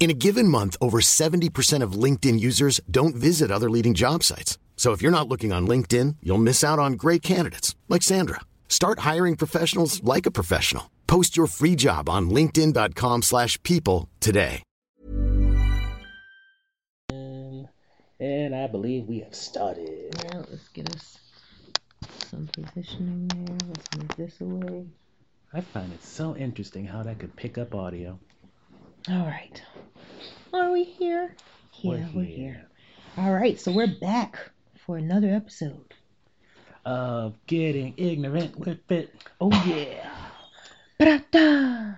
In a given month, over 70% of LinkedIn users don't visit other leading job sites. So if you're not looking on LinkedIn, you'll miss out on great candidates like Sandra. Start hiring professionals like a professional. Post your free job on linkedin.com/people slash people today. And I believe we have started. Well, let's get us some positioning there. Let's move this away. I find it so interesting how that could pick up audio. All right. Are we here? Yeah, We're we're here. here. All right, so we're back for another episode. Of getting ignorant with it. Oh yeah. Ba-da-da.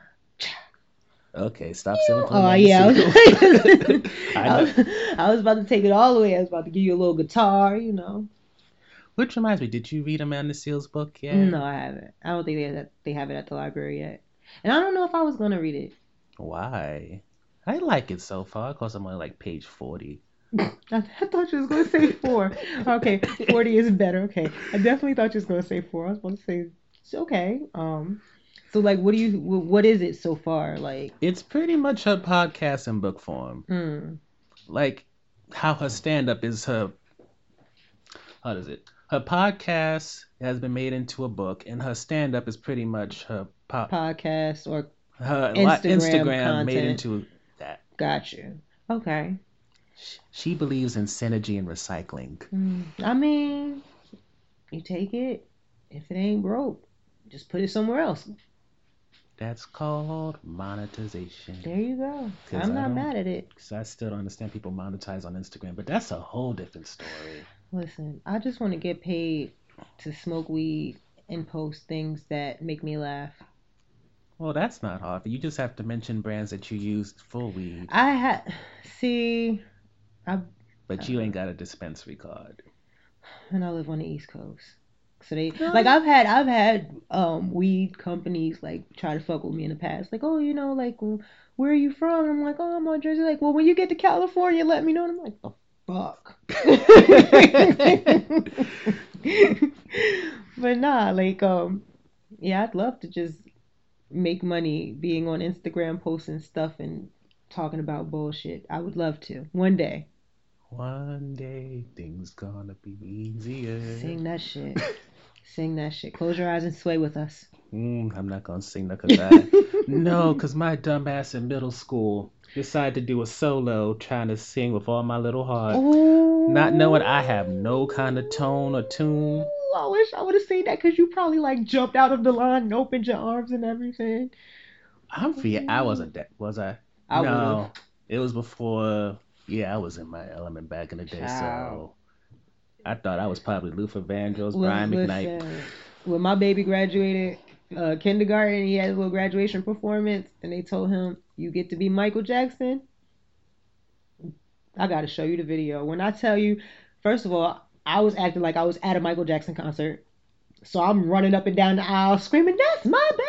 Okay, stop from Oh yeah, I was. I was, I was about to take it all the way. I was about to give you a little guitar, you know. Which reminds me, did you read Amanda Seales' book yet? No, I haven't. I don't think they have, they have it at the library yet, and I don't know if I was gonna read it. Why? I like it so far because I'm on like page 40. I, thought you was gonna say four. Okay, forty is better. Okay, I definitely thought you was gonna say four. I was gonna say it's okay. Um, so like, what do you? What is it so far? Like, It's pretty much her podcast in book form. hmm, like how her stand up is her how does it her podcast has been made into a book and her stand up is pretty much her pop podcast or her Instagram Instagram, made into that got you. Okay. she believes in synergy and recycling Hmm, I mean, you take it. If it ain't broke, just put it somewhere else. that's called monetization There you go. I'm not mad at it. Because i still don't understand people monetize on instagram but that's a whole different story Listen, I just want to get paid to smoke weed and post things that make me laugh. Well that's not hard you just have to mention brands that you use for weed I had see, I but you ain't got a dispensary card and I live on the East Coast, so they like I've had I've had um weed companies like try to fuck with me in the past, like oh you know like where are you from? I'm like oh I'm on Jersey. Like well when you get to California, let me know. And I'm like the fuck. but nah, like um yeah, I'd love to just make money being on Instagram posting stuff and talking about bullshit. I would love to one day. One day things gonna be easier. Sing that shit. Sing that shit. Close your eyes and sway with us. Mm, I'm not gonna sing that cause I no, cause my dumb ass in middle school decided to do a solo trying to sing with all my little heart, Ooh. not knowing I have no kind of tone or tune. Ooh, I wish I would have seen that because you probably like jumped out of the line and opened your arms and everything. I'm free. I wasn't that, was I? I no, would've. it was before. Yeah, I was in my element back in the day, so I thought I was probably Luther Vandross, Well, Brian McKnight. listen, when my baby graduated uh, kindergarten, he had a little graduation performance, and they told him, "You get to be Michael Jackson." I got to show you the video. When I tell you, first of all, I was acting like I was at a Michael Jackson concert, so I'm running up and down the aisle screaming, "That's my baby!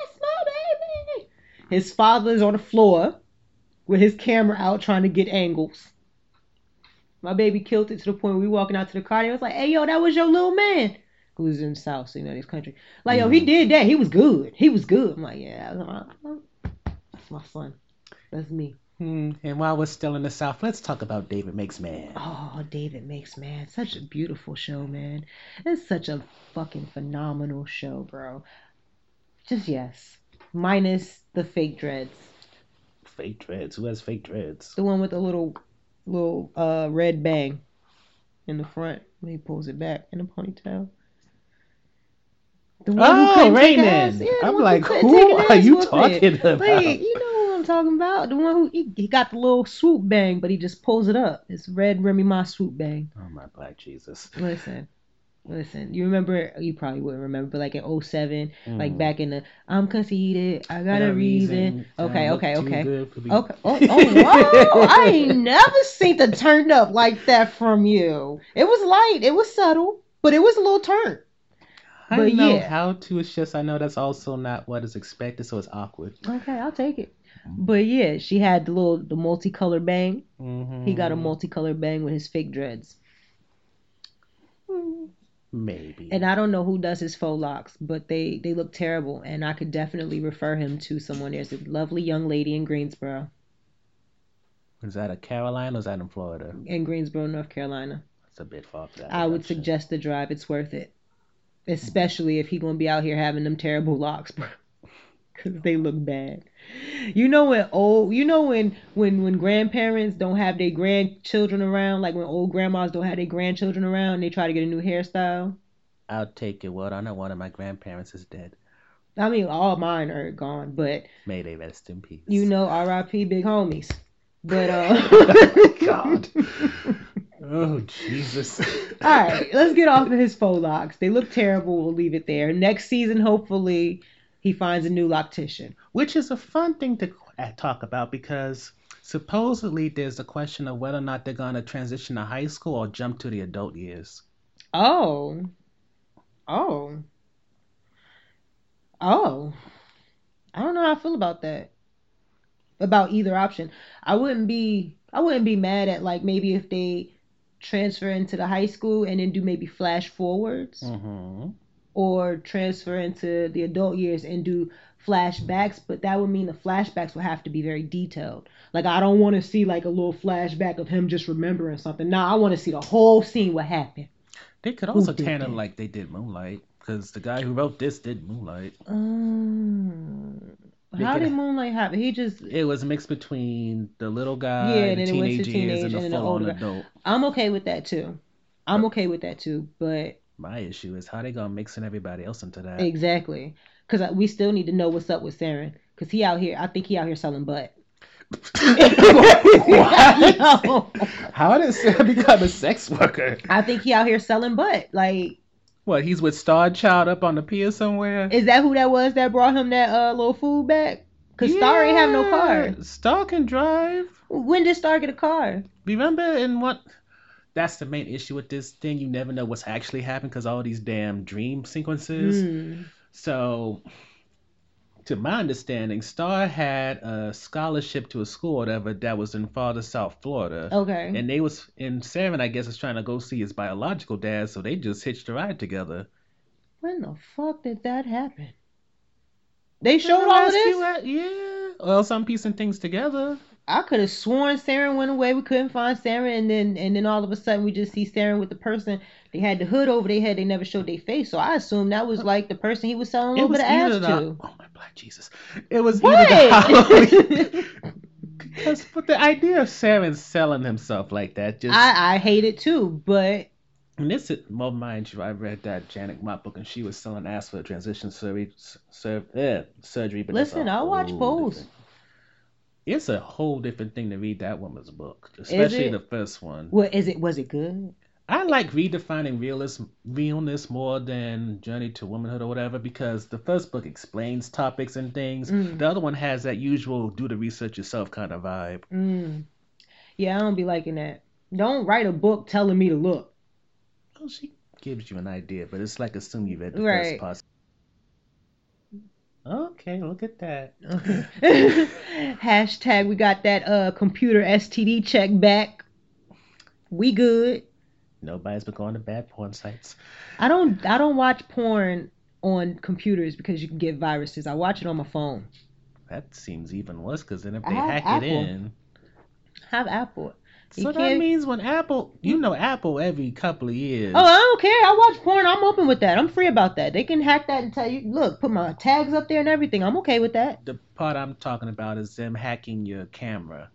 That's my baby!" His father's on the floor with his camera out trying to get angles. My baby killed it to the point where we walking out to the car. It was like, "Hey, yo, that was your little man." Who's in the South, so you know this country. Like, yo, he mm-hmm. did that. He was good. He was good. I'm like, yeah, that's my, son. That's me. Hmm, And while we're still in the South, let's talk about David Makes Man. Oh, David Makes Man. Such a beautiful show, man. It's such a fucking phenomenal show, bro. Just yes. Minus the fake dreads. Fake dreads. Who has fake dreads? The one with the little little uh red bang in the front when he pulls it back in a ponytail. The one Oh, Raymond. yeah, I'm like, who are you talking about? Like, you know what I'm talking about? The one who he, he got the little swoop bang, but he just pulls it up. It's red Remy Ma swoop bang. Oh my black Jesus. Listen, listen. You remember? You probably wouldn't remember, but like in 07, like Mm. back in the I'm conceited. I got a reason. Okay, okay, okay. the- Okay. Oh, oh wow! I ain't never seen the turned up like that from you. It was light. It was subtle, but it was a little turn. I but know yeah. how to. It's just I know that's also not what is expected, so it's awkward. Okay, I'll take it. But yeah, she had the little the multicolored bang. Mm-hmm. He got a multicolored bang with his fake dreads. Maybe. And I don't know who does his faux locks, but they they look terrible, and I could definitely refer him to someone. There's a lovely young lady in Greensboro, is that a Carolina or is that in Florida? in Greensboro, North Carolina. That's a bit far for that. I would suggest the drive. It's worth it, especially if he gonna be out here having them terrible locks, bro. Cause they look bad. You know when old, you know when when when grandparents don't have their grandchildren around, like when old grandmas don't have their grandchildren around, they try to get a new hairstyle. I'll take it. Well, I know one of my grandparents is dead. I mean, all mine are gone, but May they rest in peace. you know, R.I.P. Big homies. But uh, God. Oh Jesus. all right, let's get off of his faux locks. They look terrible. We'll leave it there. Next season, hopefully, he finds a new loctician. Which is a fun thing to uh, talk about because supposedly there's a question of whether or not they're gonna transition to high school or jump to the adult years. Oh, oh, oh. I don't know how I feel about that. About either option, I wouldn't be. I wouldn't be mad at like maybe if they transfer into the high school and then do maybe flash forwards. Mm-hmm. or transfer into the adult years and do flashbacks, but that would mean the flashbacks would have to be very detailed. Like I don't want to see like a little flashback of him just remembering something. Nah, I want to see the whole scene what happened. They could also tan that? like they did Moonlight because the guy who wrote this did Moonlight. Um, how did Moonlight happen? He just It was mixed between the little guy, Yeah, the and it went to teenage years, teenage and the and the older adult. I'm okay with that too. I'm okay with that too, but My issue is how they gonna mix in everybody else into that. exactly because we still need to know what's up with Seren because he out here. I think he out here selling butt. No. How did Sarah become a sex worker? I think he out here selling butt. Like, What? He's with Star Child up on the pier somewhere. is that who that was that brought him that uh little food back? Cause Star ain't have no car. Star can drive. When did Star get a car? Remember in what? That's the main issue with this thing. You never know what's actually happened because all these damn dream sequences. Hmm. So, to my understanding, Star had a scholarship to a school, or whatever, that was in farther South Florida. Okay. And they was in Seven, I guess, is trying to go see his biological dad, so they just hitched a ride together. when the fuck did that happen? They showed all of this. Yeah. Well, some piecing things together. I could have sworn Seren went away. We couldn't find Seren, and then and then all of a sudden we just see Seren with the person. They had the hood over their head. They never showed their face. So I assumed that was like the person he was selling a little bit of ass the, to. oh my black Jesus! It was the Halloween. What? Because, but the idea of Seren selling himself like that just I I hate it too, but And this is, well, mind you, I read that Janet Mock book, and she was selling ass for transition surgery. Sur, eh, surgery, but Listen, I'll watch both. different- It's a whole different thing to read that woman's book, especially the first one. what is it? Was it good? I like redefining realist, realness more than Journey to Womanhood or whatever because the first book explains topics and things. Mm. The other one has that usual do the research yourself kind of vibe. Mm. Yeah, I don't be liking that. Don't write a book telling me to look. Well, she gives you an idea, but it's like assume you read the Right. first part. Okay, look at that. Hashtag we got that uh computer STD check back. We good. Nobody's been going to bad porn sites. I don't I don't watch porn on computers because you can get viruses. I watch it on my phone. That seems even worse because then if they hack Apple. it in. I have Apple. So that means when Apple, you know, Apple every couple of years. Oh, I don't care. I watch porn. I'm open with that. I'm free about that. They can hack that and tell you, look, put my tags up there and everything. I'm okay with that. The part I'm talking about is them hacking your camera.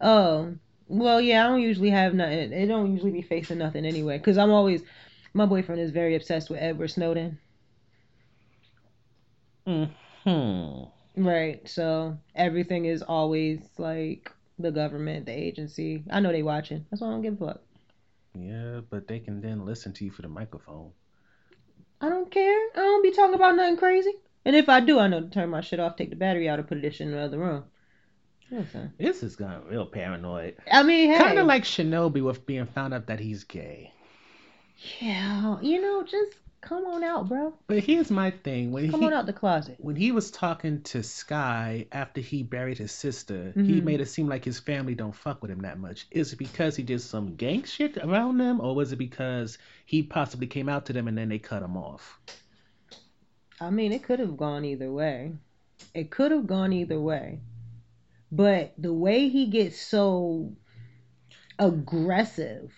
Oh, well, yeah, I don't usually have nothing. It don't usually be facing nothing anyway. Because I'm always, my boyfriend is very obsessed with Edward Snowden. Hmm. Right. So everything is always like the government, the agency. I know they watching. That's why I don't give a fuck. Yeah, but they can then listen to you for the microphone. I don't care. I don't be talking about nothing crazy. And if I do, I know to turn my shit off, take the battery out, or put this shit in the other room. Listen. This is going real paranoid. I mean, hey. Kind of like Shinobi with being found out that he's gay. Yeah, you know, just come on out, bro. But here's my thing: when Come he on out the closet. when he was talking to Sky after he buried his sister, he Mhm. made it seem like his family don't fuck with him that much. Is it because he did some gang shit around them, or was it because he possibly came out to them and then they cut him off? I mean, it could have gone either way. It could have gone either way. But the way he gets so aggressive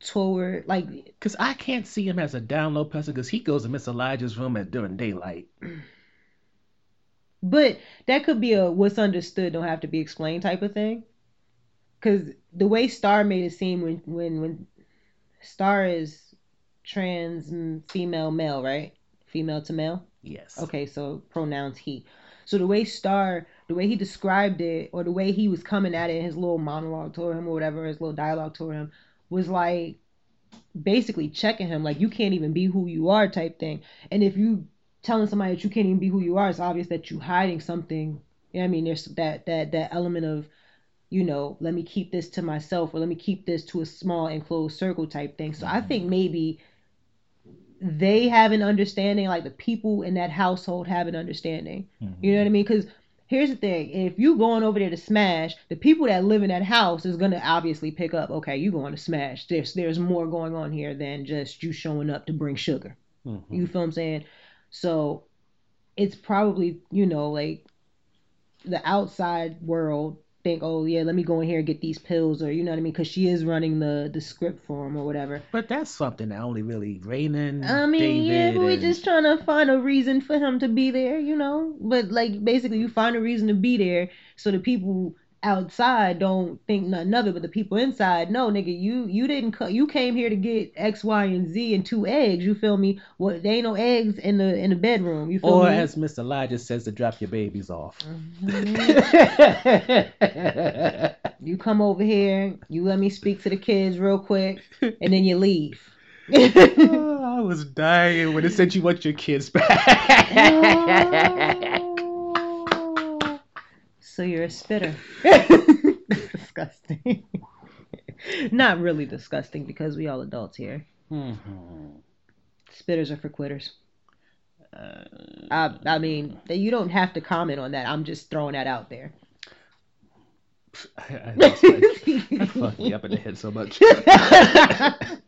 toward, like, Because I can't see him as a down low person because he goes to Miss Elijah's room at during daylight. but that could be a what's understood don't have to be explained type of thing. Because the way Star made it seem when when when Star is trans female male, right? Female to male. Yes. Okay, so pronouns he. So the way Star, the way he described it, or the way he was coming at it, in his little monologue to him or whatever, his little dialogue to him, was like basically checking him, like you can't even be who you are type thing. And if you telling somebody that you can't even be who you are, it's obvious that you hiding something. You know I mean? There's that that that element of, you know, let me keep this to myself or let me keep this to a small enclosed circle type thing. So I mm-hmm. think maybe they have an understanding, like the people in that household have an understanding. You know mm-hmm. what I mean? Because here's the thing: if you going over there to smash, the people that live in that house is gonna obviously pick up. Okay, you going to smash? There's there's more going on here than just you showing up to bring sugar. Mm-hmm. You feel what I'm saying? So it's probably you know like the outside world think, oh yeah, let me go in here and get these pills, or you know what I mean? Because she is running the the script for him or whatever. But that's something that only really Raymond, I mean, yeah, David, but we're just trying to find a reason for him to be there, you know. But like, basically, you find a reason to be there so the people outside don't think nothing of it, but the people inside, no, nigga, you you didn't co- you came here to get X, Y, and Z and two eggs. You feel me? What? There ain't no eggs in the in the bedroom. You feel or me? as Mr. Elijah says, to drop your babies off. you come over here, you let me speak to the kids real quick, and then you leave. Oh, I was dying when it said you want your kids back. So you're a spitter. disgusting. Not really disgusting because we all adults here. Mhm. Spitters are for quitters. I, I mean, you don't have to comment on that. I'm just throwing that out there. I, I, that fucked me up in the head so much.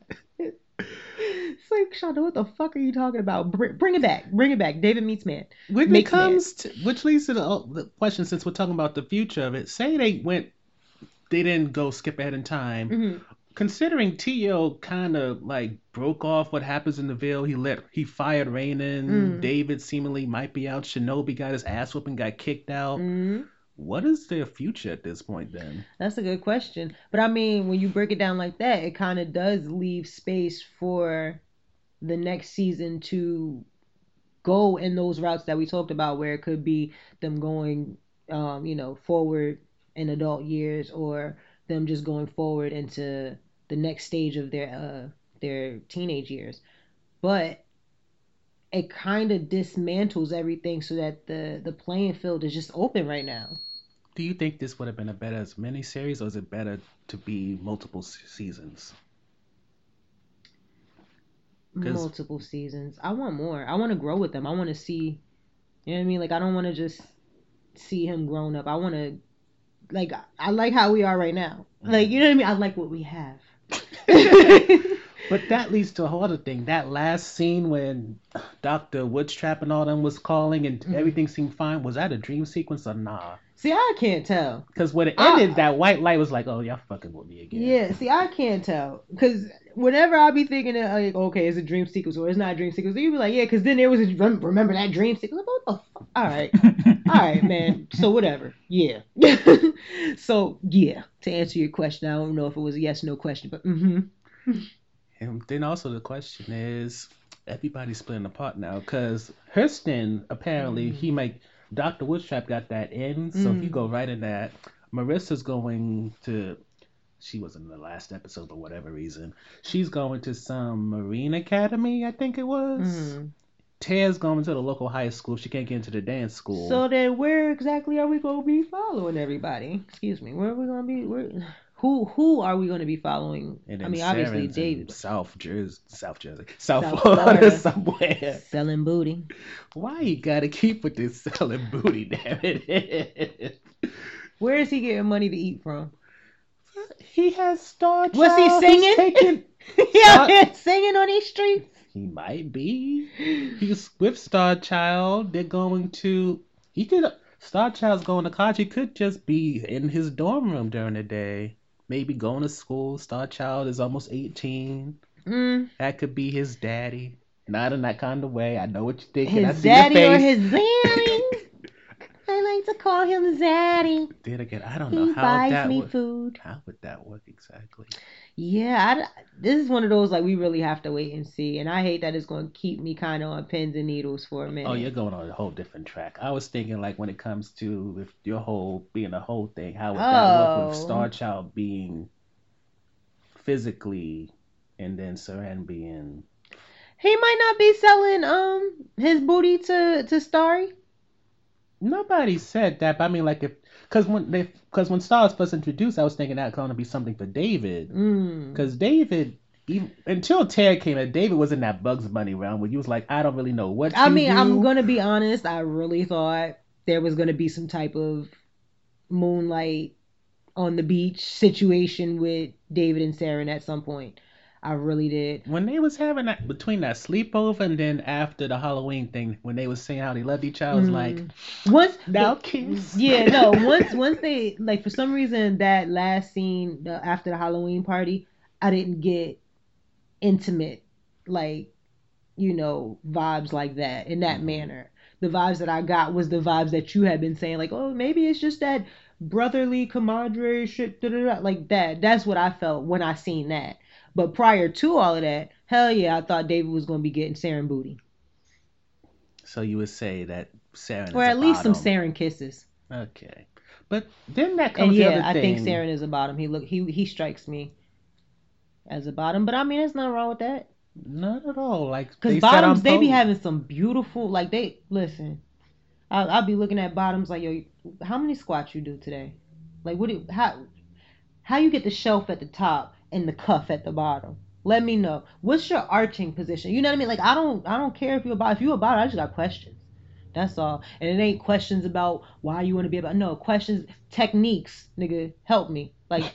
Like, Shonda, what the fuck are you talking about? Bring, bring it back. Bring it back. David meets man. Makes comes to, which leads to the, uh, the question, since we're talking about the future of it, say they went, they didn't go skip ahead in time. Mhm. Considering Tio kind of like broke off what happens in the Ville, he let he fired Rainin. Mm. David seemingly might be out. Shinobi got his ass whooped and got kicked out. Mhm. What is their future at this point then? That's a good question. But I mean, when you break it down like that, it kind of does leave space for the next season to go in those routes that we talked about, where it could be them going, um, you know, forward in adult years, or them just going forward into the next stage of their uh their teenage years. But it kind of dismantles everything so that the the playing field is just open right now. Do you think this would have been a better mini series or is it better to be multiple seasons? Multiple seasons. I want more. I want to grow with them. I want to see. You know what I mean? Like I don't want to just see him grown up. I want to, like, I like how we are right now. Like you know what I mean? I like what we have. But that leads to a whole other thing. That last scene when Dr. Woodstrap and all them was calling and Mm-hmm. everything seemed fine, was that a dream sequence or nah? See, I can't tell. Because when it ended, that white light was like, oh, y'all fucking with me again. Yeah, see, I can't tell because whenever I be thinking that like, okay, it's a dream sequence or it's not a dream sequence, you be like, yeah, because then there was a rem- remember that dream sequence. Like, what the fuck? All right, all right, man. So whatever. Yeah. so yeah, to answer your question, I don't know if it was a yes no question, but mm-hmm. And then also the question is, everybody's splitting apart now because Hurston apparently Mm-hmm. he might Dr. Woodstrap got that in, so Mm. he go right in that. Marissa's going to. She wasn't in the last episode for whatever reason. She's going to some Marine Academy, I think it was. Ted's going to the local high school. She can't get into the dance school. So then, where exactly are we gonna be following everybody? Excuse me. Where are we gonna be? Where? Who? Who are we gonna be following? I mean, obviously David South Jersey, South Jersey, South, South Florida, Florida. somewhere. selling booty. Why you gotta keep with this selling booty, damn it? Where is he getting money to eat from? he has Star Was he singing? taking- out singing on these streets. He might be. He's with Star Child. They're going to. He could. Star Child's going to college. He could just be in his dorm room during the day. Maybe going to school. Star Child is almost 18. Mm, That could be his daddy. Not in that kind of way. I know what you're thinking. I his daddy or his zaddy. I like to call him zaddy. Then again, I don't know how buys that me would. food. How would that work exactly? Yeah, I, this is one of those like we really have to wait and see, and I hate that it's going to keep me kind of on pins and needles for a minute. Oh, you're going on a whole different track. I was thinking like when it comes to if your whole being a whole thing, how would that work with Oh. Star Child being physically and then Saran being He might not be selling um his booty to to Starry. nobody said that, but I mean like if because when they because when Star was first introduced, I was thinking that going to be something for David Mm. because David. Even, until Ted came in, David was in that Bugs Bunny realm where he was like, I don't really know what. I mean, I'm gonna be honest. I really thought there was gonna be some type of moonlight on the beach situation with David and Seren at some point. I really did. when they was having that between that sleepover and then after the Halloween thing, when they was saying how they loved each other, I was like, mm. Once now kiss. yeah, no. Once once they like for some reason that last scene the, after the Halloween party, I didn't get intimate like you know vibes like that in that mm-hmm. manner. The vibes that I got was the vibes that you had been saying, like, oh, maybe it's just that brotherly camaraderie shit, da, da, da, like that. That's what I felt when I seen that. But prior to all of that, hell yeah, I thought David was gonna be getting Seren booty, So you would say that Seren or at least some bottom. Seren kisses. Okay, but then that comes And the yeah, I think Seren is a bottom. He look he he strikes me as a bottom, but I mean, there's nothing wrong with that. Not at all. Like Cause they said bottoms, they be having some beautiful like they listen. I'll, I'll be looking at bottoms like yo, how many squats you do today? Like what? Do, how how you get the shelf at the top and the cuff at the bottom? Let me know. What's your arching position? You know what I mean? Like I don't I don't care if you're about if you're about I just got questions. That's all. And it ain't questions about why you want to be about no questions techniques, nigga. Help me. Like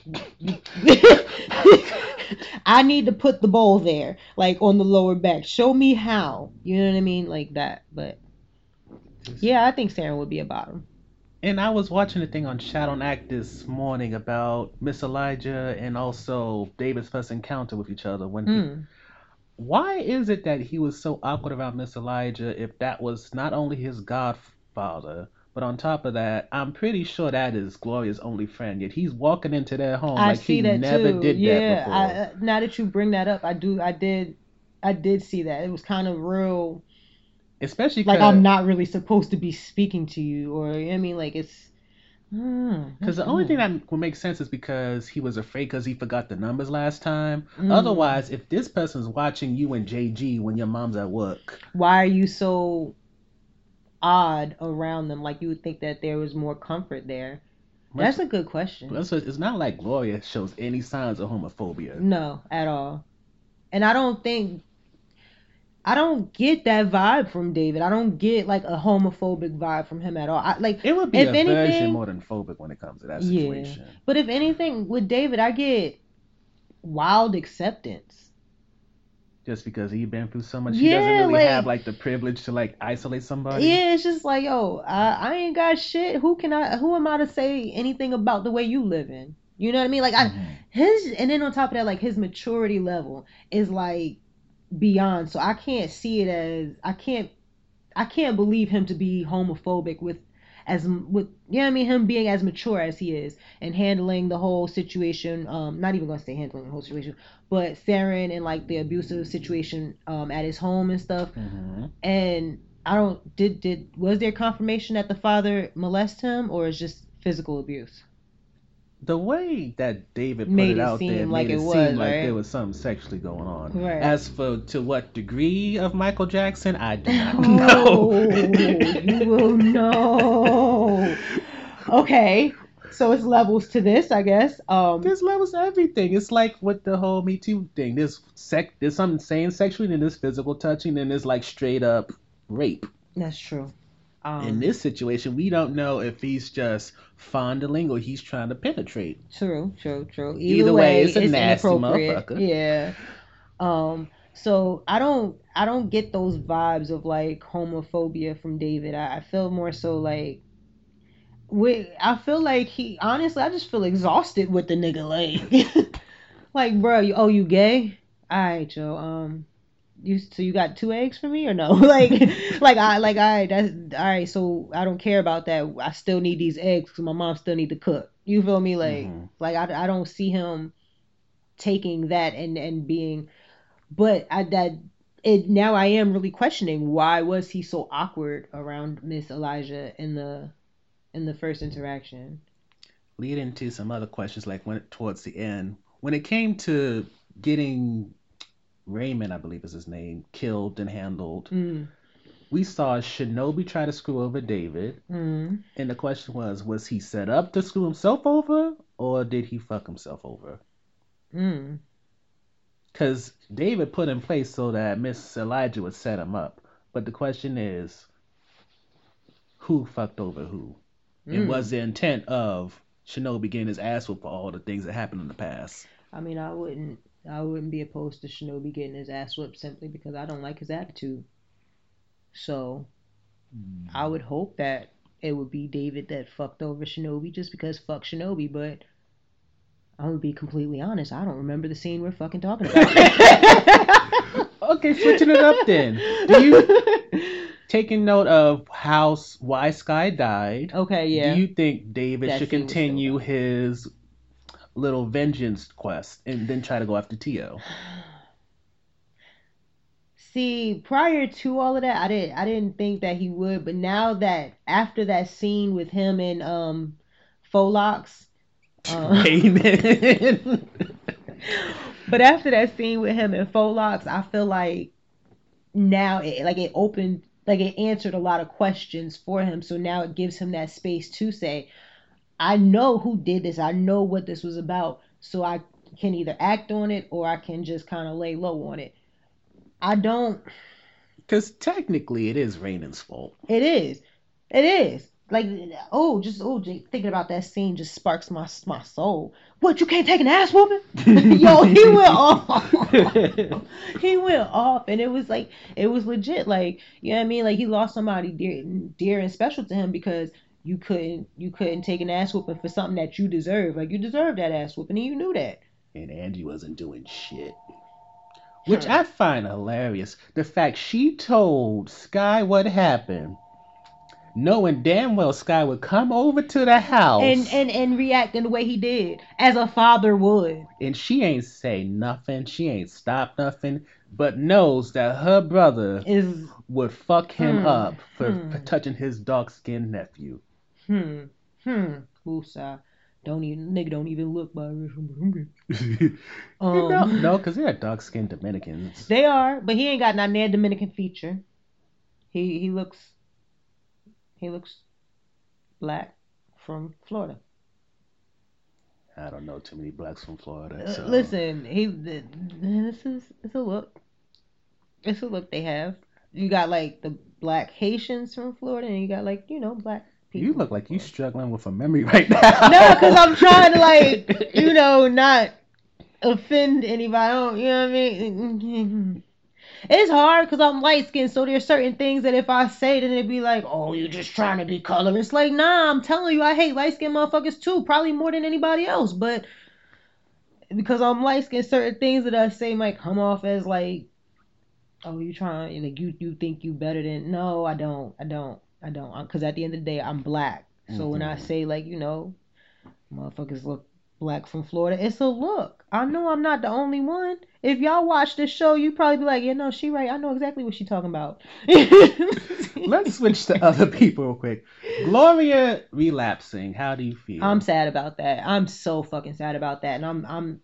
I need to put the bowl there, like on the lower back. Show me how. You know what I mean? Like that. But yeah, I think Sarah would be a bottom. And I was watching a thing on Shot on Act this morning about Miss Elijah and also David's first encounter with each other. When he, Mm. why is it that he was so awkward around Miss Elijah if that was not only his godfather, but on top of that, I'm pretty sure that is Gloria's only friend. Yet he's walking into their home I like he never too. did yeah, that before. I, uh, now that you bring that up, I do. I did. I did see that. It was kind of real. Especially like I'm not really supposed to be speaking to you, or I mean, like it's. mm, Because the only thing that would make sense is because he was afraid because he forgot the numbers last time. Mm. Otherwise, if this person's watching you and JG when your mom's at work, Why are you so odd around them? Like you would think that there was more comfort there. That's a good question. It's not like Gloria shows any signs of homophobia. No, at all. And I don't think I don't get that vibe from David. I don't get like a homophobic vibe from him at all. I like It would be if a version anything, more than phobic when it comes to that situation. yeah. But if anything, with David, I get wild acceptance. Just because he's been through so much, he doesn't really like- have like the privilege to like isolate somebody. Yeah, it's just like, yo, I, I ain't got shit. Who can I? Who am I to say anything about the way you live in? You know what I mean? Like, I Mm-hmm. his, and then on top of that, like his maturity level is like beyond. So I can't see it as I can't, I can't believe him to be homophobic with as with you know I mean him being as mature as he is and handling the whole situation. Um, not even gonna say handling the whole situation, but Seren and like the abusive situation um at his home and stuff Mhm. and I don't did did was there confirmation that the father molested him or is just physical abuse? The way that David put Made it it out there like made it, it was, seem like right? there was something sexually going on. Right. As for to what degree of Michael Jackson, I do not Oh, know. you will know. Okay, so it's levels to this, I guess. Um, There's levels to everything. It's like with the whole Me Too thing. There's sec. There's something saying sexually, then there's physical touching, then there's like straight up rape. that's true. Um, In this situation, we don't know if he's just fondling or he's trying to penetrate. True, true, true. Either, Either way, it's a nasty motherfucker. Yeah. Um. So I don't, I don't get those vibes of like homophobia from David. I, I feel more so like, with, I feel like he. Honestly, I just feel exhausted with the nigga. Like, like, bro, you, oh, you gay? All right, Joe. Um. You so you got two eggs for me or no? like like I like I that's all right. So I don't care about that. I still need these eggs because my mom still need to cook. You feel me? Like Mhm. like I, I don't see him taking that and and being, but I that it now I am really questioning why was he so awkward around Miss Elijah in the in the first interaction. lead into some other questions like when towards the end when it came to getting Raymond, I believe is his name, killed and handled. Mm. We saw Shinobi try to screw over David, Mm. and the question was, was he set up to screw himself over, or did he fuck himself over? Mm. Because David put in place so that Miss Elijah would set him up, but the question is, who fucked over who? Mm. was the intent of Shinobi getting his ass whooped for all the things that happened in the past? I mean, I wouldn't I wouldn't be opposed to Shinobi getting his ass whipped simply because I don't like his attitude. So I mm. would hope that it would be David that fucked over Shinobi just because fuck Shinobi, but I'm gonna be completely honest, I don't remember the scene we're fucking talking about. Okay, switching it up then. Do you taking note of how why Sky died? Okay, yeah. Do you think David That should scene was so continue his little vengeance quest and then try to go after Tio? See, prior to all of that, I didn't I didn't think that he would, but now that after that scene with him and um Folox, uh, Raymond. but after that scene with him and Folox, I feel like now it like it opened like it answered a lot of questions for him. So now it gives him that space to say, I know who did this. I know what this was about. So I can either act on it or I can just kind of lay low on it. I don't Because technically it is Raymond's fault. It is. It is. Like oh, just oh, j- thinking about that scene just sparks my my soul. What you can't take an ass whooping? Yo, he went off. he went off, and it was like it was legit. Like you know what I mean? Like he lost somebody dear, dear and special to him because you couldn't you couldn't take an ass whooping for something that you deserve. Like you deserve that ass whooping, and you knew that. And Angie wasn't doing shit. Which I find hilarious. The fact she told Sky what happened, knowing damn well Sky would come over to the house And and and react in the way he did, as a father would. and she ain't say nothing. She ain't stop nothing, but knows that her brother Is would fuck him Hmm. up for, Hmm. for touching his dark skinned nephew. Hmm. Hmm. Woosah. Don't even nigga don't even look biracial. Um, know, no, because they're dark skinned Dominicans. They are, but he ain't got not near Dominican feature. He he looks he looks black from Florida. I don't know too many blacks from Florida. Uh, Listen, he this is it's a look. It's a look they have. You got like the black Haitians from Florida, and you got like you know black people. You look like you struggling with a memory right now. No, because I'm trying to like, you know, not offend anybody. I don't, you know what I mean? It's hard because I'm light skinned, so there's certain things that if I say, then it'd be like, oh, you're just trying to be colorist. Like, nah, I'm telling you, I hate light skinned motherfuckers too, probably more than anybody else. But because I'm light skinned, certain things that I say might come off as like, oh, you trying, like you you think you better than? No, I don't, I don't, I don't. Because at the end of the day, I'm black. So when I mm-hmm. say like, you know, motherfuckers look Black from Florida. It's a look. I know I'm not the only one. If y'all watch this show, you probably be like, yeah, no, she right. I know exactly what she talking about. Let's switch to other people real quick. Gloria relapsing. How do you feel? I'm sad about that. I'm so fucking sad about that. And I'm I'm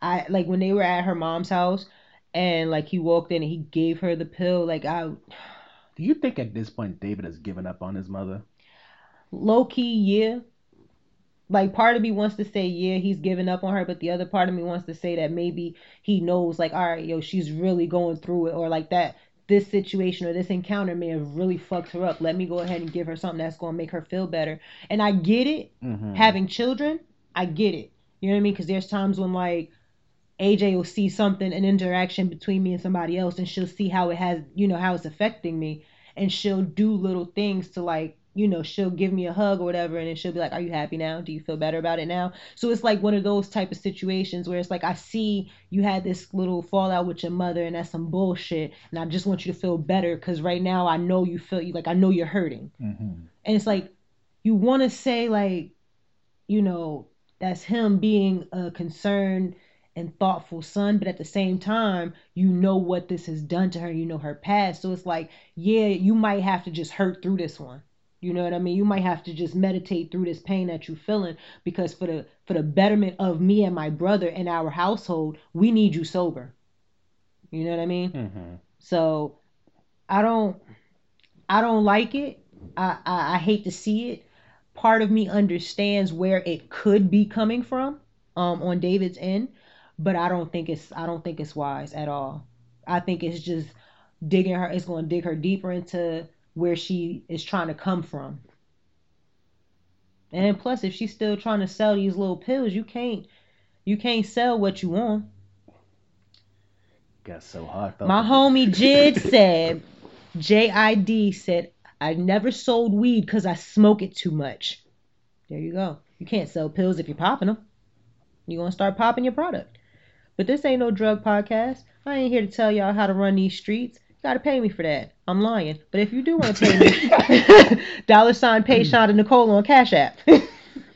I like when they were at her mom's house and like he walked in and he gave her the pill, like I Do you think at this point David has given up on his mother? low key, yeah. Like part of me wants to say, yeah, he's giving up on her, but the other part of me wants to say that maybe he knows, like, all right, yo, she's really going through it, or like that this situation or this encounter may have really fucked her up. Let me go ahead and give her something that's gonna make her feel better. And I get it, Mhm. having children, I get it. You know what I mean? Because there's times when like AJ will see something, an interaction between me and somebody else, and she'll see how it has, you know, how it's affecting me, and she'll do little things to like, you know, she'll give me a hug or whatever, and then she'll be like, "Are you happy now? Do you feel better about it now?" So it's like one of those type of situations where it's like, I see you had this little fallout with your mother, and that's some bullshit, and I just want you to feel better because right now I know you feel you like I know you're hurting, Mhm. and it's like you want to say like, you know, that's him being a concerned and thoughtful son, but at the same time, you know what this has done to her. You know her past, so it's like, yeah, you might have to just hurt through this one. You know what I mean? You might have to just meditate through this pain that you're feeling because for the for the betterment of me and my brother and our household, we need you sober. You know what I mean? Mhm. So I don't I don't like it. I, I I hate to see it. Part of me understands where it could be coming from um on David's end, but I don't think it's I don't think it's wise at all. I think it's just digging her it's going to dig her deeper into where she is trying to come from. And plus if she's still trying to sell these little pills, you can't you can't sell what you want. Got so hard. My homie Jid said, JID said, I never sold weed because I smoke it too much. There you go. You can't sell pills if you're popping them. You're going to start popping your product. But this ain't no drug podcast. I ain't here to tell y'all how to run these streets. You got to pay me for that. I'm lying. But if you do want to pay me, dollar sign pay Shonda Nicole on Cash App.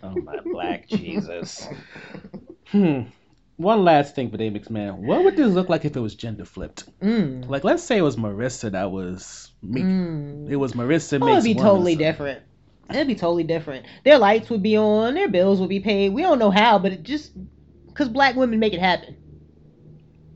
Oh my black Jesus. Hmm. One last thing for David Makes Man. What would this look like if it was gender flipped? mm. Like, let's say it was Marissa that was. Make, It was Marissa. Oh, it'd be totally or different. It'd be totally different. Their lights would be on, their bills would be paid. We don't know how, but it just because black women make it happen.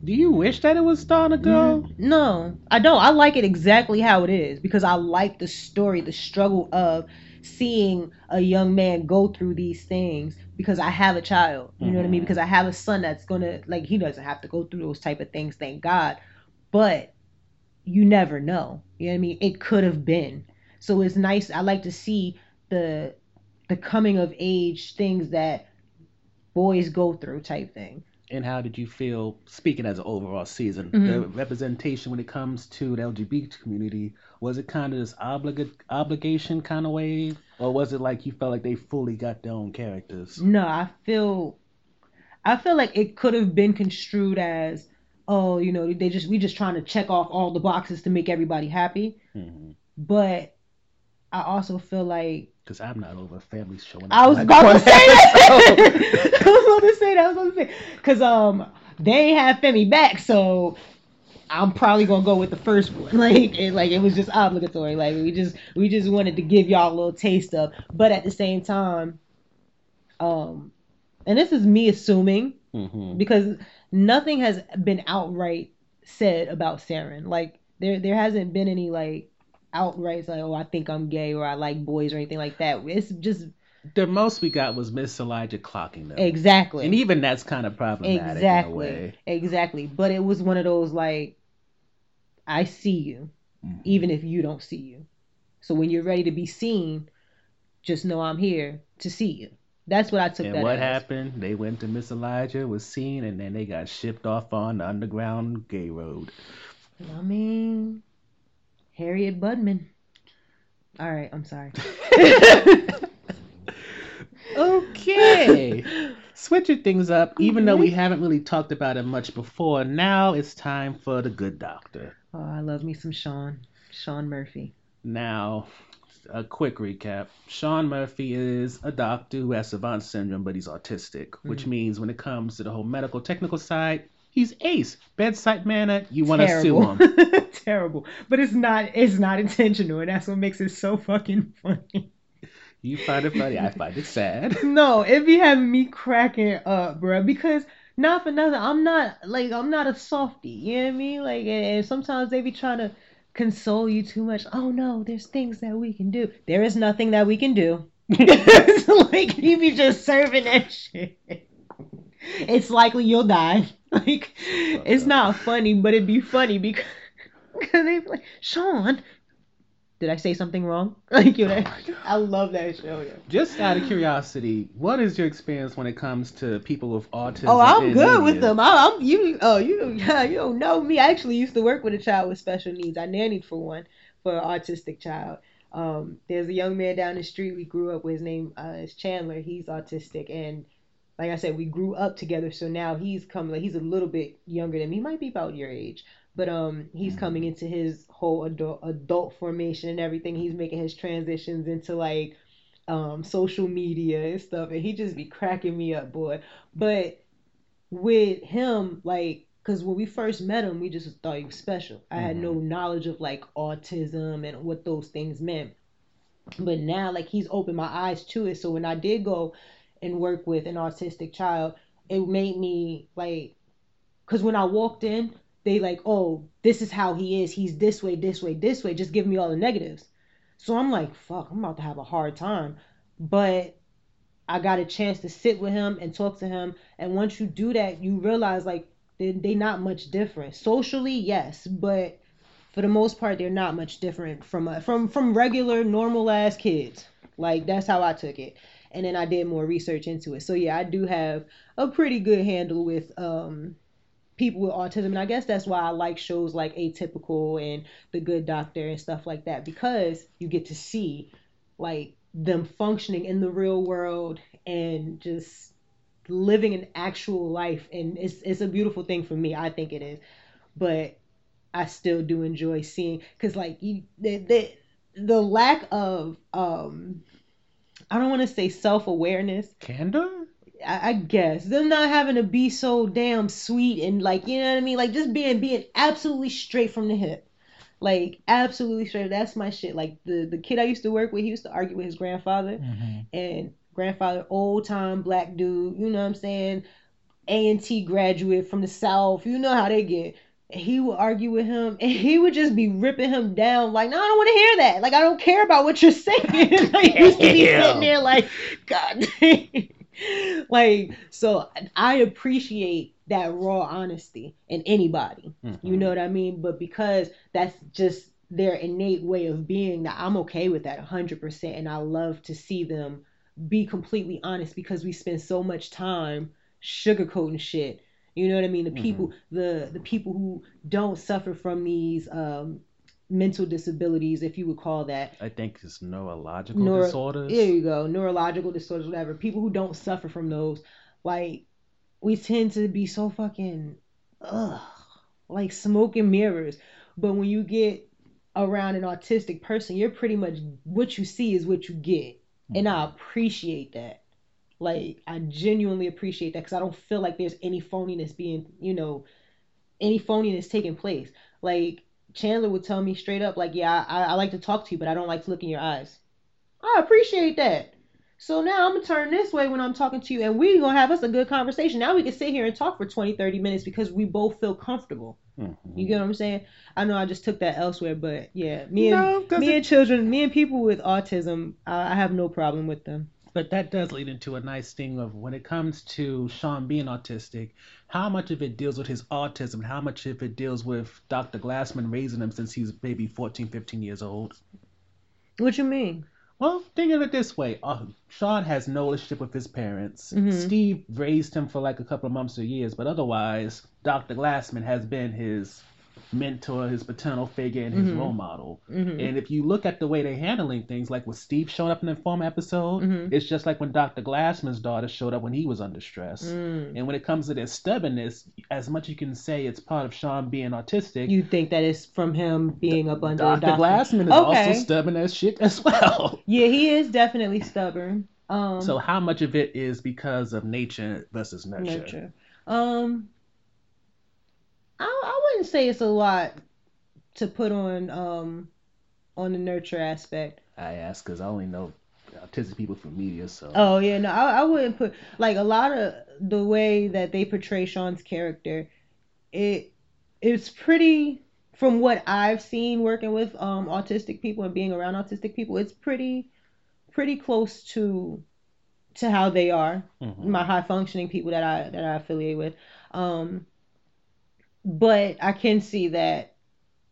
Do you wish that it was starting to go? No, I don't. I like it exactly how it is because I like the story, the struggle of seeing a young man go through these things because I have a child. You know what I mean? Mm-hmm. Because I have a son that's gonna like he doesn't have to go through those type of things, thank God. But you never know. You know what I mean? It could have been. So it's nice. I like to see the the coming of age things that boys go through type thing. And how did you feel, speaking as an overall season, Mm-hmm. the representation when it comes to the LGBT community? Was it kind of this obliga- obligation kind of way? Or was it like you felt like they fully got their own characters? No, I feel I feel like it could have been construed as oh, you know, they just we just trying to check off all the boxes to make everybody happy. Mhm. But I also feel like Because I'm not over families showing up. I was about to say that. I was about to say that. I was about to say because um they have Femi back, so I'm probably gonna go with the first one. Like it, like it was just obligatory. Like we just we just wanted to give y'all a little taste of, but at the same time, um, and this is me assuming Mhm. because nothing has been outright said about Seren. Like there there hasn't been any like outright like oh I think I'm gay or I like boys or anything like that. It's just The most we got was Miss Elijah clocking them. exactly And even that's kind of problematic in a exactly way. exactly. But it was one of those like I see you Mm-hmm. even if you don't see you. So when you're ready to be seen, just know I'm here to see you. That's what I took And what as. happened? They went to Miss Elijah, was seen, and then they got shipped off on the underground gay road. I mean, Harriet Budman. All right, I'm sorry. Okay. Switching things up, even though we haven't really talked about it much before, now it's time for the good doctor. Oh, I love me some Sean. Sean Murphy. Now, a quick recap. Sean Murphy is a doctor who has Savant syndrome, but he's autistic, which Mm-hmm. means when it comes to the whole medical technical side, he's ace. Bedside manner, you want to sue him. Terrible. But it's not it's not intentional and that's what makes it so fucking funny. You find it funny, I find it sad. No, it be having me cracking up, bruh. Because not for nothing, I'm not like I'm not a softie. You know what I mean? Like, and, and sometimes they be trying to console you too much. Oh no, there's things that we can do. There is nothing that we can do. like you be just serving that shit. It's likely you'll die. Like, it's not funny, but it'd be funny because because they like, Sean, did I say something wrong? Like, you know, I love that show. Yeah. Just out of curiosity, what is your experience when it comes to people with autism? Oh, I'm good with them. I, I'm you. Oh, you. Yeah, you don't know me. I actually used to work with a child with special needs. I nannied for one for an autistic child. Um, there's a young man down the street we grew up with. His name uh, is Chandler. He's autistic, and like I said, we grew up together. So now he's coming. Like he's a little bit younger than me. He might be about your age, but um, he's coming into his whole adult adult formation and everything. He's making his transitions into like um social media and stuff, and he just be cracking me up, boy. But with him, like, because when we first met him, we just thought he was special. I had no knowledge of like autism and what those things meant. But now, like, he's opened my eyes to it. So when I did go and work with an autistic child, it made me like, because when I walked in, they like, oh, this is how he is. He's this way, this way, this way. Just give me all the negatives. So I'm like, fuck, I'm about to have a hard time. But I got a chance to sit with him and talk to him. And once you do that, you realize like they they not much different. Socially, yes, but for the most part, they're not much different from from from regular normal ass kids. Like that's how I took it. And then I did more research into it. So yeah, I do have a pretty good handle with um people with autism. And i guess that's why i like shows like atypical and the good doctor and stuff like that because you get to see like them functioning in the real world and just living an actual life. And it's it's a beautiful thing for me. I think it is. But i still do enjoy seeing because like you the, the the lack of um i don't want to say self-awareness Candor? I, I guess them not having to be so damn sweet and like you know what I mean, like just being being absolutely straight from the hip, like absolutely straight. That's my shit. Like the the kid I used to work with, he used to argue with his grandfather, mm-hmm. and grandfather old time black dude. You know what I'm saying? A and T graduate from the south. You know how they get. He would argue with him, and he would just be ripping him down. Like, no, I don't want to hear that. Like, I don't care about what you're saying. like, he used to be sitting there like, God dang. like so i appreciate that raw honesty in anybody you mm-hmm. know what i mean but because that's just their innate way of being that i'm okay with that 100% and i love to see them be completely honest because we spend so much time sugarcoating shit you know what i mean the people the the people who don't suffer from these um mental disabilities if you would call that I think it's neurological Neuro- disorders. There you go. Neurological disorders, whatever. People who don't suffer from those, like, we tend to be so fucking, ugh, like smoke and mirrors. But when you get around an autistic person, you're pretty much what you see is what you get. And I appreciate that. Like, I genuinely appreciate that because I don't feel like there's any phoniness being, you know, any phoniness taking place. Like, Chandler would tell me straight up, like, yeah, I, I like to talk to you, but I don't like to look in your eyes. I appreciate that. So now I'm gonna turn this way when I'm talking to you, and we're gonna have us a good conversation. Now we can sit here and talk for 20, 30 minutes because we both feel comfortable. Mm-hmm. You get what I'm saying? I know I just took that elsewhere, but yeah, me and No, me it- and children, me and people with autism, I, I have no problem with them. But that does lead into a nice thing of when it comes to Sean being autistic, how much of it deals with his autism, how much of it deals with Dr. Glassman raising him since he's maybe 14, 15 years old. What you mean? Well, think of it this way. Uh, Sean has no relationship with his parents. Mm-hmm. Steve raised him for like a couple of months or years, but otherwise, Dr. Glassman has been his mentor, his paternal figure, and his role model. And if you look at the way they're handling things, like with Steve showing up in the former episode, it's just like when Dr. Glassman's daughter showed up when he was under stress. And when it comes to their stubbornness, as much you can say it's part of Sean being autistic, You think that it's from him being up under Dr. Dr. Glassman is Okay. also stubborn as shit as well. Yeah, he is definitely stubborn. Um, So how much of it is because of nature versus nurture? nurture. Um, I I wouldn't say it's a lot to put on um on the nurture aspect. I ask because I only know autistic people from media, so Oh yeah, no, I, I wouldn't put like a lot of the way that they portray Sean's character. It it's pretty from what I've seen working with um autistic people and being around autistic people. It's pretty pretty close to to how they are Mhm. my high functioning people that I that I affiliate with. Um, but I can see that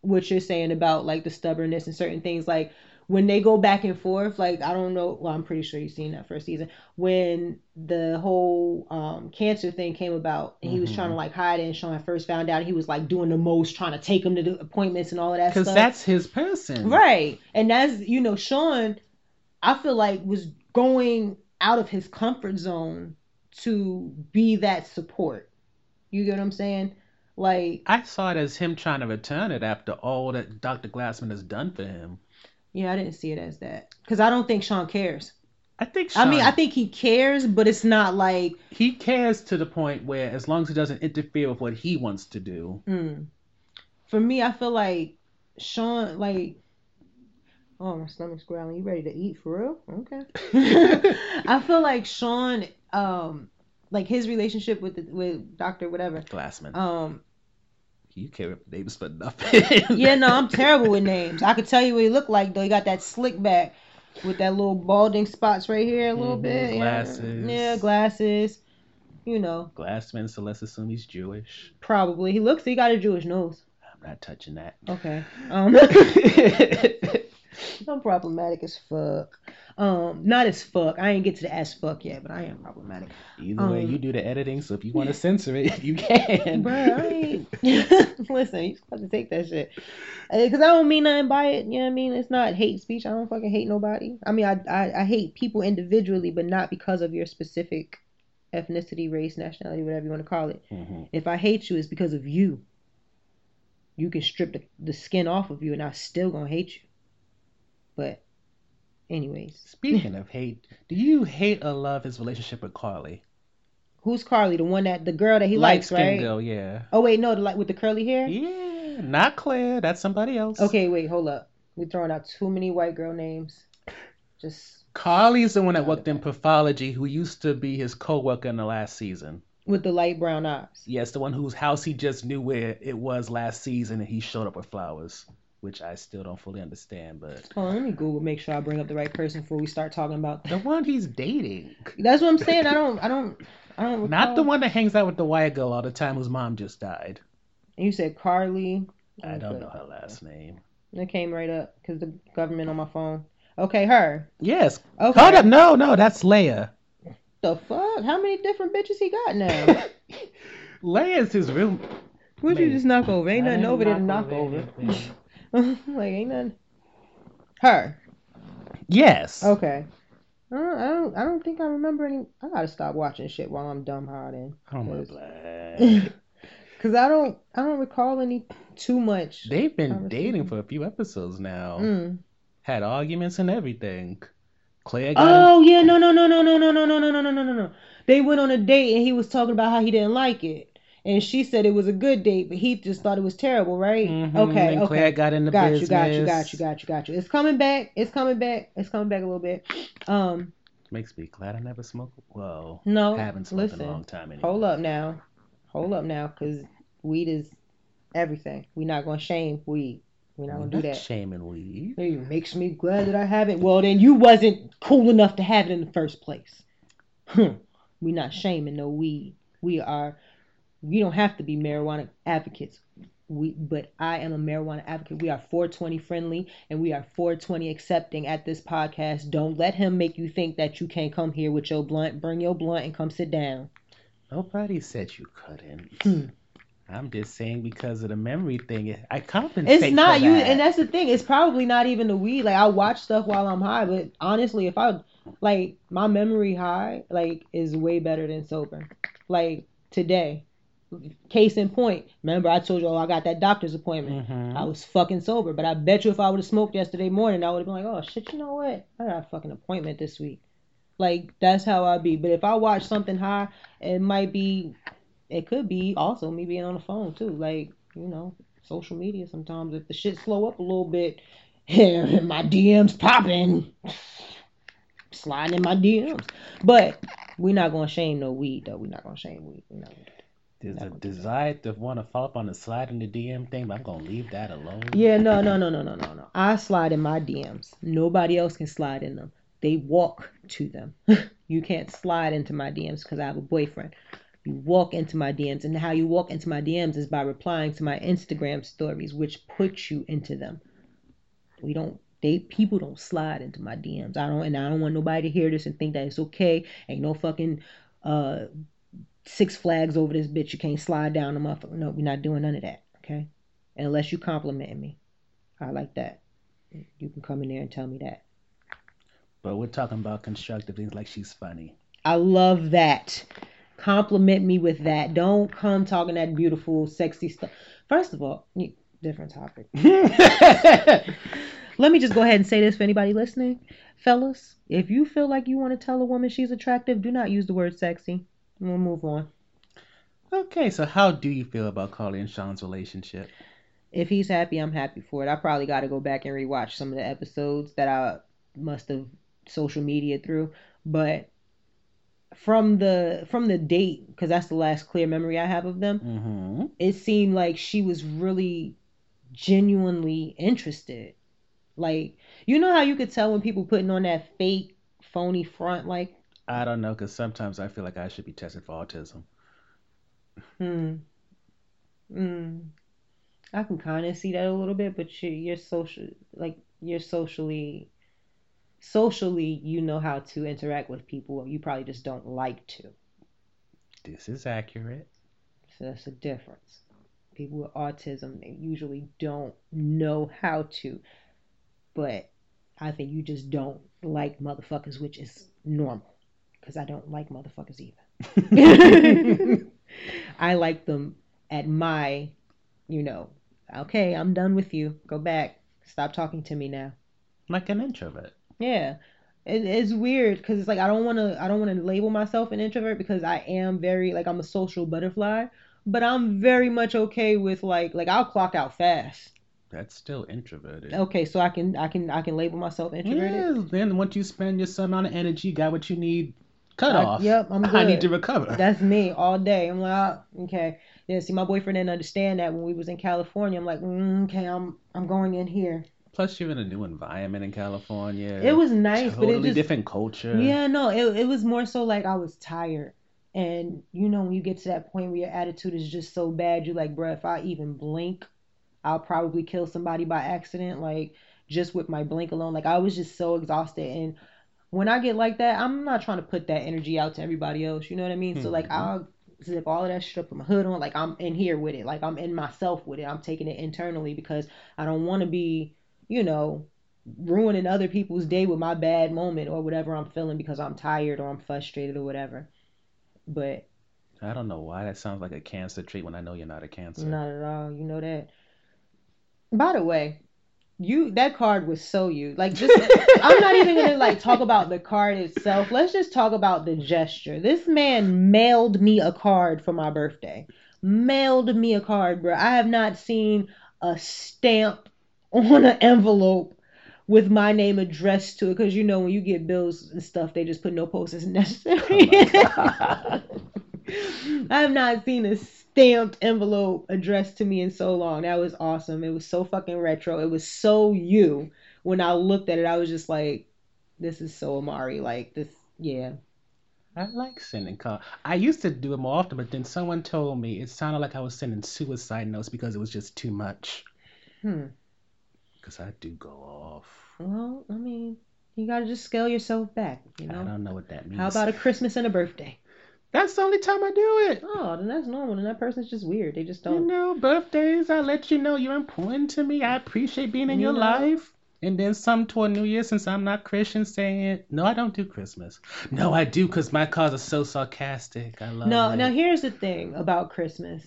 what you're saying about like the stubbornness and certain things like when they go back and forth like i don't know well i'm pretty sure you've seen that first season when the whole um cancer thing came about and he was trying to like hide it and sean first found out he was like doing the most trying to take him to the appointments and all of that because that's his person, Right. And that's, you know, Sean, I feel like was going out of his comfort zone to be that support. You get what I'm saying? Like, I saw it as him trying to return it after all that Dr. Glassman has done for him. yeah, I didn't see it as that. Because I don't think Sean cares. I think. Sean, I mean, I think he cares, but it's not like, he cares to the point where, as long as he doesn't interfere with what he wants to do, mm. for me, I feel like Sean, like, oh, my stomach's growling. You ready to eat for real? Okay. I feel like Sean, um, like his relationship with the, with Doctor whatever, Glassman, um, you can't about names for nothing. yeah, no, I'm terrible with names. I could tell you what he looked like though. He got that slick back with that little balding spots right here, a little Mhm, bit. yeah. glasses. Yeah, glasses. You know, Glassman, so let's assume he's Jewish. probably he looks. He got a Jewish nose. I'm not touching that. Okay. Um, I'm problematic as fuck. Um, not as fuck. I ain't get to the as fuck yet, but I am problematic. Either way, Um, you do the editing, so if you want to censor it, you can. Bruh, I ain't. Listen, you supposed to take that shit. Because I don't mean nothing by it. You know what I mean? It's not hate speech. I don't fucking hate nobody. I mean, I, I, I hate people individually, but not because of your specific ethnicity, race, nationality, whatever you want to call it. Mhm. If I hate you, it's because of you. You can strip the, the skin off of you, and I still gonna hate you. But, anyways, Speaking of hate, do you hate or love his relationship with Carly? who's Carly? The one that the girl that he likes, Light-skinned right? girl, yeah. Oh wait, no, the like with the curly hair. Yeah, not Claire. That's somebody else. Okay, wait, hold up. We're throwing out too many white girl names. Just Carly's the one that worked in pathology, who used to be his co-worker in the last season. with the light brown eyes. Yes, the one whose house he just knew where it was last season, and he showed up with flowers, which I still don't fully understand. But Hold on, let me Google, make sure I bring up the right person before we start talking about the one he's dating, That's what I'm saying. I don't, I don't, I don't. not the one that hangs out with the white girl all the time, whose mom just died. And you said Carly. I don't Okay. know her last name. It came right up because the government on my phone. Okay, her. Yes. Okay. Hold up. No, no, that's Lea. The fuck? How many different bitches he got now? Lea's his real. What'd you just knock over? Ain't nothing over there to knock knock over over. anything. Like ain't nothing. Her. Yes. Okay. I don't, I don't. I don't think I remember any. I gotta stop watching shit while I'm dumb hiding. Oh my black. Cause I don't. I don't recall any too much. They've been dating for a few episodes now. Mm. Had arguments and everything. Claire got Oh yeah, no, no, no, no, no, no, no, no, no, no, no, no. They went on a date and he was talking about how he didn't like it, and she said it was a good date, but he just thought it was terrible, right? Mhm, Okay, and okay. Claire got in the got business. you, got you, got you, got you, got you. It's coming back. It's coming back. It's coming back a little bit. Um, Makes me glad I never smoked. Well, no, haven't smoked listen. in a long time anymore. Hold up now, hold up now, cause weed is everything. We're not gonna shame weed. We're not gonna do that. Shaming weed. It makes me glad that I haven't. Well, then you wasn't cool enough to have it in the first place. Hmm. We're not shaming no weed. We are. We don't have to be marijuana advocates. We, but I am a marijuana advocate. We are 420 friendly and we are 420 accepting at this podcast. Don't let him make you think that you can't come here with your blunt. Bring your blunt and come sit down. Nobody said you couldn't. Hmm. I'm just saying because of the memory thing, I compensate. It's not you, and that's the thing. It's probably not even the weed. Like I watch stuff while I'm high, but honestly, if I like my memory high, like is way better than sober. Like today, case in point. Remember I told you, oh, I got that doctor's appointment. Mhm. I was fucking sober, but I bet you if I would have smoked yesterday morning, I would have been like, oh shit, you know what? I got a fucking appointment this week. Like that's how I be. But if I watch something high, it might be, it could be also me being on the phone too. Like you know, social media. Sometimes if the shit slow up a little bit, my DMs popping, sliding in my DMs. But we're not gonna shame no weed though. We're not gonna shame weed. We're not gonna. There's a desire to want to follow up on the slide in the DM thing, but I'm gonna leave that alone. Yeah, no, no, no, no, no, no, no. I slide in my DMs. Nobody else can slide in them. They walk to them. you can't slide into my DMs because I have a boyfriend. You walk into my DMs, and how you walk into my DMs is by replying to my Instagram stories, which puts you into them. We don't. They people don't slide into my DMs. I don't, and I don't want nobody to hear this and think that it's okay. Ain't no fucking uh Six Flags over this bitch. You can't slide down the motherfucker. No, we're not doing none of that. Okay, unless you complimenting me. I like that. You can come in there and tell me that. But we're talking about constructive things like she's funny. I love that. Compliment me with that. Don't come talking that beautiful, sexy stuff. First of all, different topic. Let me just go ahead and say this for anybody listening. Fellas, if you feel like you want to tell a woman she's attractive, do not use the word sexy. We'll move on. Okay, so how do you feel about Carly and Sean's relationship? If he's happy, I'm happy for it. I probably got to go back and rewatch some of the episodes that I must have social media through, but from the from the date because that's the last clear memory I have of them. Mm-hmm. It seemed like she was really genuinely interested. Like you know how you could tell when people putting on that fake phony front like I don't know, because sometimes I feel like I should be tested for autism. Hmm. Hmm. I can kind of see that a little bit, but you, you're social, like you're socially, socially, you know how to interact with people. You probably just don't like to. This is accurate. So that's a difference. People with autism, they usually don't know how to, but I think you just don't like motherfuckers, which is normal, because I don't like motherfuckers either. I like them at my, you know, okay, I'm done with you. Go back. Stop talking to me now. Like an introvert. Yeah. It, it's weird because it's like I don't want to I don't want to label myself an introvert because I am very like I'm a social butterfly, but I'm very much okay with like like I'll clock out fast. That's still introverted. Okay, so I can I can I can label myself introverted. Yeah, then once you spend your some amount of energy, got what you need cut I- off. yep, I'm good. I need to recover. That's me all day. I'm like, ah, okay. Yeah, see, my boyfriend didn't understand that when we was in California. I'm like, mm, okay, I'm I'm going in here. Plus, you're in a new environment in California. It was nice, but it totally just different culture. Yeah, no, it it was more so like I was tired. And you know, when you get to that point where your attitude is just so bad, you're like, bruh, if I even blink, I'll probably kill somebody by accident. Like just with my blink alone. Like I was just so exhausted. And when I get like that, I'm not trying to put that energy out to everybody else. You know what I mean? So like mm-hmm. I'll zip all of that shit up, put my hood on, like I'm in here with it. Like I'm in myself with it. I'm taking it internally because I don't want to be, you know, ruining other people's day with my bad moment or whatever I'm feeling because I'm tired or I'm frustrated or whatever. But I don't know why that sounds like a cancer treat when I know you're not a cancer. not at all. You know that. By the way, you that card was so you. Like just I'm not even gonna like talk about the card itself. Let's just talk about the gesture. This man mailed me a card for my birthday. Mailed me a card, bro. I have not seen a stamp on an envelope with my name addressed to it because you know when you get bills and stuff they just put no post as necessary oh i have not seen a stamped envelope addressed to me in so long that was awesome it was so fucking retro it was so you when i looked at it i was just like this is so amari like this yeah I like sending cards. I used to do it more often, but then someone told me it sounded like I was sending suicide notes because it was just too much. hmm Because I do go off. well i mean you gotta just scale yourself back you know. I don't know what that means. how about a christmas and a birthday That's the only time I do it. Oh, then that's normal. And that person's just weird. They just don't. You know, birthdays, I let you know you're important to me. I appreciate being in You your know. life. And then some toward New Year, since I'm not Christian, saying, no, I don't do Christmas. No, I do because my cars are so sarcastic. I love No, it. now here's the thing about Christmas.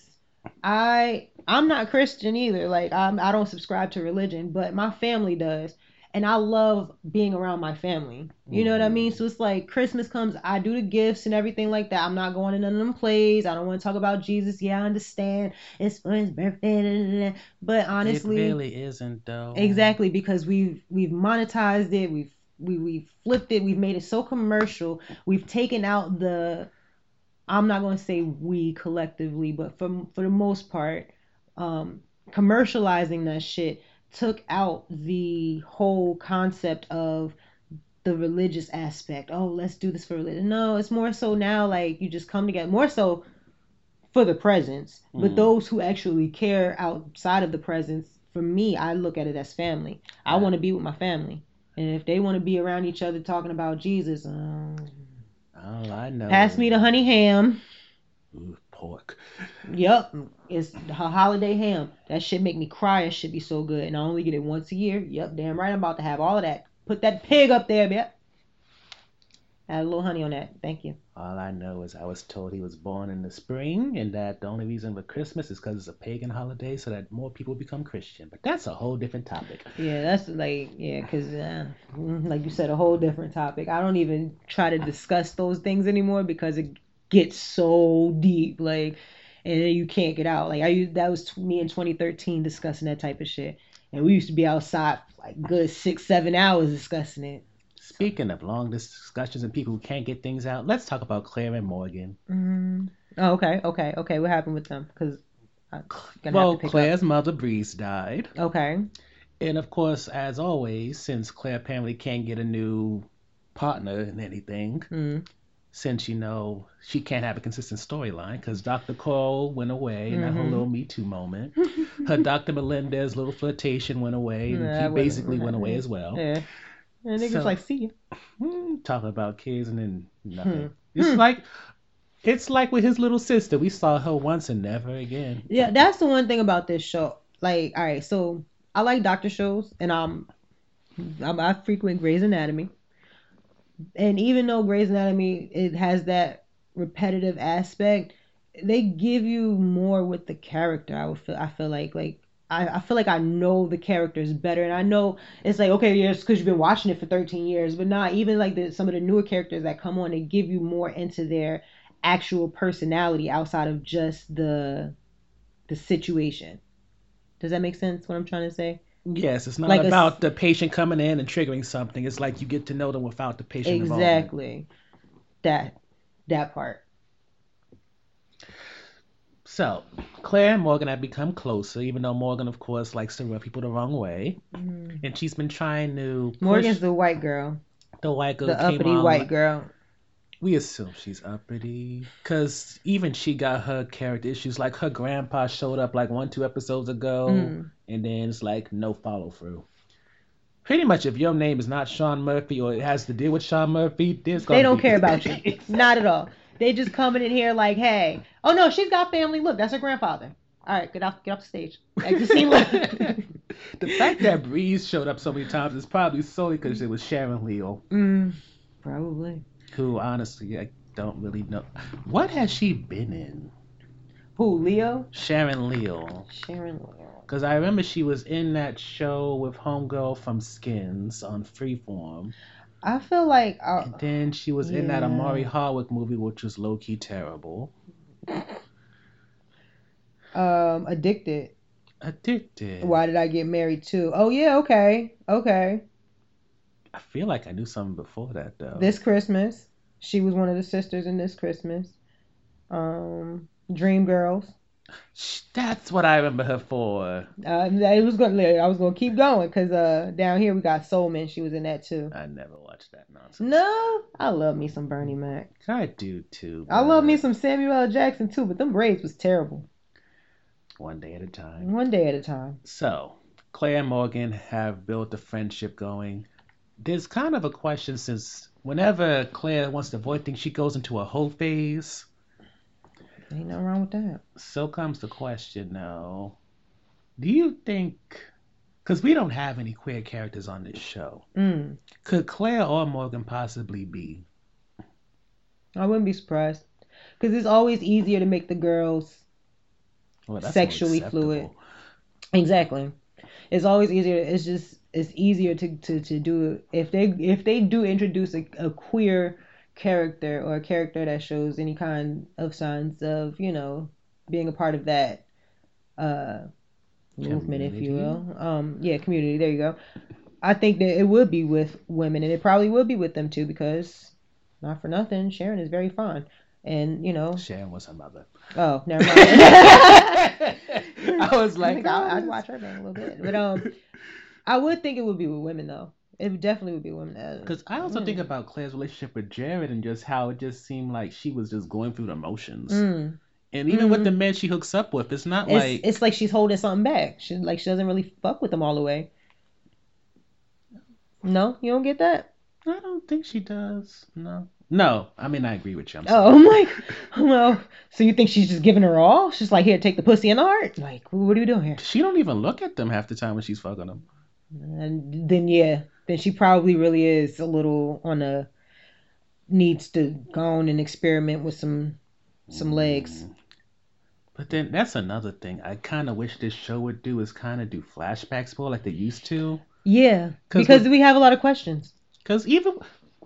I I'm not Christian either. Like I'm I don't subscribe to religion, but my family does. And I love being around my family. You know what I mean? So it's like Christmas comes, I do the gifts and everything like that. I'm not going to none of them plays. I don't want to talk about Jesus. Yeah, I understand. It's for his birthday. da, da, da. But honestly, it really isn't though. Exactly, because we've we've monetized it, we've we we've flipped it, we've made it so commercial. We've taken out the I'm not going to say we collectively, but for for the most part, um commercializing that shit took out the whole concept of the religious aspect. Oh, let's do this for religion. No, it's more so now like you just come together. More so for the presents, but Mm. those who actually care outside of the presence, for me, I look at it as family. I want to be with my family, and if they want to be around each other talking about Jesus, um, Oh, I know. pass me the honey ham. Pork. Yup, it's holiday ham. That shit make me cry. That should be so good, and I only get it once a year. Yep, damn right. I'm about to have all of that. Put that pig up there, yep. Add a little honey on that. Thank you. All I know is I was told he was born in the spring, and that the only reason for Christmas is because it's a pagan holiday, so that more people become Christian. But that's a whole different topic. Yeah, that's like yeah, cause uh, mm, like you said, a whole different topic. I don't even try to discuss those things anymore because it gets so deep, like, and then you can't get out. Like I used that was me in 2013 discussing that type of shit, and we used to be outside like good six, seven hours discussing it. Speaking of long discussions and people who can't get things out, let's talk about Claire and Morgan. Mm. Oh, okay, okay, okay. What happened with them? Cause well, have to pick Claire's mother, Breeze, died. Okay. And of course, as always, since Claire apparently can't get a new partner in anything, Mm. Since you know she can't have a consistent storyline because Dr. Coyle went away in that whole little Me Too moment. Her Dr. Melendez little flirtation went away, and he basically went away as well. Yeah. And niggas So- like see ya. Hmm, talking about kids and then nothing. Hmm. It's Hmm. like it's like with his little sister. We saw her once and never again. Yeah, that's the one thing about this show. Like, all right, so I like doctor shows, and I'm, I'm I frequent Grey's Anatomy, and even though Grey's Anatomy it has that repetitive aspect, they give you more with the character. I would feel I feel like like. I, I feel like I know the characters better, and I know it's like okay, yes, because you've been watching it for 13 years, but not even like the, some of the newer characters that come on, they give you more into their actual personality outside of just the the situation. Does that make sense? What I'm trying to say? Yes, it's not Like a about the patient coming in and triggering something. It's like you get to know them without the patient. Exactly. That that part. So, Claire and Morgan have become closer, even though Morgan, of course, likes to rub people the wrong way. And she's been trying to. Mm-hmm. Morgan's the white girl, the white girl. the came uppity white girl. We assume she's uppity. Because even she got her character issues. Like her grandpa showed up like one, two episodes ago. Mm. And then it's like no follow through. Pretty much, if your name is not Sean Murphy or it has to deal with Sean Murphy, there's They don't care about you. Not at all. They just coming in here like, hey, oh no, she's got family. Look, that's her grandfather. All right, get off, get off the stage. Exit scene left. the fact that Breeze showed up so many times is probably solely because it was Sharon Leal, mm, probably. Who honestly I don't really know. What has she been in? Who? Leo? Sharon Leal. Sharon Leo. Because I remember she was in that show with Homegirl from Skins on Freeform. I feel like uh, And then she was in that Omari Hardwick movie, which was low key terrible. um addicted. Addicted. Why did I get married too? Oh yeah, okay, okay. I feel like I knew something before that, though. This Christmas, she was one of the sisters in this Christmas. Um, Dreamgirls. Sh- That's what I remember her for. Uh, it was gonna. I was gonna keep going because uh, down here we got Soul Man. She was in that too. I never watched that nonsense. No, I love me some Bernie Mac. I do too. I love me some Samuel L. Jackson too, but them braids was terrible. One day at a time. One day at a time. So, Claire and Morgan have built a friendship going. There's kind of a question since whenever Claire wants to avoid things, she goes into a whole phase. Ain't nothing wrong with that. So comes the question now. Do you think because we don't have any queer characters on this show. Mm. Could Claire or Morgan possibly be? I wouldn't be surprised. Because it's always easier to make the girls Well, Sexually fluid. Exactly. It's always easier. It's just it's easier to, to, to do if they if they do introduce a, a queer character or a character that shows any kind of signs of you know being a part of that uh movement, if you will. Um, yeah, community. There you go. I think that it would be with women, and it probably would be with them too, because not for nothing, Sharon is very fun, and you know. Sharon was her mother. Oh, never mind. I was like, I, I'd watch her a little bit, but um, I would think it would be with women though. It definitely would be women. Because I also Mm. think about Claire's relationship with Jared and just how it just seemed like she was just going through the motions. Mm. And even with the men she hooks up with, it's not It's like it's like she's holding something back. She like she doesn't really fuck with them all the way. No, you don't get that. I don't think she does. No. No. I mean I agree with you. I'm sorry. Oh, I'm like, well, so you think she's just giving her all? She's like, here, take the pussy and the heart. Like, what are you doing here? She don't even look at them half the time when she's fucking them. And then yeah, then she probably really is a little on a needs to go on and experiment with some some legs. Mm. But then that's another thing I kind of wish this show would do is kind of do flashbacks more like they used to. Yeah, because with- we have a lot of questions. Because even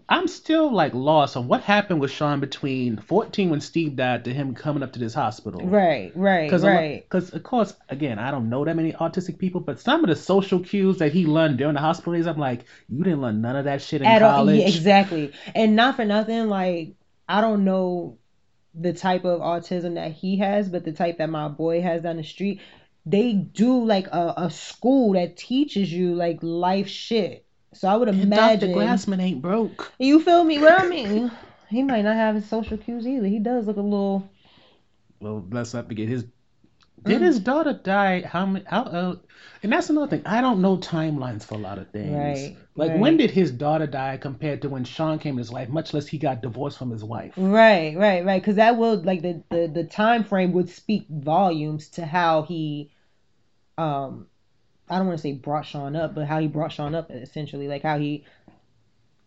I'm still like lost on what happened with Sean between 14 when Steve died to him coming up to this hospital. Right, right, Because right. Because of course, again, I don't know that many autistic people, but some of the social cues that he learned during the hospital days, I'm like, you didn't learn none of that shit in At all, college. yeah, exactly. And not for nothing, like I don't know the type of autism that he has, but the type that my boy has down the street, they do like a, a school that teaches you like life shit. So I would And imagine Dr. Glassman ain't broke. You feel me? Well, I mean, he might not have his social cues either. He does look a little. Well, let's not forget his. Did Mm. his daughter die? How many? How? Uh, and that's another thing. I don't know timelines for a lot of things. Right, Like right. when did his daughter die compared to when Sean came in his life? Much less he got divorced from his wife. Right, right, right. Because that will like the, the the time frame would speak volumes to how he, um, I don't want to say brought Sean up, but how he brought Sean up essentially, like how he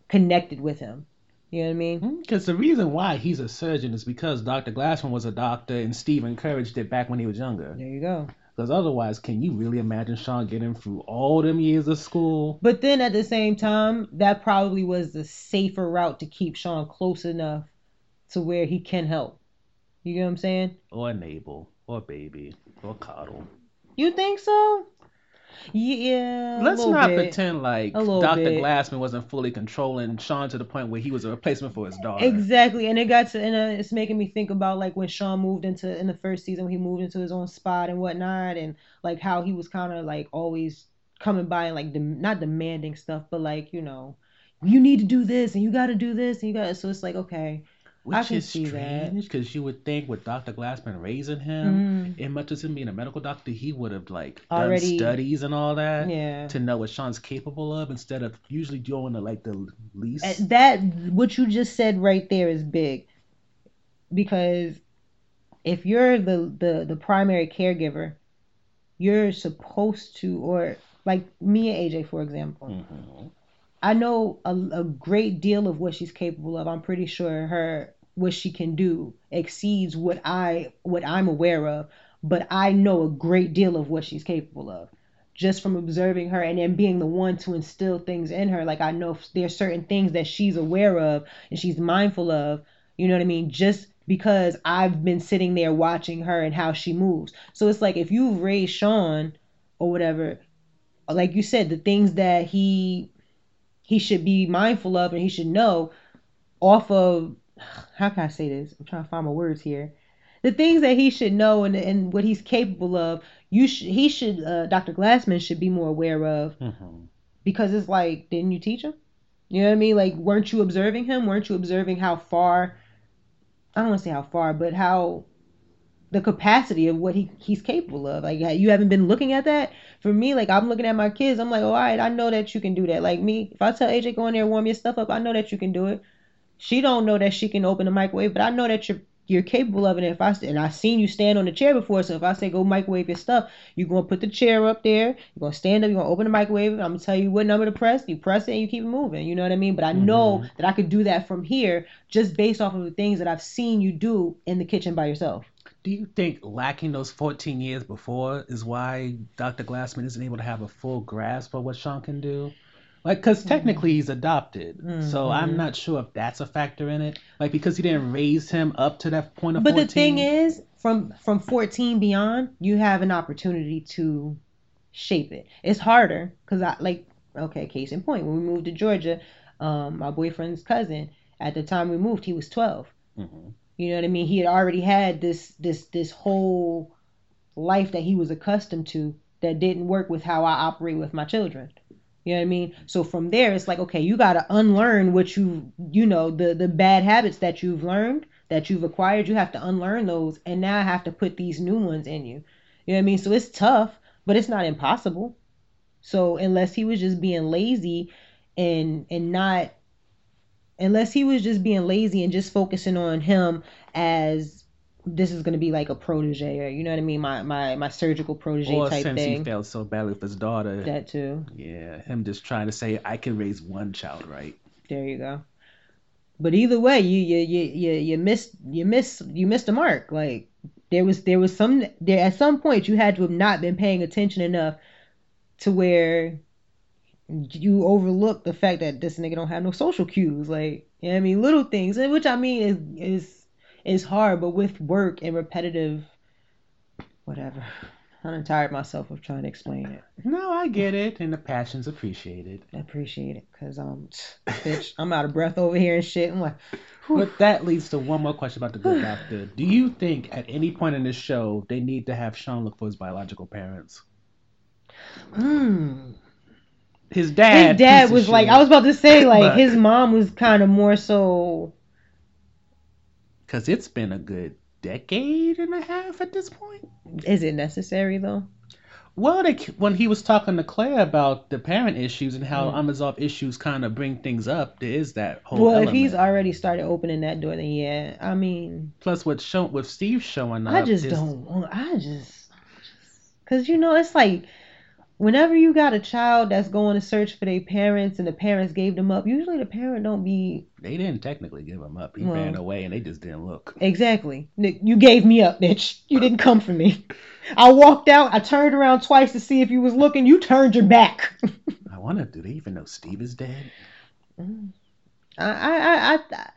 connected with him. You know what I mean? Mm-hmm, because the reason why he's a surgeon is because Dr. Glassman was a doctor and Steve encouraged it back when he was younger. There you go. Because otherwise, can you really imagine Sean getting through all them years of school? But then at the same time, that probably was the safer route to keep Sean close enough to where he can help. You get what I'm saying? Or enable, or baby, or coddle. You think so? Yeah. Let's not bit. pretend like Dr. bit. Glassman wasn't fully controlling Sean to the point where he was a replacement for his daughter. Exactly, and it got to, and uh, it's making me think about like when Sean moved into in the first season, when he moved into his own spot and whatnot, and like how he was kind of like always coming by and like dem- not demanding stuff, but like you know, you need to do this and you got to do this and you got. So it's like okay, Which is see strange because you would think with Dr. Glassman raising him, Mm. and much as him being a medical doctor, he would have like done studies and all that yeah. to know what Sean's capable of instead of usually doing the like the least. Uh, that what you just said right there is big because if you're the the the primary caregiver you're supposed to or like me and aj for example Mhm. i know a, a great deal of what she's capable of i'm pretty sure her what she can do exceeds what i what i'm aware of but i know a great deal of what she's capable of. Just from observing her and then being the one to instill things in her like i know there's certain things that she's aware of and she's mindful of you know what i mean? Just because i've been sitting there watching her and how she moves. So it's like if you've raised sean or whatever like you said the things that he he should be mindful of and he should know off of how can i say this? I'm trying to find my words here. The things that he should know and, and what he's capable of you should he should uh, dr glassman should be more aware of. Mhm. because it's like didn't you teach him? You know what i mean? Like weren't you observing him? Weren't you observing how far i don't want to say how far but how the capacity of what he he's capable of? Like you haven't been looking at that? For me like i'm looking at my kids. I'm like oh, all right i know that you can do that. Like me if i tell aj go in there and warm your stuff up i know that you can do it she don't know that she can open the microwave but i know that you're you're capable of it. And if I and I seen you stand on the chair before, so if I say go microwave your stuff, you're gonna put the chair up there. You're gonna stand up. You're gonna open the microwave. I'm gonna tell you what number to press. You press it and you keep it moving. You know what I mean? But I know mm-hmm. that I could do that from here just based off of the things that I've seen you do in the kitchen by yourself. Do you think lacking those 14 years before is why Dr. Glassman isn't able to have a full grasp of what Sean can do? Like, because technically he's adopted, so I'm not sure if that's a factor in it. Like, because he didn't raise him up to that point of But 14. the thing is, from from 14 beyond, you have an opportunity to shape it. It's harder because I like okay, case in point, when we moved to Georgia, um, my boyfriend's cousin at the time we moved, he was 12. Mhm. You know what I mean? He had already had this this this whole life that he was accustomed to that didn't work with how I operate with my children. You know what I mean? So from there, it's like, okay, you got to unlearn what you, you know, the the bad habits that you've learned, that you've acquired. You have to unlearn those, and now I have to put these new ones in you. You know what I mean? So it's tough, but it's not impossible. So unless he was just being lazy, and and not, unless he was just being lazy and just focusing on him as this is gonna be like a protege, or you know what I mean, my my my surgical protege or type since he thing. failed so badly with his daughter. That too. yeah, him just trying to say, I can raise one child right. There you go. But either way, you you you you, you missed you missed you missed the mark. Like there was there was some there at some point you had to have not been paying attention enough to where you overlook the fact that this nigga don't have no social cues. Like you know what I mean, little things, and which I mean is is is hard, but with work and repetitive, whatever. I'm tired myself of trying to explain it. No, I get it, and the passion's appreciated. I appreciate it because um, bitch, I'm out of breath over here and shit. I'm like, But that leads to one more question about the good doctor. Do you think at any point in this show they need to have Sean look for his biological parents? hmm. His dad. his dad was like shit. I was about to say like But- his mom was kind of more so Because it's been a good decade and a half at this point. is it necessary though Well, they, when he was talking to Claire about the parent issues and Mm. how unresolved issues kind of bring things up, there is that whole. well if he's already started opening that door then yeah I mean Plus, with show, with Steve showing up, I just it's- don't want I just because you know it's like whenever you got a child that's going to search for their parents and the parents gave them up usually the parent don't be They didn't technically give him up. He Well- ran away, and they just didn't look. Exactly. You gave me up, bitch. You didn't come for me. I walked out. I turned around twice to see if you was looking. You turned your back. I wonder, do they even know Steve is dead? Mm. I, I, I, I,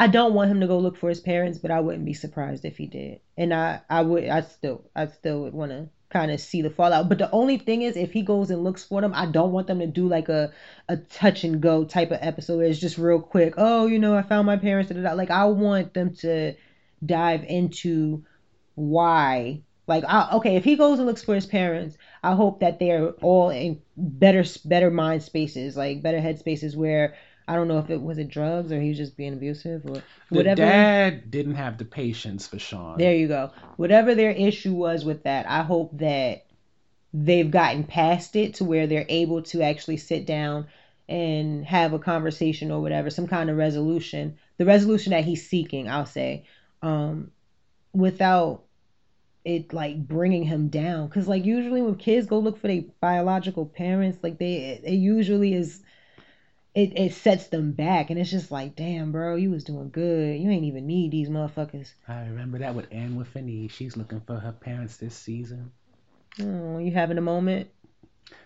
I don't want him to go look for his parents, but I wouldn't be surprised if he did. And I, I would, I still, I still would want to kind of see the fallout. But the only thing is, if he goes and looks for them, I don't want them to do like a, a touch and go type of episode. It's just real quick. Oh, you know, I found my parents. da, da, da. Like I want them to dive into why. Like, I, okay, if he goes and looks for his parents, I hope that they're all in better, better mind spaces, like better head spaces where I don't know if it was it drugs or he was just being abusive or The whatever. dad didn't have the patience for Sean. There you go. Whatever their issue was with that, I hope that they've gotten past it to where they're able to actually sit down and have a conversation or whatever, some kind of resolution. The resolution that he's seeking, I'll say, um, without it like bringing him down. Cause like usually when kids go look for their biological parents, like they it usually is it, it sets them back and it's just like, damn, bro, you was doing good. You ain't even need these motherfuckers. I remember that with Anne with Finney. She's looking for her parents this season. Oh, you having a moment?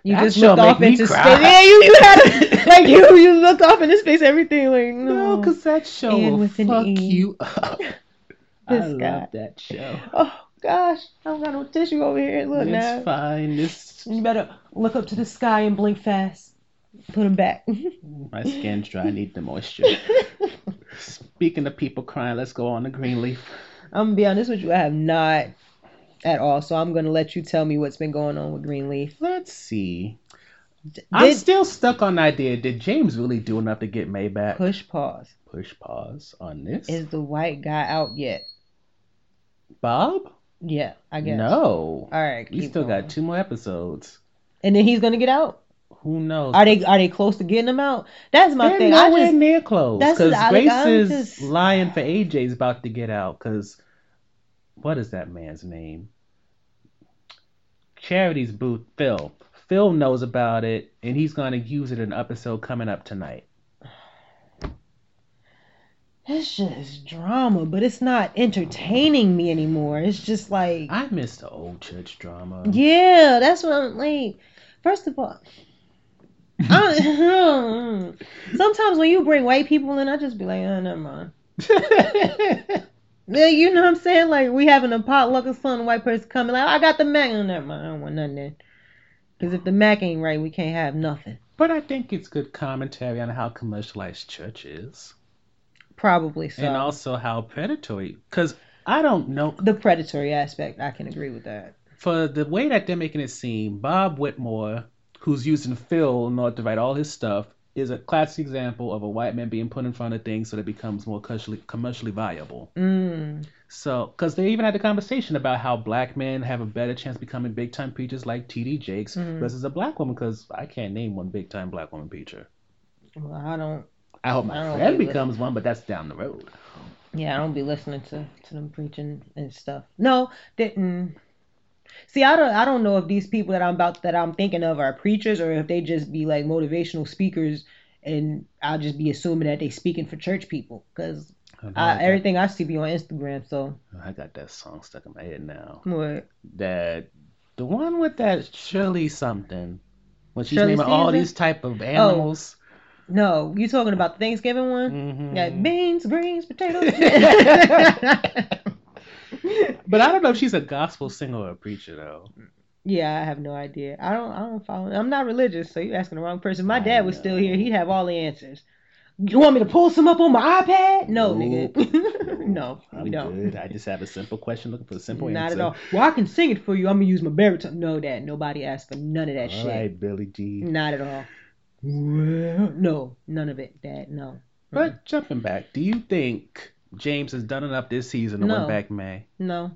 You That just show looked off into space. Yeah, you, you had a, like you you looked off into space. Everything like no. No, because that show Anne will fuck E. you up. I guy. love that show. oh gosh, I don't got no tissue over here. Look it's now. fine. This You better look up to the sky and blink fast. Put them back. my skin's dry. I need the moisture. Speaking of people crying, let's go on to Greenleaf. I'm gonna be honest with you. I have not at all. So I'm gonna let you tell me what's been going on with Greenleaf. Let's see. I'm still stuck on the idea. Did James really do enough to get Mae back? push pause? Push pause on this. Is the white guy out yet? Bob? Yeah, I guess. No. All right. We still going. got two more episodes. And then he's gonna get out. Who knows? Are they are they close to getting him out? That's my They're thing. I nowhere just near close that's because Grace I'm is just- lying for AJ's about to get out. Because what is that man's name? Charity's booth, Phil. Phil knows about it, and he's going to use it in an episode coming up tonight. it's just drama, but it's not entertaining me anymore. It's just like I miss the old church drama. Yeah, that's what I'm like. First of all, I, sometimes when you bring white people in, I just be like, oh, never mind. Yeah, you know what I'm saying? Like we having a potluck or something, white person coming like, oh, I got the Mac. Oh, never mind. I don't want nothing then. Because if the Mac ain't right, we can't have nothing. But I think it's good commentary on how commercialized church is, Probably so. and also how predatory. Because I don't know the predatory aspect, I can agree with that. for the way that they're making it seem, Bob Whitmore, who's using Phil in order to write all his stuff, is a classic example of a white man being put in front of things so that it becomes more commercially, commercially viable. Mm. So, because they even had a conversation about how black men have a better chance becoming big time preachers like T.D. Jakes Mm-hmm. versus a black woman, because I can't name one big time black woman preacher. Well, I don't. I hope I my don't friend with becomes one, but that's down the road. Yeah, I don't be listening to, to them preaching and stuff. No, didn't. See, I don't. I don't know if these people that I'm about that I'm thinking of are preachers or if they just be like motivational speakers, and I'll just be assuming that they speaking for church people got, everything I see be on Instagram. So I got that song stuck in my head now. what? that the one with that Shirley something when she's Shirley naming all these type of animals. No, you talking about the Thanksgiving one? Mhm. Yeah, beans, greens, potatoes. But I don't know if she's a gospel singer or a preacher though. Yeah, I have no idea. I don't. I don't follow. I'm not religious, so you're asking the wrong person. My dad was still here. He'd have all the answers. You want me to pull some up on my iPad? No, nigga. no, we I'm don't. good. I just have a simple question looking for a simple Not answer. Not at all. Well, I can sing it for you. I'm gonna use my baritone. No, dad. Nobody asked for none of that All shit. right, Billy G. Not at all. Well, no, none of it, dad. No, But jumping back, do you think James has done enough this season to No. win back Mae, no,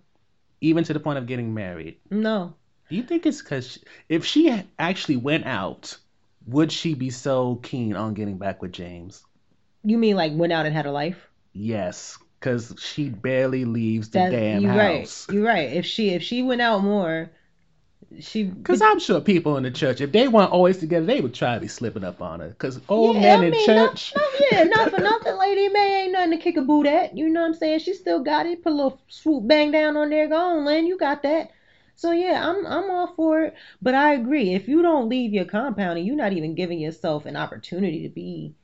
even to the point of getting married? no. Do you think it's because if she actually went out, would she be so keen on getting back with James? You mean like went out and had a life? Yes, because she barely leaves the That's damn you're house. right. You're right. If she if she went out more, she Because I'm sure people in the church, if they weren't always together, they would try to be slipping up on her. Because old Yeah, men I in mean, church, No, no, yeah, not for nothing. Lady Mae ain't nothing to kick a boot at. You know what I'm saying? She still got it. Put a little swoop bang down on there. Go on, Lynn. You got that. So yeah, I'm I'm all for it. But I agree. If you don't leave your compound and you're not even giving yourself an opportunity to be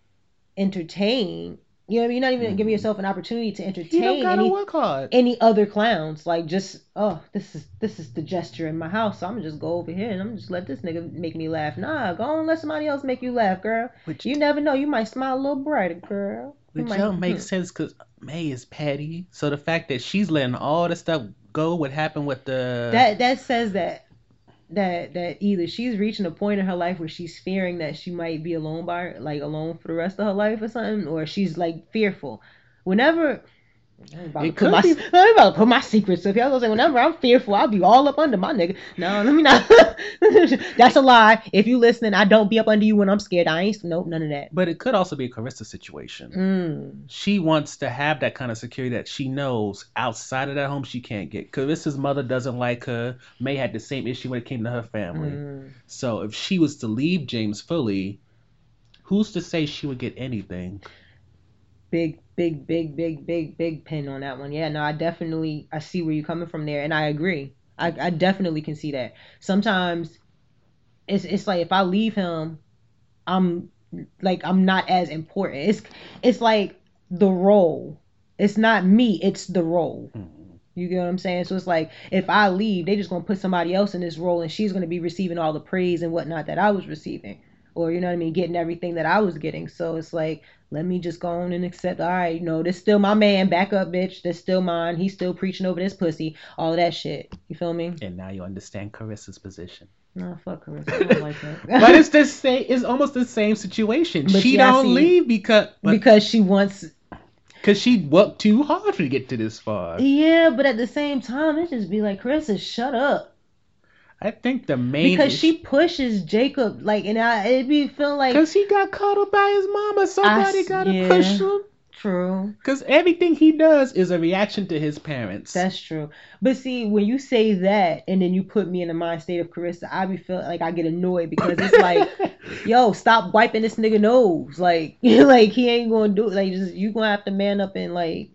entertained, you know I mean? You're not even giving yourself an opportunity to entertain any, any other clowns. Like just oh, this is this is the gesture in my house. So I'm gonna just go over here and I'm just let this nigga make me laugh. Nah, go on, let somebody else make you laugh, girl. Which, You never know. You might smile a little brighter, girl. Which might- don't make hmm. sense because Mae is petty. So the fact that she's letting all the stuff go, what happened with the That that says that that that either she's reaching a point in her life where she's fearing that she might be alone by like alone for the rest of her life or something, or she's like fearful. Whenever I'm about, It put could my, be- I'm about to put my secrets up here. I was say whenever I'm fearful, I'll be all up under my nigga. No, let me not. That's a lie. If you listening, I don't be up under you when I'm scared. I ain't nope, none of that. But it could also be a Kerissa situation. Mm. She wants to have that kind of security that she knows outside of that home she can't get. Kerissa's mother doesn't like her. Mae had the same issue when it came to her family. Mm. So if she was to leave James fully, who's to say she would get anything? big big big big big big pin on that one. Yeah no i definitely i see where you're coming from there and i agree. I, I definitely can see that. Sometimes it's it's like if i leave him i'm like i'm not as important. It's it's like the role. It's not me it's the role. Mm-hmm. You get what i'm saying? So it's like if i leave they just gonna put somebody else in this role and she's gonna be receiving all the praise and whatnot that i was receiving or you know what I mean, getting everything that I was getting. So it's like, let me just go on and accept. All right, you know, this still my man. Back up, bitch. That's still mine. He's still preaching over this pussy. All that shit. You feel me? And now you understand Kerissa's position. No, fuck her. I don't like that. But it's the same. It's almost the same situation. But she yeah, don't see- leave because because she wants. because she worked too hard to get to this far. Yeah, but at the same time, it just be like, Kerissa, shut up. I think the main because she pushes Jacob like, and I it be feel like because he got coddled by his mama. Somebody s- gotta yeah. push him. true. Because everything he does is a reaction to his parents. That's true. But see, when you say that and then you put me in the mind state of Kerissa, I be feeling like I get annoyed because it's like, yo, stop wiping this nigga nose. Like, like he ain't gonna do it. Like, just you gonna have to man up and like,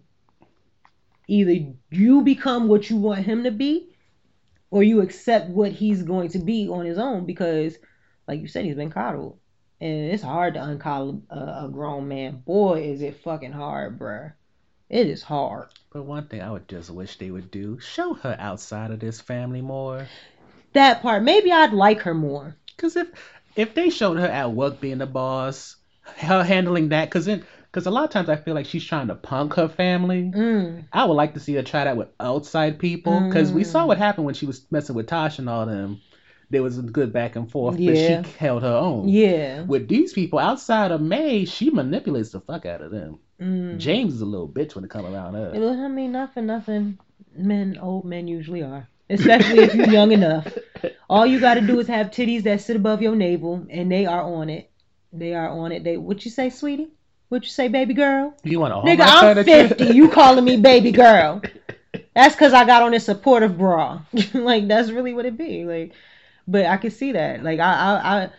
either you become what you want him to be, or you accept what he's going to be on his own. Because, like you said, he's been coddled, and it's hard to uncoddle a, a grown man. Boy, is it fucking hard, bruh. It is hard. But one thing I would just wish they would do: show her outside of this family more. that part. Maybe I'd like her more. Because if if they showed her at work being the boss, her handling that, because then because a lot of times I feel like she's trying to punk her family. Mm. I would like to see her try that with outside people, because we saw what happened when she was messing with Tosh and all them. There was a good back and forth, Yeah. but she held her own. Yeah. With these people outside of May, she manipulates the fuck out of them. Mm. James is a little bitch when it come around her. I mean, not for nothing. Men, old men usually are. Especially if you're young enough. All you got to do is have titties that sit above your navel, and they are on it. They are on it. They. What you say, sweetie? What you say, baby girl? You want to Nigga, I'm 50. You calling me baby girl? That's because I got on this supportive bra. like that's really what it be. Like, but I can see that. Like I, I, I,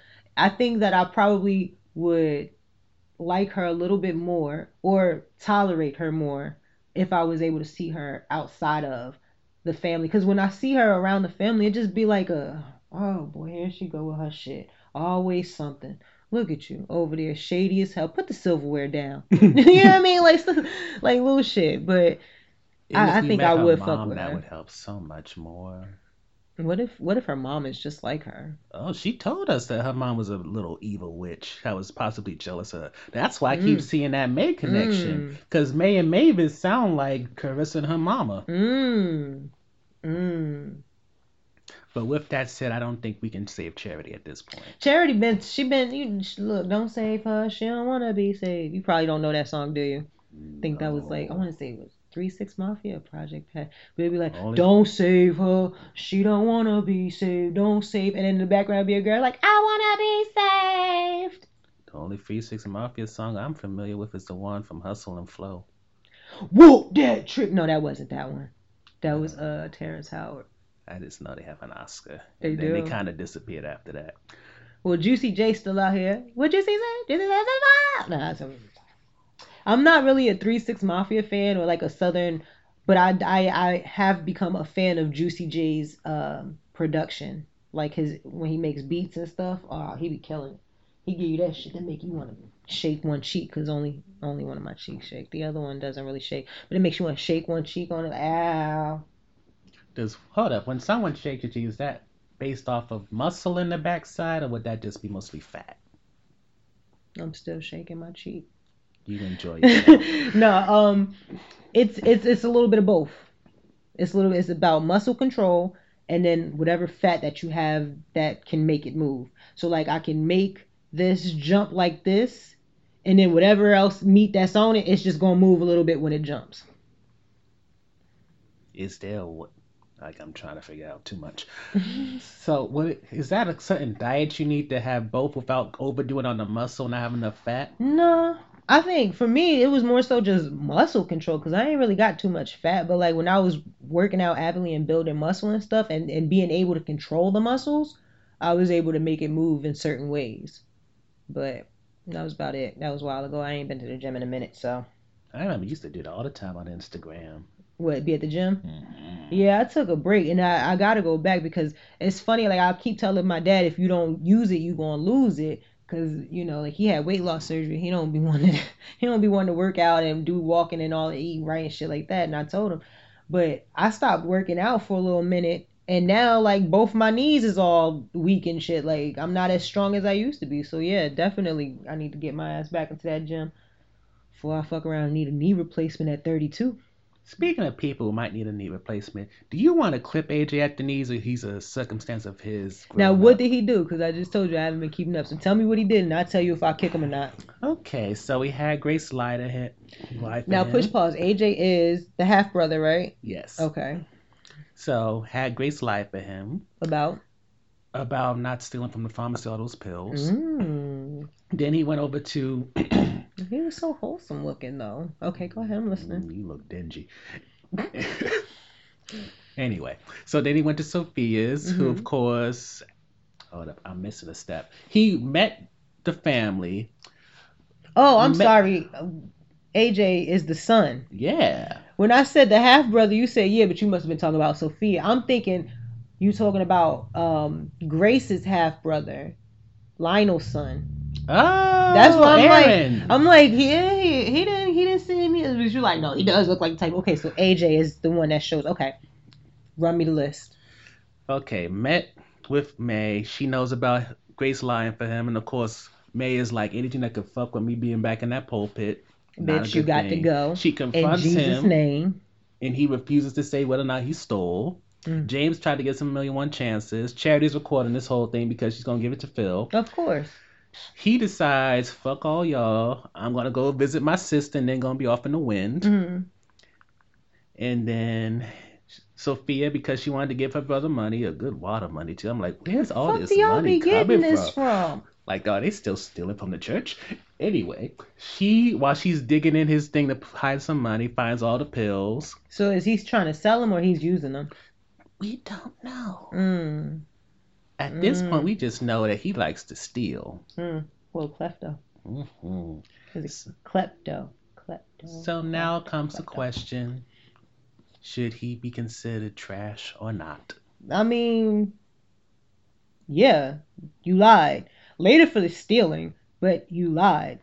I think that I probably would like her a little bit more or tolerate her more if I was able to see her outside of the family. Because when I see her around the family, it just be like a, oh boy, here she go with her shit. Always something. Look at you over there, shady as hell. Put the silverware down. you know what I mean? Like, like little shit. But I- I think I would fuck with that her. would help so much more. what if, what if her mom is just like her? Oh, she told us that her mom was a little evil witch that was possibly jealous of her. That's why I keep mm. seeing that Mae connection. Mm. Because Mae and Mavis sound like Kerissa and her mama. Mmm. Mmm. But with that said, I don't think we can save Charity at this point. Charity been she been you look don't save her. She don't want to be saved. You probably don't know that song do you? I think that was like I want to say it was Three Six Mafia Project Pat it'd be like Only- don't save her. She don't want to be saved. Don't save. And in the background be a girl like I want to be saved. The only Three Six Mafia song I'm familiar with is the one from Hustle and Flow. whoop that trick. No that wasn't that one. That was uh Terrence Howard I just know they have an Oscar. They and then they kind of disappeared after that. Well, Juicy J still out here. What Juicy say? Juicy say survive. Nah, that's a- I'm not really a Three Six Mafia fan or like a Southern, but I I, I have become a fan of Juicy J's um, production. Like his when he makes beats and stuff. Oh, he be killing. it. He give you that shit that make you want to shake one cheek because only only one of my cheeks shake. The other one doesn't really shake, but it makes you want to shake one cheek on it. Ow. Does hold up when someone shakes your cheek, is that based off of muscle in the backside, or would that just be mostly fat? I'm still shaking my cheek. You enjoy it. no, um, it's it's it's a little bit of both. It's a little. It's about muscle control and then whatever fat that you have that can make it move. So like I can make this jump like this, and then whatever else meat that's on it, it's just gonna move a little bit when it jumps. is there what? Like I'm trying to figure out too much. so what is that a certain diet you need to have both without overdoing on the muscle, and not having enough fat? No, I think for me it was more so just muscle control because I ain't really got too much fat. But like when I was working out avidly and building muscle and stuff, and and being able to control the muscles, I was able to make it move in certain ways. But that was about it. That was a while ago. I ain't been to the gym in a minute, so I remember you used to do that all the time on Instagram. What be at the gym? Mm-hmm. Yeah, I took a break and I, I gotta go back because it's funny. Like I keep telling my dad, if you don't use it, you gonna lose it. Cause you know, like he had weight loss surgery. He don't be wanting, he don't be wanting to work out and do walking and all, and eating right and shit like that. And I told him, but I stopped working out for a little minute, and now like both my knees is all weak and shit. Like I'm not as strong as I used to be. So yeah, definitely I need to get my ass back into that gym before I fuck around and need a knee replacement at 32. Speaking of people who might need a knee replacement, do you want to clip AJ at the knees, or he's a circumstance of his? Now, what up? did he do? Because I just told you I haven't been keeping up. So tell me what he did, and I'll tell you if I kick him or not. Okay, so we had Grace Slider hit. Now, push pause. AJ is the half brother, right? Yes. Okay. So had Grace lie for him. About about not stealing from the pharmacy all those pills. Mm. Then he went over to. He was so wholesome looking though. Okay, go ahead. I'm listening. you look dingy. anyway, so then he went to Sophia's, who Mm-hmm. of course, hold up, I'm missing a step. He met the family. Oh, I'm Ma- sorry. AJ is the son. Yeah. When I said the half brother, you said yeah, but you must have been talking about Sophia. I'm thinking you talking about um, Grace's half brother, Lionel's son. Oh, That's what I'm Aaron. like, I'm like, yeah, he, he didn't, he didn't see me. But you're like, no, he does look like the type. Okay, so AJ is the one that shows. Okay, run me the list. Okay, met with Mae. She knows about Grace lying for him, and of course, Mae is like anything that could fuck with me being back in that pulpit. Bitch, you got to go. She In confronts Jesus' him, name. and he refuses to say whether or not he stole. Mm. James tried to get some million one chances. Charity's recording this whole thing because she's gonna give it to Phil. Of course. He decides, fuck all y'all. I'm gonna go visit my sister and then gonna be off in the wind. Mhm. And then Sophia, because she wanted to give her brother money, a good wad of money too. I'm like, where's all Fuck this y'all money be getting coming this from? from? Like, are they still stealing from the church? Anyway, she, while she's digging in his thing to hide some money, finds all the pills. So is he trying to sell them or he's using them? We don't know. Mm. At this point, we just know that he likes to steal. Mm. Well, klepto. hmm Is it klepto? Klepto. So now comes the question should he be considered trash or not? I mean, yeah, you lied. Later for the stealing, but you lied.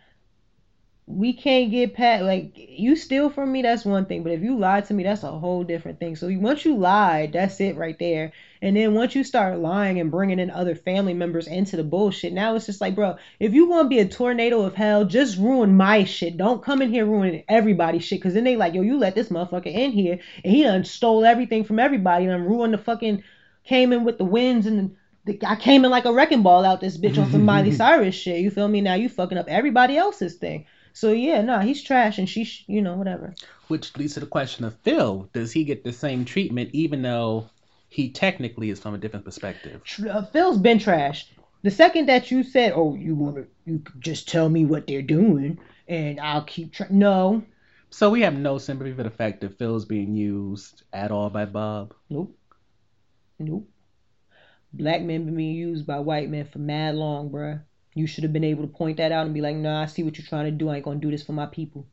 We can't get past like you steal from me. That's one thing, but if you lied to me, that's a whole different thing. So once you lied, that's it right there. And then once you start lying and bringing in other family members into the bullshit, now it's just like, bro, if you want to be a tornado of hell, just ruin my shit. Don't come in here ruining everybody's shit. Cause then they like, yo, you let this motherfucker in here and he done stole everything from everybody and done ruined the fucking came in with the winds and the, I came in like a wrecking ball out this bitch on some Miley Cyrus shit. You feel me? Now you fucking up everybody else's thing. So yeah, nah, he's trash and she, you know, whatever. Which leads to the question of Phil. Does he get the same treatment even though he technically is from a different perspective? Uh, Phil's been trash. The second that you said, "Oh, you want to, you just tell me what they're doing, and I'll keep track." No, So we have no sympathy for the fact that Phil's being used at all by Bob. nope, nope. Black men been being used by white men for mad long, bruh. You should have been able to point that out and be like, "Nah, I see what you're trying to do. I ain't gonna do this for my people."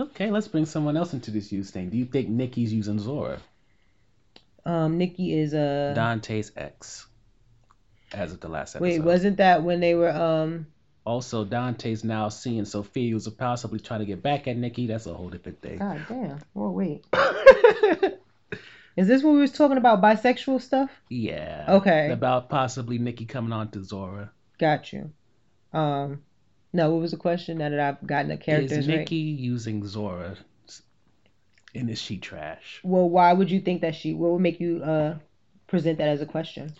Okay, let's bring someone else into this use thing. Do you think Nikki's using Zora? Um, Nikki is uh Dante's ex. As of the last episode. Wait, wasn't that when they were um Also, Dante's now seeing Sophia, who's possibly trying to get back at Nikki. That's a whole different thing. God damn. Oh wait. Is this when we was talking about bisexual stuff? Yeah. Okay. About possibly Nikki coming on to Zora. Got you. Um no, what was the question now that I've gotten the characters is right? Nikki using Zora? And is she trash? Well, why would you think that she what would make you uh present that as a question?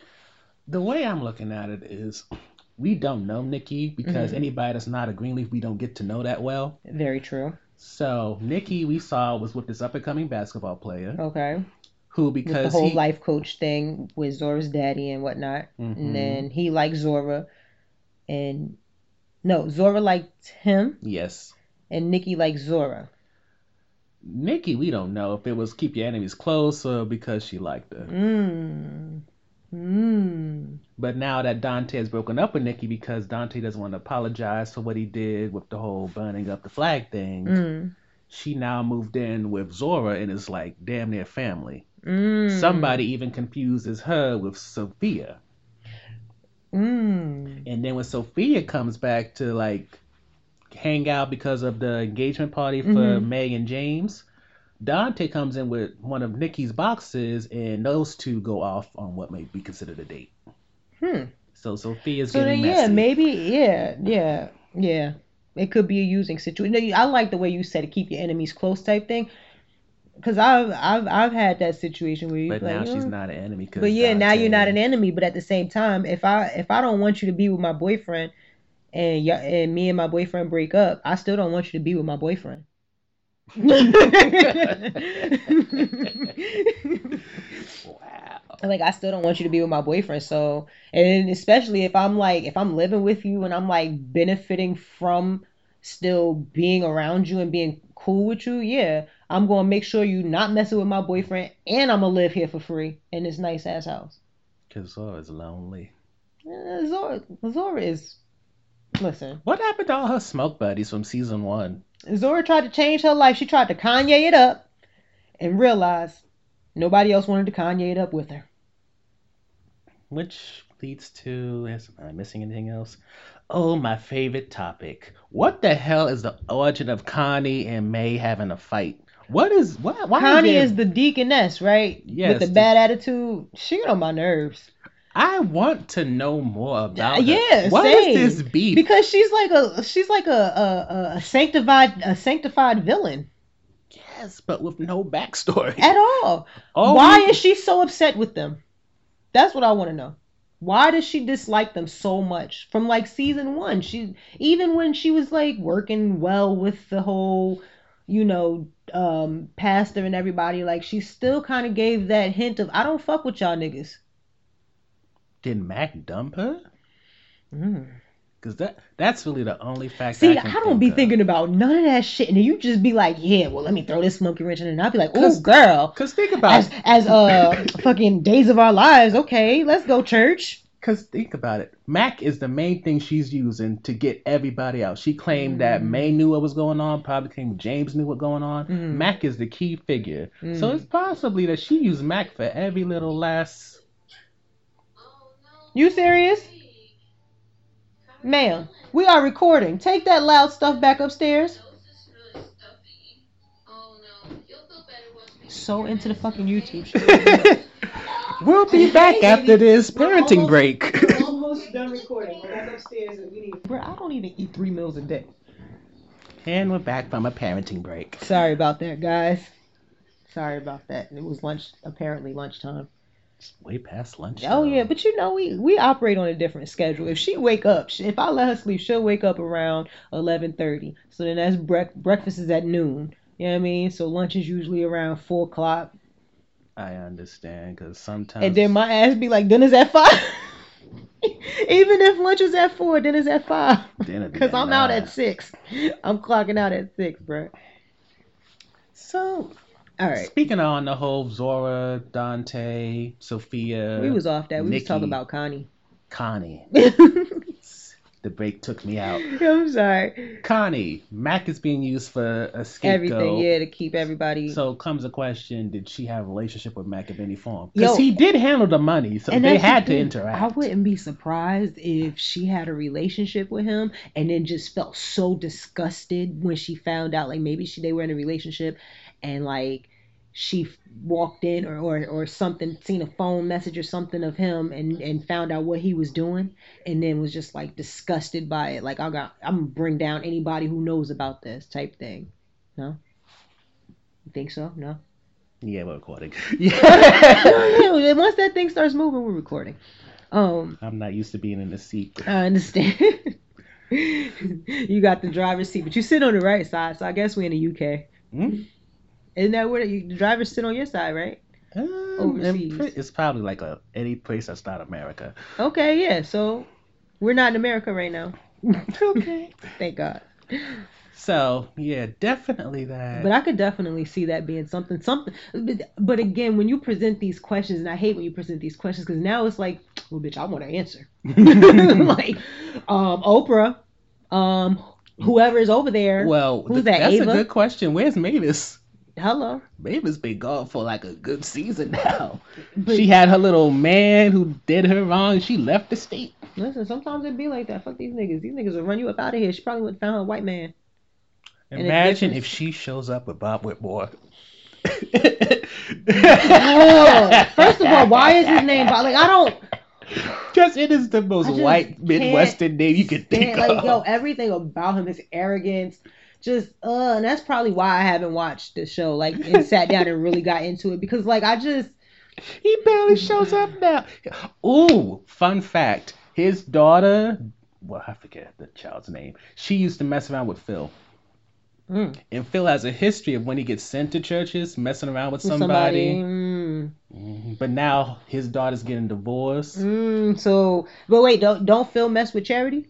The way I'm looking at it is we don't know Nikki because Mm-hmm. anybody that's not a Greenleaf, we don't get to know that well. Very true. So Nikki, we saw was with this up and coming basketball player Okay. who, With the because whole he, life coach thing with Zora's daddy and whatnot. Mhm. And then he liked Zora and no, Zora liked him yes, and Nikki liked Zora. Nikki, we don't know if it was keep your enemies close or because she liked her. Mmm. Mmm. But now that Dante has broken up with Nikki because Dante doesn't want to apologize for what he did with the whole burning up the flag thing, Mm. she now moved in with Zora and is like damn near family. Mm. Somebody even confuses her with Sophia. Mm. And then when Sophia comes back to like hang out because of the engagement party for Mhm. Mae and James, Dante comes in with one of Nikki's boxes and those two go off on what may be considered a date. Hmm. So Sophia's So then, getting yeah, messy. maybe, yeah, yeah, yeah. It could be a using situation. I like the way you said it, keep your enemies close type thing. Cause I've I've I've had that situation where you But like, now she's not an enemy. 'cause But yeah, now you're not an enemy. But at the same time, if I if I don't want you to be with my boyfriend, and y- and me and my boyfriend break up, I still don't want you to be with my boyfriend. Wow. like I still don't want you to be with my boyfriend. So, and especially if I'm like if I'm living with you and I'm like benefiting from still being around you and being cool with you, yeah, I'm gonna make sure you not messing with my boyfriend, and I'm gonna live here for free in this nice ass house. Cause Zora's lonely. Eh, Zora, Zora is. Listen, What happened to all her smoke buddies from season one? Zora tried to change her life. She tried to Kanye it up, and realized nobody else wanted to Kanye it up with her. Which leads to is am I missing anything else? Oh, my favorite topic. What the hell is the origin of Connie and Mae having a fight? What is what? Why Connie there- is the deaconess, right? Yes, With the the- bad attitude. She get on my nerves. I want to know more about. her. yeah, What is same. this beef? Because she's like a she's like a a, a- sanctified a sanctified villain yes, but with no backstory. at all. All Why is she so upset with them? That's what I want to know. Why does she dislike them so much from like season one? She even when she was like working well with the whole, you know, um, pastor and everybody, like she still kind of gave that hint of I don't fuck with y'all niggas. Did Mac dump her? Mm. Because that that's really the only fact. See, I, I, don't think be of. thinking about none of that shit, and then you just be like, "Yeah, well, let me throw this monkey wrench in," and I'll be like, "Oh, 'Cause- girl." Cause think about As as uh fucking days of our lives, okay, let's go church. Cause think about it. Mac is the main thing she's using to get everybody out. She claimed that Mm. Mae knew what was going on. Probably claimed James knew what going on. Mm. Mac is the key figure. Mm. So it's possibly that she used Mac for every little last. You serious? Ma'am, we are recording. Take that loud stuff back upstairs. So into the fucking YouTube shit. we'll be back after this parenting break. almost done recording. We're back upstairs and we need. Bro, I don't even eat three meals a day. and we're back from a parenting break. Sorry about that, guys. Sorry about that. It was lunch, apparently lunchtime. It's way past lunch. Oh yeah, but you know we we operate on a different schedule. If she wake up, she- if I let her sleep, she'll wake up around eleven thirty. So then that's brec- breakfast is at noon. You know what I mean? So lunch is usually around four o'clock, I understand. Cause sometimes. and then my ass be like, dinner's at five. Even if lunch is at four, dinner's at five. Dinner Cause I'm out at six. I'm clocking out at six, bro. So All right, speaking on the whole Zora, Dante, Sophia, we was off that. We was talking about Connie. Connie. the break took me out. I'm sorry. Connie, Mac is being used for a scapegoat. Everything, yeah, to keep everybody. So comes a question: Did she have a relationship with Mac of any form? Because he did handle the money, so they had to interact. I wouldn't be surprised if she had a relationship with him and then just felt so disgusted when she found out like maybe she they were in a relationship and like she walked in or, or or something seen a phone message or something of him and and found out what he was doing and then was just like disgusted by it like I got I'm gonna bring down anybody who knows about this type thing. No? You think so? No? Yeah, we're recording. Yeah. Yeah, Once that thing starts moving, we're recording. Um I'm not used to being in the seat. I understand. you got the driver's seat, but you sit on the right side, so I guess we're in the UK. Hmm? Isn't that where you, the drivers sit on your side, right? Um, Overseas. It's probably like a any place that's not America. Okay, yeah. So we're not in America right now. okay. Thank God. So yeah, definitely that. But I could definitely see that being something, something. But, but again, when you present these questions, and I hate when you present these questions because now it's like, well, bitch, I want to answer. like, um, Oprah, um, whoever is over there. well, who's th- that? that's Ava. a good question. Where's Mavis? Hello. Mavis been gone for like a good season now. But- she had her little man who did her wrong. She left the state. Listen, sometimes it be like that. Fuck these niggas. These niggas will run you up out of here. She probably would have found a white man. Imagine if she shows up with Bob Whitmore. Ugh. First of all, why is his name Bob? Like I don't. Just it is the most white Midwestern name you could think stand- like of. yo, everything about him, is arrogance, just uh, and that's probably why I haven't watched the show like and sat down and really got into it because like I just He barely shows up now. Ooh, fun fact. His daughter, well, I forget the child's name. She used to mess around with Phil. Mm. And Phil has a history of when he gets sent to churches, messing around with With somebody. Mm. But now his daughter's getting divorced. Mm. So, but wait, don't don't Phil mess with Charity,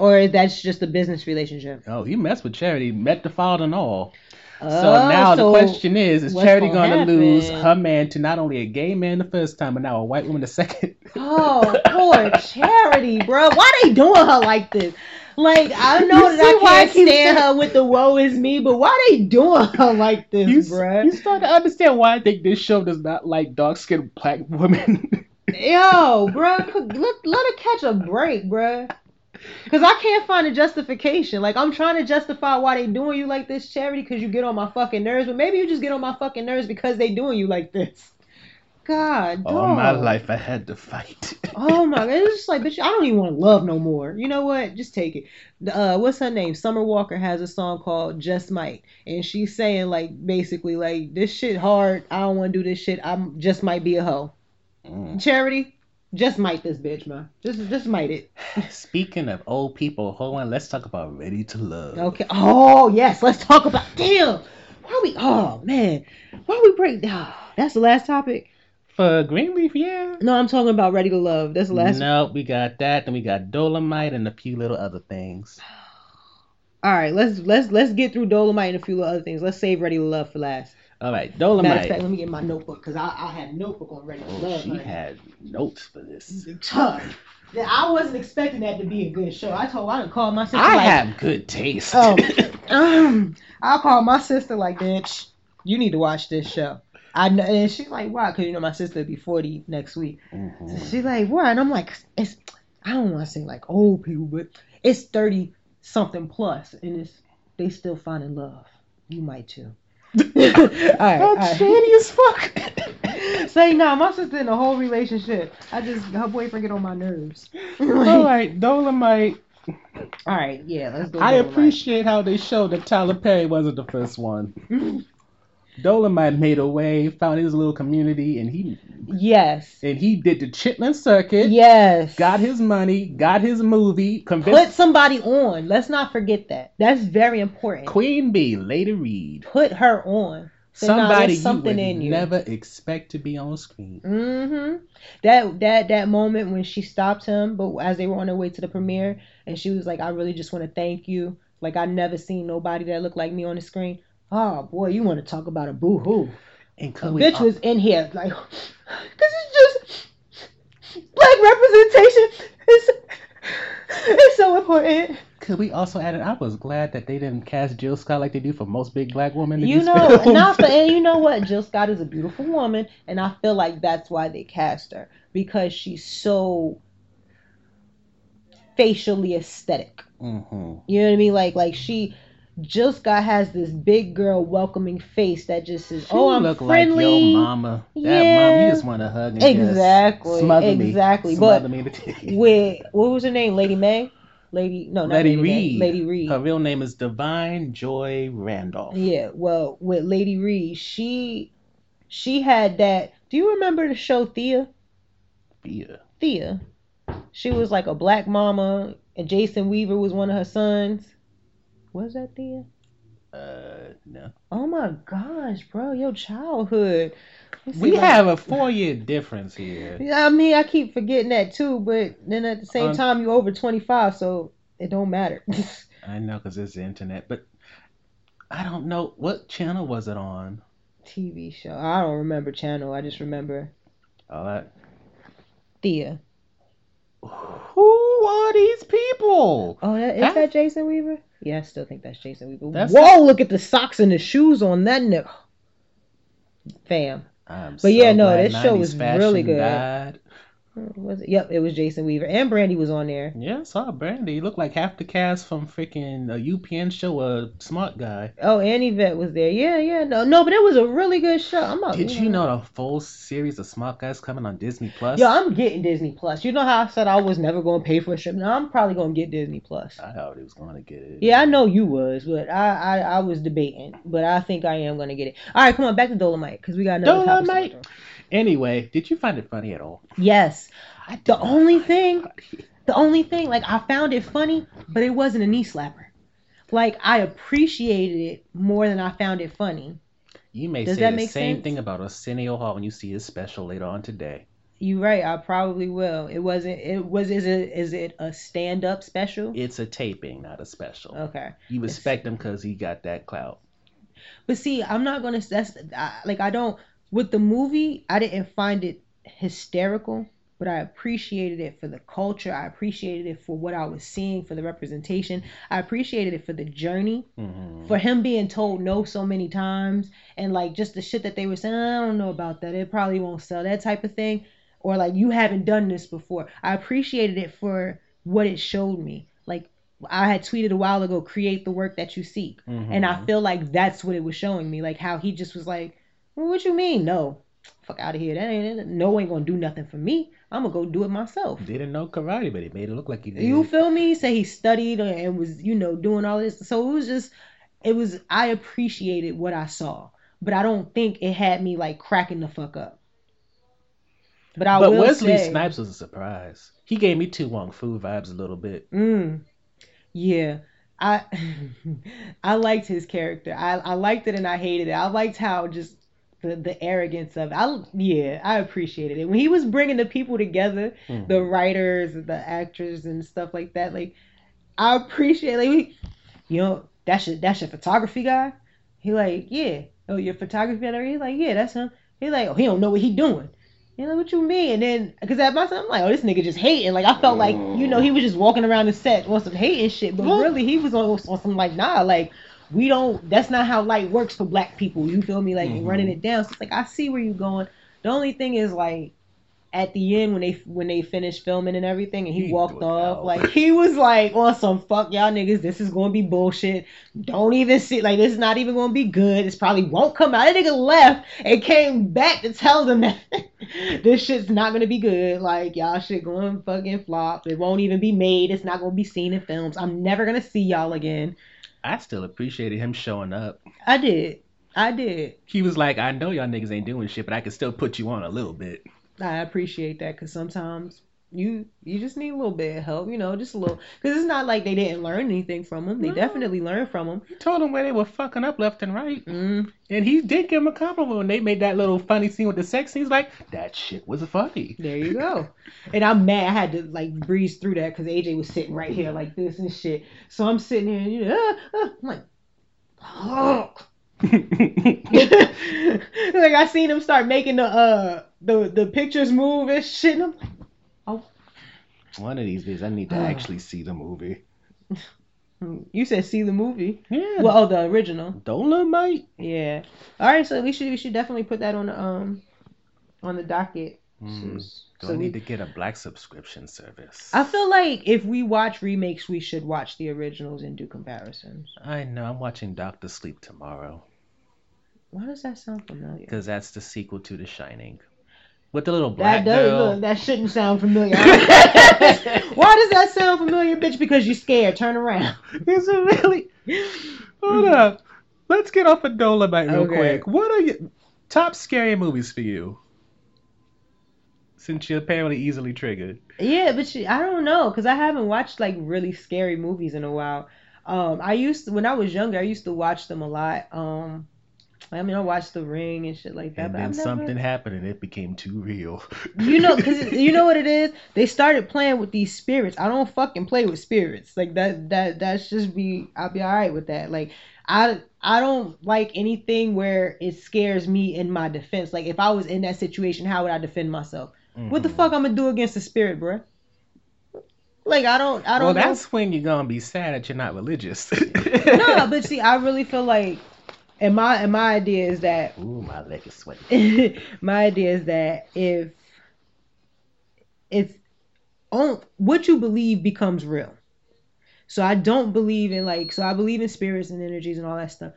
or that's just a business relationship? Oh, he messed with Charity, met the father and all. So Oh, now so the question is: Is Charity gonna lose her man to not only a gay man the first time, but now a white woman the second? Oh, poor Charity, bro. Why they doing her like this? Like I know You that I why I can't keep stand saying- her with the woe is me, but why they doing her like this, you, bruh? you start to understand why I think this show does not like dark skinned black women. Yo, bruh, let, let her catch a break, bruh. Cause I can't find a justification. Like I'm trying to justify why they doing you like this, Charity, because you get on my fucking nerves. But maybe you just get on my fucking nerves because they doing you like this. God, All my life I had to fight. Oh my god, it's just like bitch, I don't even want to love no more. You know what? Just take it. Uh what's her name? Summer Walker has a song called Just Might. And she's saying like basically like this shit hard. I don't wanna do this shit. I'm just might be a hoe. Mm. Charity, just might this bitch, man. Just just might it. Speaking of old people, hold on, let's talk about Ready to Love. Okay. Oh yes, let's talk about damn. Why we oh man. Why we break down? that's the last topic. For Greenleaf, yeah. No, I'm talking about Ready to Love. That's the last Nope, we got that. Then we got Dolemite and a few little other things. All right, let's let's let's get through Dolemite and a few little other things. Let's save Ready to Love for last. All right, Matter of Dolemite. fact, let me get my notebook because I, I had notebook on Ready to Oh, Love. she honey. had notes for this. Tough. I wasn't expecting that to be a good show. I told I called my sister I like, have good taste. Oh, um, I called my sister like, bitch, you need to watch this show. I know, and she's like, why? Because you know my sister will be forty next week. Mhm. So she's like, why? And I'm like, it's I don't want to say like old people, but it's thirty something plus, and it's they still finding love. You might too. All right, That's shady as fuck. Say no, my sister in a whole relationship. I just her boyfriend get on my nerves. All right, Dolemite. All right, yeah, let's go. I Dolemite. appreciate how they showed that Tyler Perry wasn't the first one. Dolemite made a way, found his little community, and he Yes, and he did the Chitlin circuit. yes. Got his money, got his movie, Put somebody on. Let's not forget that. That's very important. Queen Bee, Lady Reed, Put her on. Nah, somebody you something would in you. never expect to be on screen. Mm-hmm. That that that moment when she stopped him, but as they were on their way to the premiere, and she was like, "I really just want to thank you. Like I never seen nobody that looked like me on the screen." Oh boy, you want to talk about a boo hoo? And A could we bitch was in here like, this is just black representation. It's it's so important. could we also add it? I was glad that they didn't cast Jill Scott like they do for most big black women. in You know, films. not for, and you know what? Jill Scott is a beautiful woman, and I feel like that's why they cast her because she's so facially aesthetic. Mhm. You know what I mean? Like, like she, Jill Scott has this big girl welcoming face that just is, She oh, I'm look friendly. like your mama. That Yeah. mom, you just want to hug and Exactly, smother me. exactly. Smother But me. With what was her name? Lady Mae. Lady, no, not Lady Lady Mae. Reed. Lady Reed. Her real name is Da'Vine Joy Randolph. Yeah, well, with Lady Reed, she she had that. Do you remember the show Thea? Yeah. Thea. She was like a black mama, and Jason Weaver was one of her sons. Was that Thea? Uh, no. Oh my gosh, bro, your childhood. We I- have a four year difference here. Yeah, I mean, I keep forgetting that too, but then at the same Um, time, you're over twenty five, so it don't matter. I know because it's the internet, but I don't know what channel was it on. TV show. I don't remember channel. I just remember All that. Thea. Who are these people? Oh, that, is that Jason Weaver? Yeah, I still think that's Jason Weaver. That's Whoa, look at the socks and the shoes on that nigga. Fam. I'm But yeah, no, this show 90s was really good. died. Was it? Yep, it was Jason Weaver. And Brandy was on there. Yeah, I saw Brandy. He looked like half the cast from freaking uh, a UPN show, a smart guy. Oh, and Yvette was there. Yeah, yeah. No, no, but it was a really good show. I'm not, Did you know the full series of Smart Guys coming on Disney Plus? Yeah, I'm getting Disney Plus. You know how I said I was never going to pay for a trip? Now I'm probably going to get Disney Plus. I already was going to get it. Yeah, I know you was, but I, I, I was debating. But I think I am going to get it. All right, come on, back to Dolemite because we got another topic Dolemite. Anyway, did you find it funny at all? Yes. I The only thing, the only thing, like I found it funny, but it wasn't a knee slapper. like I appreciated it more than I found it funny. You may Does say that the make same sense? thing about Arsenio Hall when you see his special later on today. You're right, I probably will. It wasn't it was is it is it a stand up special? It's a taping, not a special. Okay. You respect him because he got that clout. But see, I'm not gonna. That's I, like I don't with the movie. I didn't find it hysterical, but I appreciated it for the culture. I appreciated it for what I was seeing, for the representation. I appreciated it for the journey, Mm-hmm. for him being told no so many times, and like just the shit that they were saying. I don't know about that. It probably won't sell. That type of thing, or like you haven't done this before. I appreciated it for what it showed me. Like I had tweeted a while ago, create the work that you seek. And I feel like that's what it was showing me. Like how he just was like, what you mean? No. Fuck out of here. That ain't it. no ain't gonna do nothing for me. I'm gonna go do it myself. Didn't know karate, but he made it look like he did. You feel me? Say he studied and was, you know, doing all this. So it was just it was I appreciated what I saw. But I don't think it had me like cracking the fuck up. But I but Wesley say, Snipes was a surprise. He gave me To Wong Foo vibes a little bit. Mm. Yeah. I I liked his character. I, I liked it and I hated it. I liked how just the, the arrogance of. I yeah, I appreciated it. When he was bringing the people together, mm-hmm. the writers, the actors and stuff like that, like I appreciate like we, you know, that's your that's your photography guy. He like, yeah. Oh, your photography guy? He like, yeah, that's him. He like, oh, he don't know what he doing. You know what you mean? And then, because at my time, I'm like, oh, this nigga just hating. Like, I felt like, you know, he was just walking around the set on some hating shit. But really, he was on, on some, like, nah, like, we don't, that's not how light works for black people. You feel me? Like, running it down. So it's like, I see where you're going. The only thing is, like, at the end when they when they finished filming and everything and he, He walked off out. like he was like on some fuck y'all niggas this is gonna be bullshit don't even see like this is not even gonna be good this probably won't come out that nigga left and came back to tell them that this shit's not gonna be good like y'all shit going fucking flop it won't even be made it's not gonna be seen in films I'm never gonna see y'all again I still appreciated him showing up. I did I did He was like, I know y'all niggas ain't doing shit, but I can still put you on a little bit. I appreciate that because sometimes you you just need a little bit of help, you know, just a little. Because it's not like they didn't learn anything from him. They definitely learned from him. He told them where they were fucking up left and right. Mm, And he did give him a compliment when they made that little funny scene with the sex scene. He's like, that shit was funny. there you go. and I'm mad. I had to like breeze through that because AJ was sitting right here like this and shit. So I'm sitting here, and, you know, ah, ah, I'm like, oh. like I seen him start making the uh the the pictures move and shit. And I'm like, oh, One of these days, I need to actually see the movie. you said see the movie. Yeah. Well, oh, the original. Dolemite. Yeah. All right, so we should we should definitely put that on the um on the docket. Do So I need we- to get a black subscription service? I feel like if we watch remakes, we should watch the originals and do comparisons. I know. I'm watching Doctor Sleep tomorrow Why does that sound familiar? because that's the sequel to The Shining, with the little black That does girl. look, that shouldn't sound familiar. Why does that sound familiar, bitch? Because you're scared. Turn around. Is it really? Hold up. Let's get off of Dolemite real Okay. quick. What are your top scary movies for you? Since you're apparently easily triggered. Yeah, but she, I don't know because I haven't watched like really scary movies in a while. Um, I used to when I was younger, I used to watch them a lot. Um, I mean, I watched The Ring and shit like that. And but then I've never- something happened and it became too real. You know, because you know what it is. They started playing with these spirits. I don't fucking play with spirits. Like that. That that's just be. I'll be all right with that. Like I I don't like anything where it scares me in my defense. Like if I was in that situation, how would I defend myself? What the Mm-hmm. fuck I'm gonna do against the spirit, bruh? Like I don't. I don't. well, know. that's when you're gonna be sad that you're not religious. no, but see, I really feel like, and my and my idea is that Ooh, my leg is sweaty. my idea is that if it's on what you believe becomes real. So I don't believe in like so I believe in spirits and energies and all that stuff,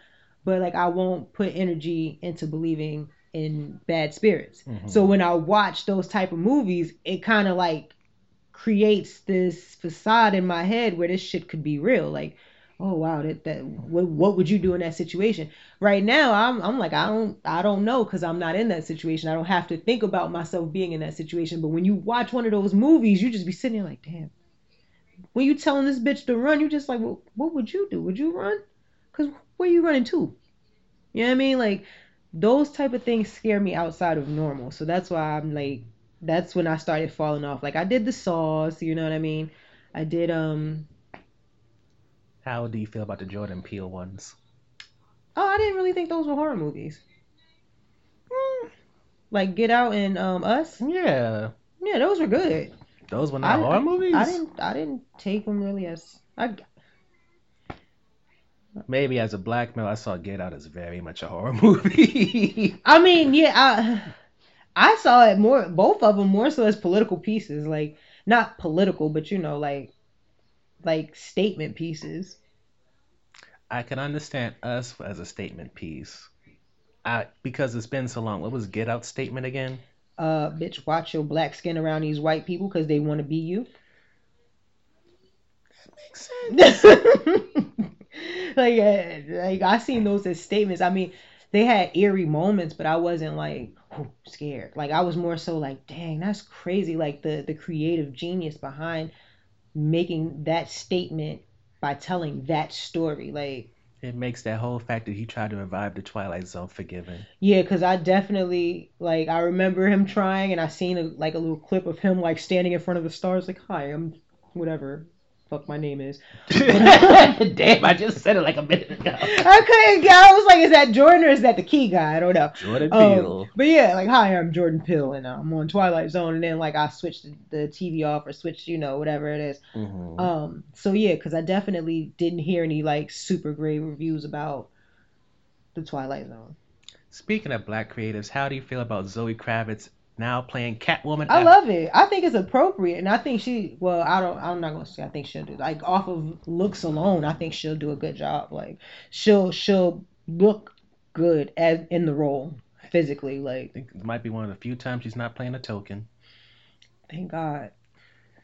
but like I won't put energy into believing in bad spirits. Mm-hmm. So when I watch those type of movies, it kind of like creates this facade in my head where this shit could be real. Like, oh wow, that that what, what would you do in that situation? Right now, I'm I'm like I don't I don't know because I'm not in that situation. I don't have to think about myself being in that situation. But when you watch one of those movies, you just be sitting there like, damn, when you telling this bitch to run, you just like, well, what would you do? Would you run? Cause where you running to? You know what I mean? Like those type of things scare me outside of normal. So that's why I'm like, that's when I started falling off. Like I did the Saws, you know what I mean? I did um. How do you feel about the Jordan Peele ones? Oh, I didn't really think those were horror movies. Hmm. Like Get Out and um Us. Yeah, Yeah, those were good. those were not I, horror movies. I didn't. I didn't take them really as. I, Maybe as a black male, I saw Get Out as very much a horror movie. I mean, yeah, I, I saw it more. Both of them more so as political pieces, like not political, but you know, like, like statement pieces. I can understand us as a statement piece. I because it's been so long. What was Get Out statement again? Uh, bitch, watch your black skin around these white people because they want to be you. That makes sense. like, like I seen those as statements. I mean, they had eerie moments, but I wasn't like "Ooh, scared. Like I was more so like, dang, that's crazy. Like the the creative genius behind making that statement by telling that story. Like, It makes that whole fact that he tried to revive the Twilight Zone forgiving. yeah, because I definitely like I remember him trying, and I seen a, like a little clip of him like standing in front of the stars, like, hi, I'm whatever. Fuck my name is. Damn, I just said it like a minute ago. I couldn't. I was like, is that Jordan or is that the key guy? I don't know. Jordan Um, Peele. but yeah, like, hi, I'm Jordan Peele, and I'm on Twilight Zone, and then like I switched the, the TV off or switched, you know, whatever it is. Mhm. Um, so yeah, because I definitely didn't hear any like super great reviews about the Twilight Zone. Speaking of black creatives, how do you feel about Zoe Kravitz now playing Catwoman? I love it. I think it's appropriate, and I think she. Well, I don't. I'm not gonna say I think she'll do. Like off of looks alone, I think she'll do a good job. Like she'll she'll look good as in the role physically. Like I think it might be one of the few times she's not playing a token. thank God,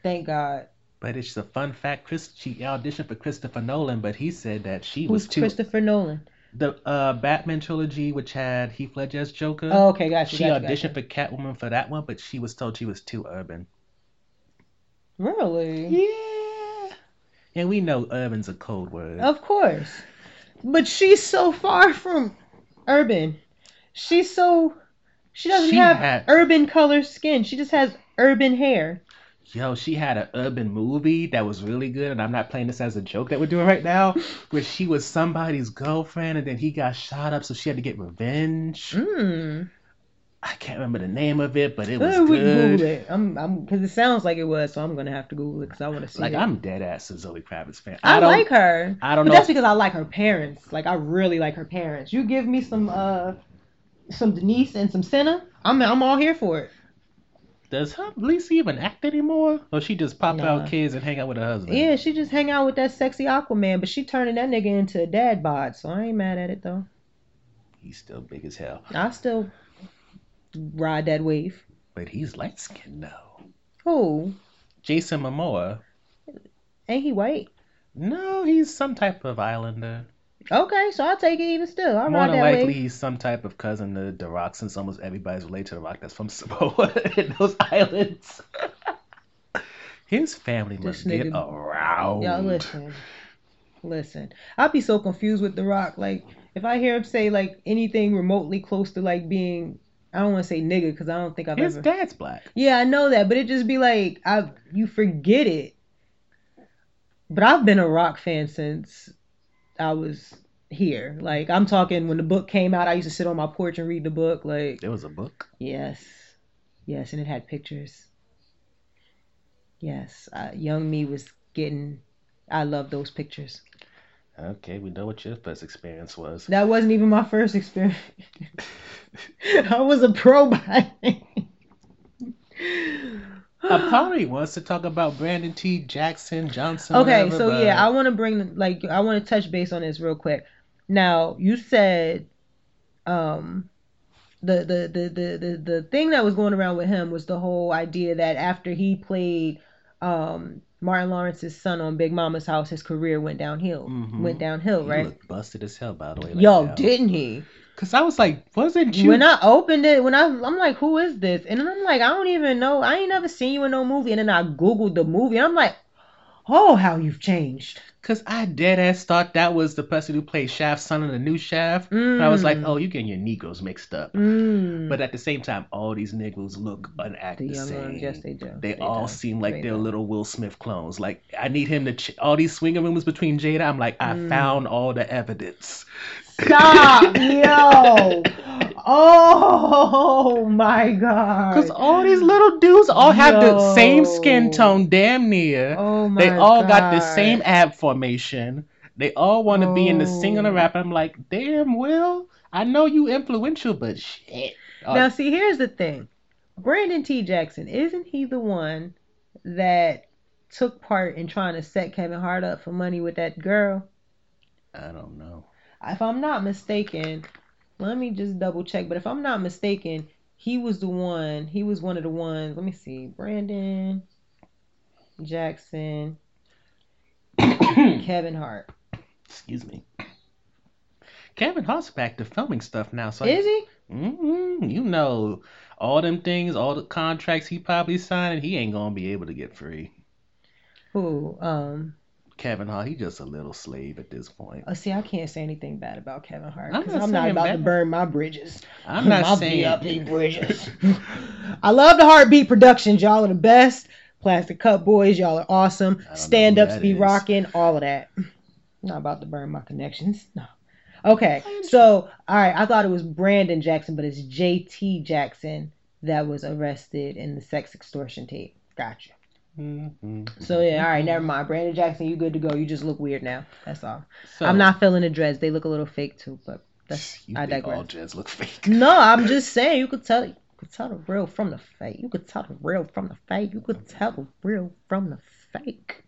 thank God. But it's a fun fact. Chris, she auditioned for Christopher Nolan, but he said that she Who's was too. Christopher Nolan? The uh, Batman trilogy, which had Heath Ledger as Joker. Oh, okay, gotcha. she gotcha, auditioned gotcha. for Catwoman for that one, but she was told she was too urban. Really? Yeah. And we know urban's a code word. Of course. But she's so far from urban. She's so she doesn't She have had- urban color skin. She just has urban hair. Yo, she had an urban movie that was really good, and I'm not playing this as a joke that we're doing right now, where she was somebody's girlfriend and then he got shot up, so she had to get revenge. Mm. I can't remember the name of it, but it was Uh, we can Google good. it. I'm, I'm, because it sounds like it was, so I'm gonna have to Google it because I want to see Like it. I'm dead ass a Zoe Kravitz fan. I, don't- like her. I don't but know that's because I like her parents. Like I really like her parents. You give me some, uh, some Denise and some Senna. I'm, I'm all here for it. Does her Lisa even act anymore, or she just pop Nah. out kids and hang out with her husband? Yeah, she just hang out with that sexy Aquaman, but she turning that nigga into a dad bod, so I ain't mad at it though. He's still big as hell, I still ride that wave. but he's light skinned now. Who? Jason Momoa. Ain't he white? No, he's some type of islander. Okay, so I'll take it even still. I'll More than that likely, wave. he's some type of cousin to The Rock, since almost everybody's related to The Rock that's from Samoa in those islands. His family This must get around. Y'all listen. Listen. I'd be so confused with The Rock. Like, if I hear him say like anything remotely close to like being I don't want to say nigga because I don't think I've His ever dad's black. Yeah, I know that, but it just be like I you forget it. But I've been a rock fan since I was here. Like I'm talking when the book came out, I used to sit on my porch and read the book. Like There was a book. yes, yes, and it had pictures. Yes, uh, young me was getting. I love those pictures. Okay, we know what your first experience was. That wasn't even my first experience. I was a pro by Apollo wants to talk about Brandon T. Jackson Johnson. Okay, whatever, so but yeah, I want to bring like I want to touch base on this real quick. Now, you said um the the, the the the the thing that was going around with him was the whole idea that after he played um Martin Lawrence's son on Big Momma's house, his career went downhill. Mhm. Went downhill, he right? looked busted as hell, by the way. Yo, didn't he? Because I was like, wasn't you? When I opened it, when I I'm like, who is this? And then I'm like, I don't even know. I ain't never seen you in no movie. And then I googled the movie, and I'm like, Oh, how you've changed. Cause I dead ass thought that was the person who played Shaft's son in the new Shaft. And I was like, Mm. oh, you getting your Negroes mixed up. Mm. But at the same time, all these Negroes look and act the the, same. ones, yes, they do. They, all do. seem like They they're do. little Will Smith clones. Like I need him to ch- all these swinging rooms between Jada. I'm like, I Mm. found all the evidence. Stop, yo. Oh my god. Cause all these little dudes all have the same skin tone, damn near. Oh my they all got the same ab formation. They all want to be in the singing Oh. and rap. I'm like, damn, Will. I know you influential, but shit. Uh, Now, see, here's the thing. Brandon T. Jackson, isn't he the one that took part in trying to set Kevin Hart up for money with that girl? I don't know. If I'm not mistaken, let me just double check. But if I'm not mistaken, he was the one. He was one of the ones. Let me see. Brandon Jackson, Kevin Hart. Excuse me. Kevin Hart's back to filming stuff now. So Is he? Mm-hmm, You know, all them things, all the contracts he probably signed, he ain't gonna be able to get free. Who? Um. Kevin Hart, he just a little slave at this point. Oh, see, I can't say anything bad about Kevin Hart I'm because I'm not saying about to burn my bridges. I'm not my saying VIP bridges. I love the HartBeat Productions. Y'all are the best. Plastic Cup Boys, y'all are awesome. Stand ups be rocking, all of that. Not about to burn my connections. No. Okay, so all right, I thought it was Brandon Jackson, but it's JT Jackson that was arrested in the sex extortion tape. Gotcha. Mhm. So yeah, all right, never mind. Brandon Jackson, you good to go. You just look weird now. That's all. So, I'm not feeling the dreads. They look a little fake too, but that's I think all digress. dreads look fake? No, I'm just saying you could tell you could tell the real from the fake. You could tell the real from the fake. You could tell the real from the fake.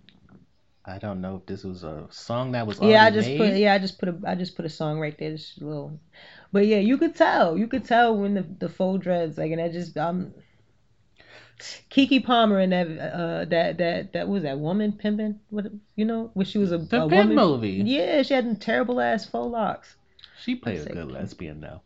I don't know if this was a song that was Yeah, I just made. put yeah, I just put a I just put a song right there, just a little. But yeah, you could tell. You could tell when the the faux dreads like, and I just I'm. Keke Palmer and that uh that that that was that woman pimping what you know when she was a, The a woman movie. yeah she had terrible ass faux locks She played a good lesbian though.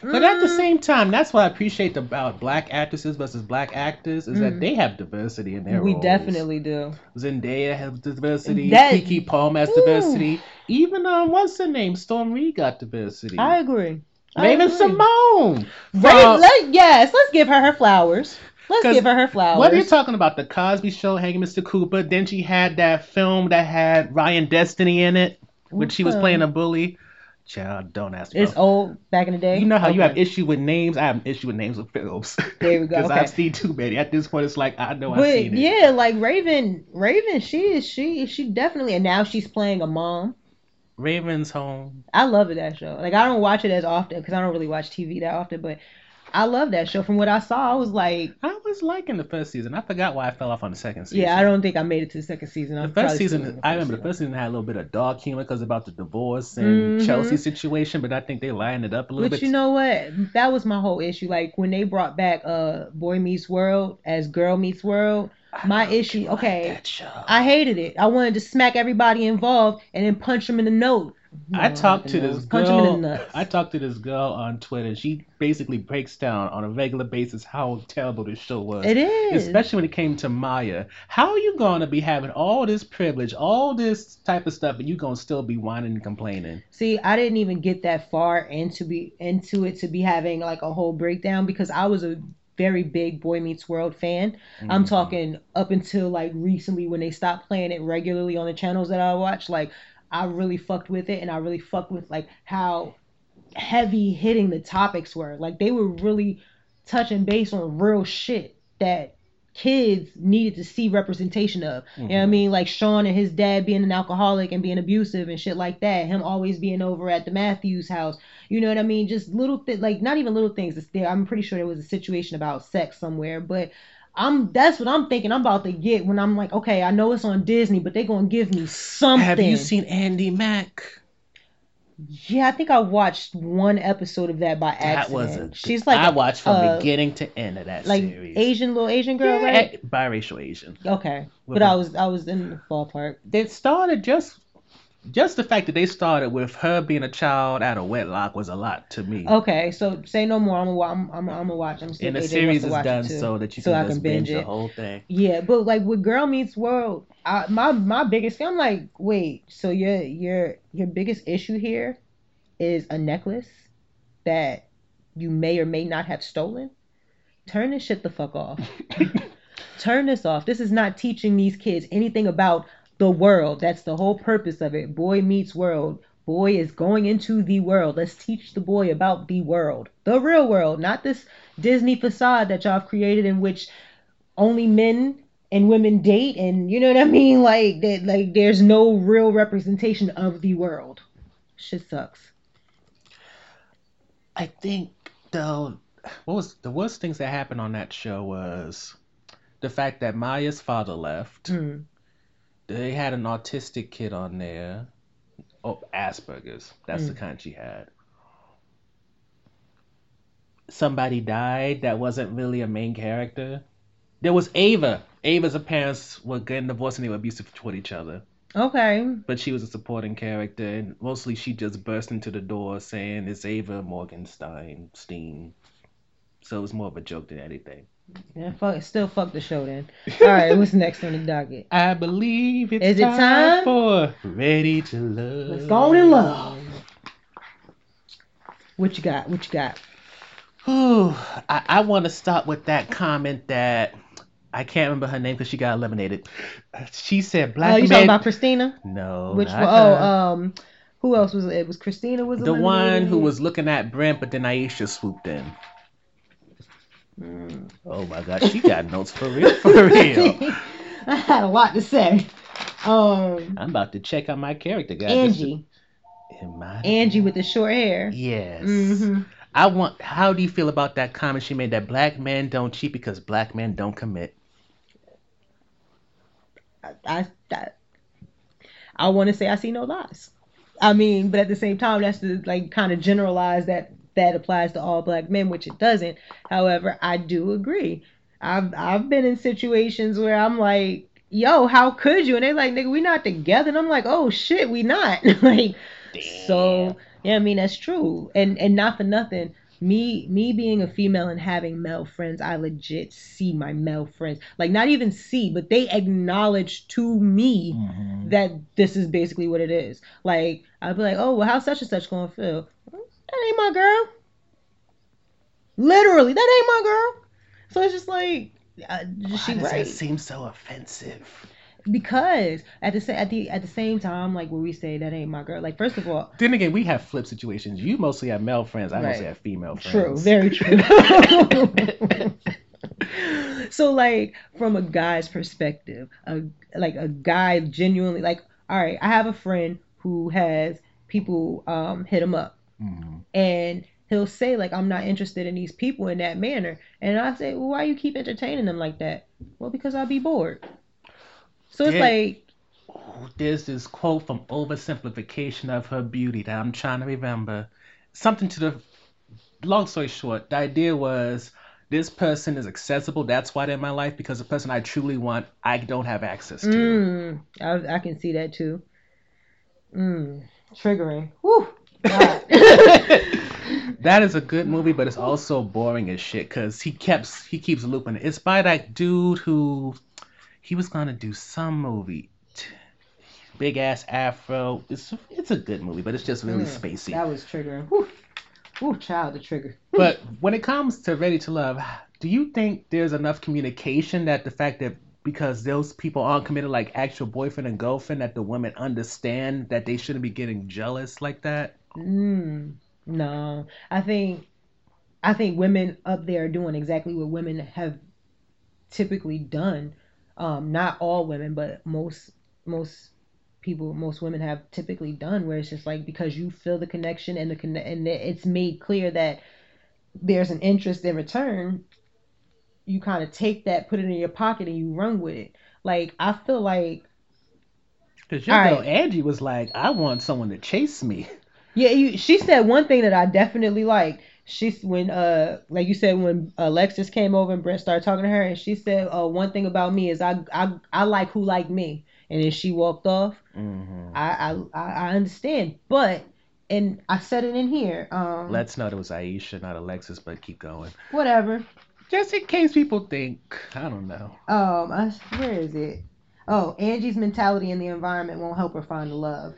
But at the same time, that's what I appreciate about black actresses versus black actors is that they have diversity in their Mm. we roles. definitely do Zendaya has diversity. That- Keke Palmer has Ooh. diversity. Even um, what's her name? Storm Reed got diversity. I agree Oh, Raven agree. Simone. Right, uh, let, yes, let's give her her flowers. Let's give her her flowers. What are you talking about? The Cosby Show, Hanging Mr. Cooper. Then she had that film that had Ryan Destiny in it, when she was playing a bully. Child, don't ask me. It's old back in the day. You know how you have issue with names? I have an issue with names of films. There we go, Because okay. I've seen too many. At this point, it's like I know I've But seen it. yeah, like Raven, Raven, she is she she definitely, and now she's playing a mom. Raven's Home. I love it that show. Like I don't watch it as often because I don't really watch TV that often, but I love that show. From what I saw, I was like, I was liking the first season. I forgot why I fell off on the second season. yeah, I don't think I made it to the second season. The I'm first season, the I first remember the season. first season had a little bit of dark humor because about the divorce and Mhm. Chelsea situation, but I think they lined it up a little But bit. you know what? That was my whole issue. Like when they brought back uh Boy Meets World as Girl Meets World, my issue. Okay, that show. I hated it. I wanted to smack everybody involved and then punch them in the nose. I talked to this nose. punch them in girl. the nuts. I talked to this girl on Twitter. She basically breaks down on a regular basis how terrible this show was. It is. Especially when it came to Maya. How are you gonna be having all this privilege, all this type of stuff, and you gonna still be whining and complaining? See, I didn't even get that far into be into it to be having like a whole breakdown because I was a very big Boy Meets World fan. I'm mm-hmm. talking up until like recently when they stopped playing it regularly on the channels that I watch. Like I really fucked with it and I really fucked with like how heavy hitting the topics were. Like they were really touching base on real shit that kids needed to see representation of. You know what I mm-hmm. mean? Like Sean and his dad being an alcoholic and being abusive and shit like that. Him always being over at the Matthews house. You know what I mean? Just little things, like not even little things. It's there. I'm pretty sure there was a situation about sex somewhere, but I'm that's what I'm thinking I'm about to get when I'm like, okay, I know it's on Disney, but they're gonna give me something. Have you seen Andi Mack? Yeah, I think I watched one episode of that by accident. That was a. She's like I watched from uh, beginning to end of that like series. Asian little Asian girl, Yeah, right? biracial Asian. Okay, With but a- I was I was in the ballpark. It started just just the fact that they started with her being a child out of wedlock was a lot to me. Okay, so say no more. I'm gonna I'm, I'm, I'm watch. I'm and the series is done so that you so can I can binge binge the whole thing. Yeah, but like with Girl Meets World, I, my my biggest thing, I'm like, wait, so your your your biggest issue here is a necklace that you may or may not have stolen? Turn this shit the fuck off. Turn this off. This is not teaching these kids anything about the world. That's the whole purpose of it. Boy meets world. Boy is going into the world. Let's teach the boy about the world. The real world, not this Disney facade that y'all have created in which only men and women date and you know what I mean? Like that like there's no real representation of the world. Shit sucks. I think though, what was the worst things that happened on that show was the fact that Maya's father left. Mm. They had an autistic kid on there. Oh, Asperger's. That's Mm. the kind she had. Somebody died that wasn't really a main character. There was Ava. Ava's parents were getting divorced and they were abusive toward each other. Okay. But she was a supporting character, and mostly she just burst into the door saying, It's Ava Morgenstern. Steen. So it was more of a joke than anything. Yeah, fuck still fuck the show then. Alright, what's next on the docket? I believe it's Is it time, time? for Ready to Love. Let's go on in love. What you got? What you got? Whew. I, I want to start with that comment that I can't remember her name because she got eliminated. She said black. Oh, you men. talking about Christina? no, Which? Oh, her. um, who else was it? It was Christina was the one who was looking at Brent, but then Aisha swooped in. Mm. Oh my God, she got notes for real, for real. I had a lot to say. Um, I'm about to check out my character, guys. Angie, I- Angie with the short hair. Yes. Mhm. I want. How do you feel about that comment she made that black men don't cheat because black men don't commit? I I, I want to say I see no lies. I mean, but at the same time, that's to like kind of generalize that that applies to all black men, which it doesn't. However, I do agree. I've I've been in situations where I'm like, "Yo, how could you?" And they're like, "Nigga, we not together." And I'm like, "Oh shit, we not." like, so yeah, I mean that's true. And and not for nothing, me me being a female and having male friends, I legit see my male friends. Like not even see, but they acknowledge to me mm-hmm. that this is basically what it is. Like I'd be like, "Oh, well, how's such and such gonna feel?" That ain't my girl. Literally, that ain't my girl. So it's just like, uh, she Why does right that seem so offensive? because at the at the at the same time, like when we say that ain't my girl. Like first of all, Then again, we have flip situations. You mostly have male friends. I mostly Right. have female friends. True, very true. so like from a guy's perspective, a like a guy genuinely like, all right, I have a friend who has people um hit him up Mhm. and he'll say like I'm not interested in these people in that manner. And I say, Well, why you keep entertaining them like that? Well, because I'll be bored. So it's Yeah. like There's this quote from Oversimplification of Her Beauty that I'm trying to remember. Something to the. Long story short, the idea was this person is accessible. That's why they're in my life because the person I truly want, I don't have access to. mm, I, I can see that too. Mm, triggering. Whew. That is a good movie, but it's also boring as shit because he keeps he keeps looping it. It's by that dude who he was gonna do some movie, big ass afro. It's it's a good movie, but it's just really Mm, spacey. That was triggering. Whew. Whew, child, the trigger. But when it comes to Ready to Love, do you think there's enough communication that the fact that because those people aren't committed like actual boyfriend and girlfriend that the women understand that they shouldn't be getting jealous like that? Mm, no, I think I think women up there are doing exactly what women have typically done. Um, not all women, but most most people, most women have typically done, where it's just like because you feel the connection and the conne- and it's made clear that there's an interest in return. You kind of take that, put it in your pocket, and you run with it. Like I feel like Because your All girl right. Angie was like, I want someone to chase me. Yeah, you, she said one thing that I definitely liked. She's when uh like you said when Alexis came over and Brent started talking to her and she said uh one thing about me is I I I like who like me and then she walked off. hmm I I I understand, but and I said it in here. Um, Let's know it was Aisha, not Alexis, but keep going. whatever. Just in case people think, I don't know. Um, I, where is it? Oh, Angie's mentality in the environment won't help her find love.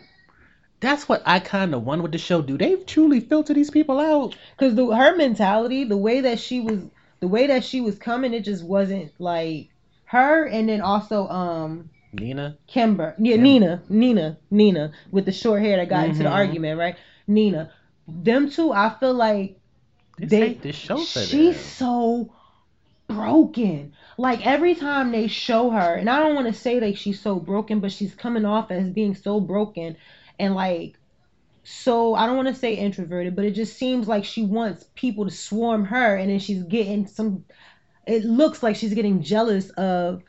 That's what I kind of wonder with the show. Do they truly filter these people out? Cause the her mentality, the way that she was, the way that she was coming, it just wasn't like her. And then also, um, Nina? Kimber, yeah, Kim- Nina, Nina, Nina, with the short hair that got into the Mhm. argument, right? Nina, them two, I feel like This They- ain't the show for she's them. so broken. Like every time they show her, and I don't want to say like she's so broken, but she's coming off as being so broken and like so I don't want to say introverted, but it just seems like she wants people to swarm her and then she's getting some it looks like she's getting jealous of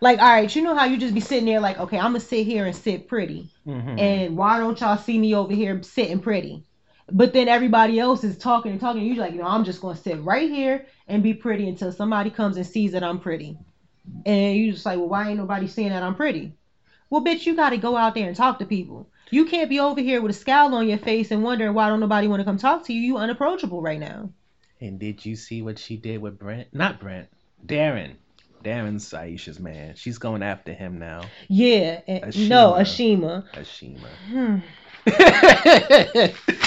like all right, you know how you just be sitting there like, okay, I'm gonna sit here and sit pretty. Mhm. And why don't y'all see me over here sitting pretty? But then everybody else is talking and talking. And you're like, you know, I'm just gonna sit right here and be pretty until somebody comes and sees that I'm pretty. And you just like, well, why ain't nobody seeing that I'm pretty? Well, bitch, you gotta go out there and talk to people. You can't be over here with a scowl on your face and wondering why don't nobody want to come talk to you. You unapproachable right now. And did you see what she did with Brent? Not Brent. Darren. Darren's Aisha's man. She's going after him now. Yeah, and, no, Ashima. Ashima. Ashima. Hmm.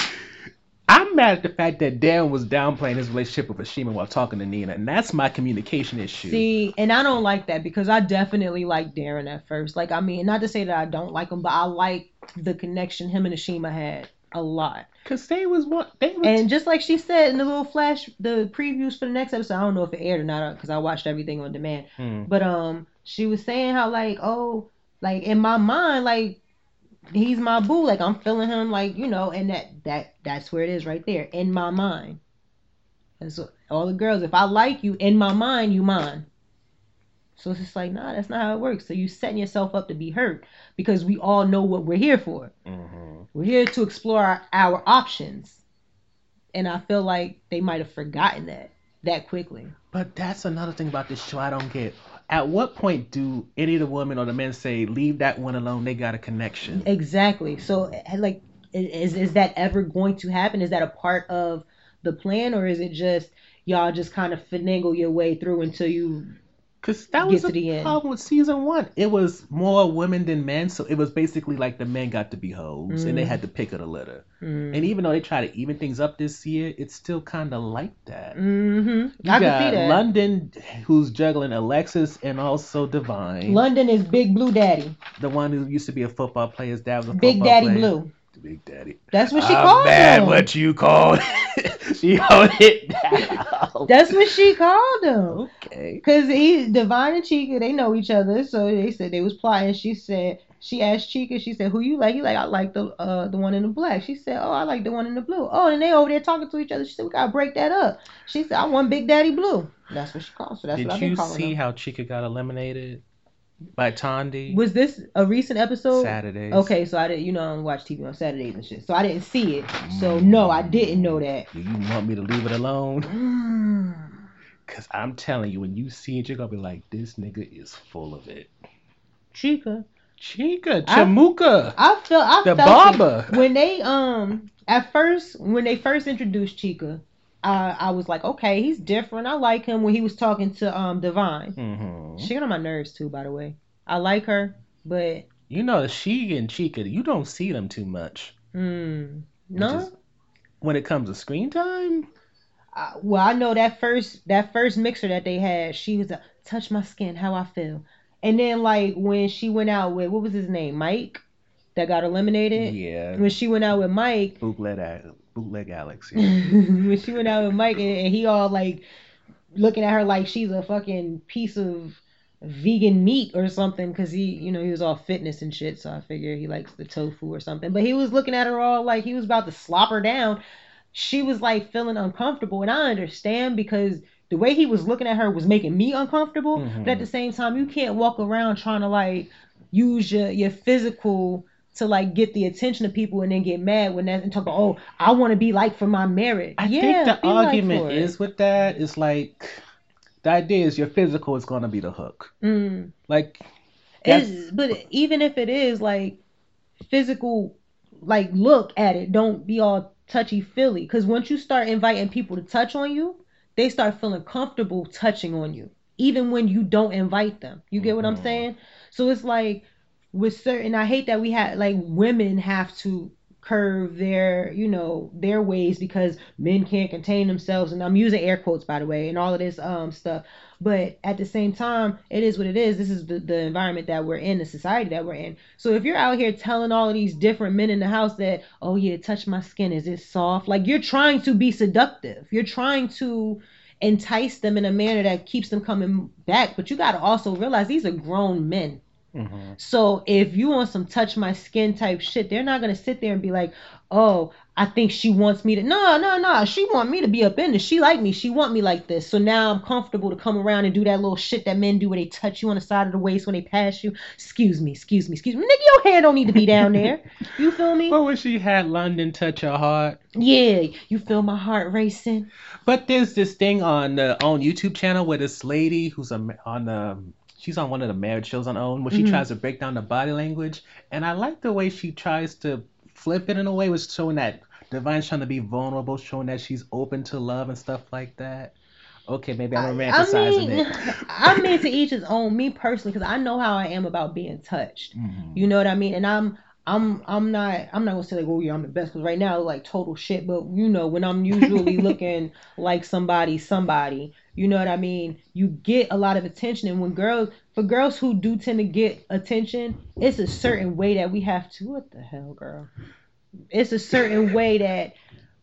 I'm mad at the fact that Darren was downplaying his relationship with Ashima while talking to Nina, and that's my communication issue. See, and I don't like that because I definitely like Darren at first. Like, I mean, not to say that I don't like him, but I like the connection him and Ashima had a lot. Cause they was what they was And just like she said in the little flash, the previews for the next episode, I don't know if it aired or not because I watched everything on demand. Hmm. But um, she was saying how like, oh, like in my mind, like he's my boo. Like I'm feeling him, like you know, and that that that's where it is right there in my mind. And so all the girls, if I like you in my mind, you mine. So it's just like, nah, that's not how it works. So you setting yourself up to be hurt because we all know what we're here for. Mhm. We're here to explore our, our options. And I feel like they might have forgotten that that quickly. But that's another thing about this show I don't get. At what point do any of the women or the men say, "Leave that one alone"? They got a connection. Exactly. So like is is that ever going to happen? Is that a part of the plan or is it just y'all just kind of finagle your way through until you Cause that was to the the end. problem with season one. It was more women than men, so it was basically like the men got to be hoes, and they Mm. had to pick of the litter. mm, And even though they try to even things up this year, it's still kind of like that. hmm You I got see that. London, who's juggling Alexis and also Divine, London is Big Blue Daddy. the one who used to be a football player's dad was a football. Big Daddy player. Blue. Big Daddy. That's what she I'm called mad him. what you called. she hold it down. That's what she called him. okay. Cause he Divine and Chica, they know each other, so they said they was plotting. She said she asked Chica, she said, "Who you like?" He like, "I like the uh the one in the black." She said, "Oh, I like the one in the blue." Oh, and they over there talking to each other. She said, "We gotta break that up." She said, "I want Big Daddy Blue." That's what she called. So that's Did what I've been you see him. how Chica got eliminated by Tondi? Was this a recent episode? Saturday. Okay, so I didn't, you know, I don't watch TV on Saturdays and shit, so I didn't see it. So no, I didn't know that. Do you want me to leave it alone? Mm. Cause I'm telling you, when you see it, you're gonna be like, this nigga is full of it. Chica, Chica, I- Chamuka. I felt I The felt barber. it. when they um at first when they first introduced Chica, I I was like, okay, he's different. I like him when he was talking to um Divine. hmm She got on my nerves too, by the way. I like her, but You know, she and Chica, you don't see them too much. mm, no. is- when it comes to screen time, I, well, I know that first that first mixer that they had, she was a touch my skin, how I feel. And then like when she went out with what was his name, Mike, that got eliminated. yeah, When she went out with Mike, bootleg, bootleg Alex. Yeah. when she went out with Mike and, and he all like looking at her like she's a fucking piece of vegan meat or something because he you know he was all fitness and shit so i figure he likes the tofu or something but he was looking at her all like he was about to slop her down she was like feeling uncomfortable and i understand because the way he was looking at her was making me uncomfortable Mhm. but at the same time you can't walk around trying to like use your your physical to like get the attention of people and then get mad when that and talk about oh I want to be like for my marriage. I yeah, think the like argument it. is with that is like the idea is your physical is gonna be the hook. Mm. Like It's, but even if it is like physical, like look at it, don't be all touchy feely. Because once you start inviting people to touch on you, they start feeling comfortable touching on you, even when you don't invite them. You get what I'm saying? So it's like with certain, I hate that we had like women have to curve their you know their ways because men can't contain themselves. And i'm using air quotes by the way and all of this um stuff. But at the same time it is what it is. This is the, the environment that we're in the society that we're in. So if you're out here telling all of these different men in the house that oh yeah touch my skin. Is it soft? Like you're trying to be seductive. You're trying to entice them in a manner that keeps them coming back. But you got to also realize these are grown men Mm-hmm. so if you want some touch my skin type shit, they're not gonna sit there and be like, oh, I think she wants me to. No, no, no. She want me to be up in this. She like me. She want me like this. So now I'm comfortable to come around and do that little shit that men do where they touch you on the side of the waist when they pass you. Excuse me, excuse me, excuse me. Nigga, your hair don't need to be down there. You feel me? But when she had London touch her heart. Yeah, you feel my heart racing. But there's this thing on the on YouTube channel where this lady who's a, on the she's on one of the marriage shows on OWN where she tries to break down the body language, and I like the way she tries to flip it in a way was showing that Divine's trying to be vulnerable, showing that she's open to love and stuff like that. Okay, maybe I'm I romanticizing mean, it. I mean to each his own. Me personally, because I know how I am about being touched. Mm-hmm. You know what I mean? And I'm, I'm, I'm not, I'm not gonna say like, oh yeah, I'm the best. Because right now, like total shit. But you know, when I'm usually looking like somebody, somebody, you know what I mean? You get a lot of attention, and when girls, for girls who do tend to get attention, it's a certain way that we have to. What the hell, girl? It's a certain way that